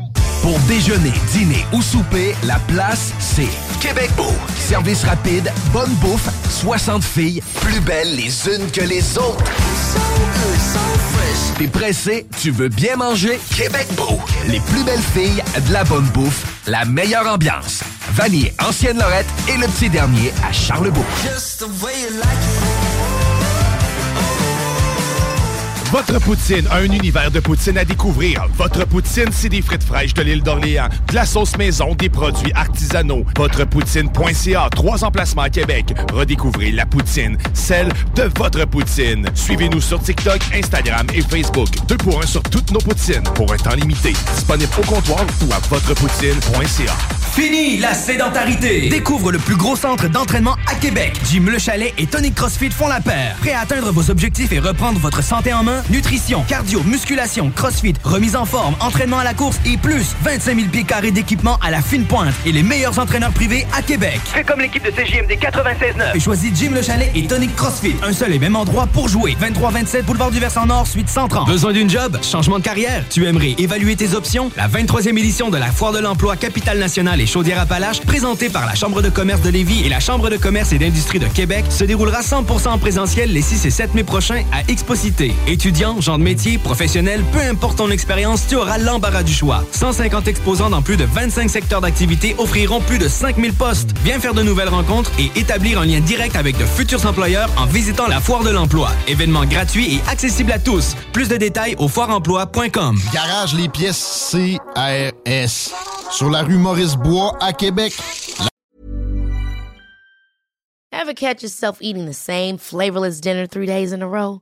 Pour déjeuner, dîner ou souper, la place, c'est Québec Beau. Service rapide, bonne bouffe, 60 filles, plus belles les unes que les autres. T'es pressé, tu veux bien manger? Québec Beau. Les plus belles filles, de la bonne bouffe, la meilleure ambiance. Vanier, Ancienne Lorette et le petit dernier à Charlebourg. Votre poutine, un univers de poutine à découvrir. Votre poutine, c'est des frites fraîches de l'île d'Orléans, de la sauce maison, des produits artisanaux. Votrepoutine.ca, trois emplacements à Québec. Redécouvrez la poutine, celle de votre poutine. Suivez-nous sur TikTok, Instagram et Facebook. Deux pour un sur toutes nos poutines, pour un temps limité. Disponible au comptoir ou à votrepoutine.ca. Fini la sédentarité! Découvre le plus gros centre d'entraînement à Québec. Jim Le Chalet et Tonic CrossFit font la paire. Prêt à atteindre vos objectifs et reprendre votre santé en main? Nutrition, cardio, musculation, CrossFit, remise en forme, entraînement à la course et plus 25 000 pieds carrés d'équipement à la fine pointe et les meilleurs entraîneurs privés à Québec. Fais comme l'équipe de CJMD 96.9. Et choisis Jim Le Chalet et Tonic CrossFit. Un seul et même endroit pour jouer. 23-27 Boulevard du Versant Nord, suite 130. Besoin d'une job? Changement de carrière? Tu aimerais évaluer tes options? La 23e édition de la Foire de l'Emploi Capitale Nationale et Chaudière-Appalaches, présentée par la Chambre de commerce de Lévis et la Chambre de commerce et d'industrie de Québec, se déroulera 100% en présentiel les 6 et 7 mai prochains à Exposité. Étudiants, gens de métier, professionnels, peu importe ton expérience, tu auras l'embarras du choix. 150 exposants dans plus de 25 secteurs d'activité offriront plus de 5000 postes. Viens faire de nouvelles rencontres et établir un lien direct avec de futurs employeurs en visitant la Foire de l'Emploi. Événement gratuit et accessible à tous. Plus de détails au foireemploi.com. Garage les pièces CRS. Sur la rue Maurice-Bois à Québec. Ever catch yourself eating the same flavorless dinner three days in a row?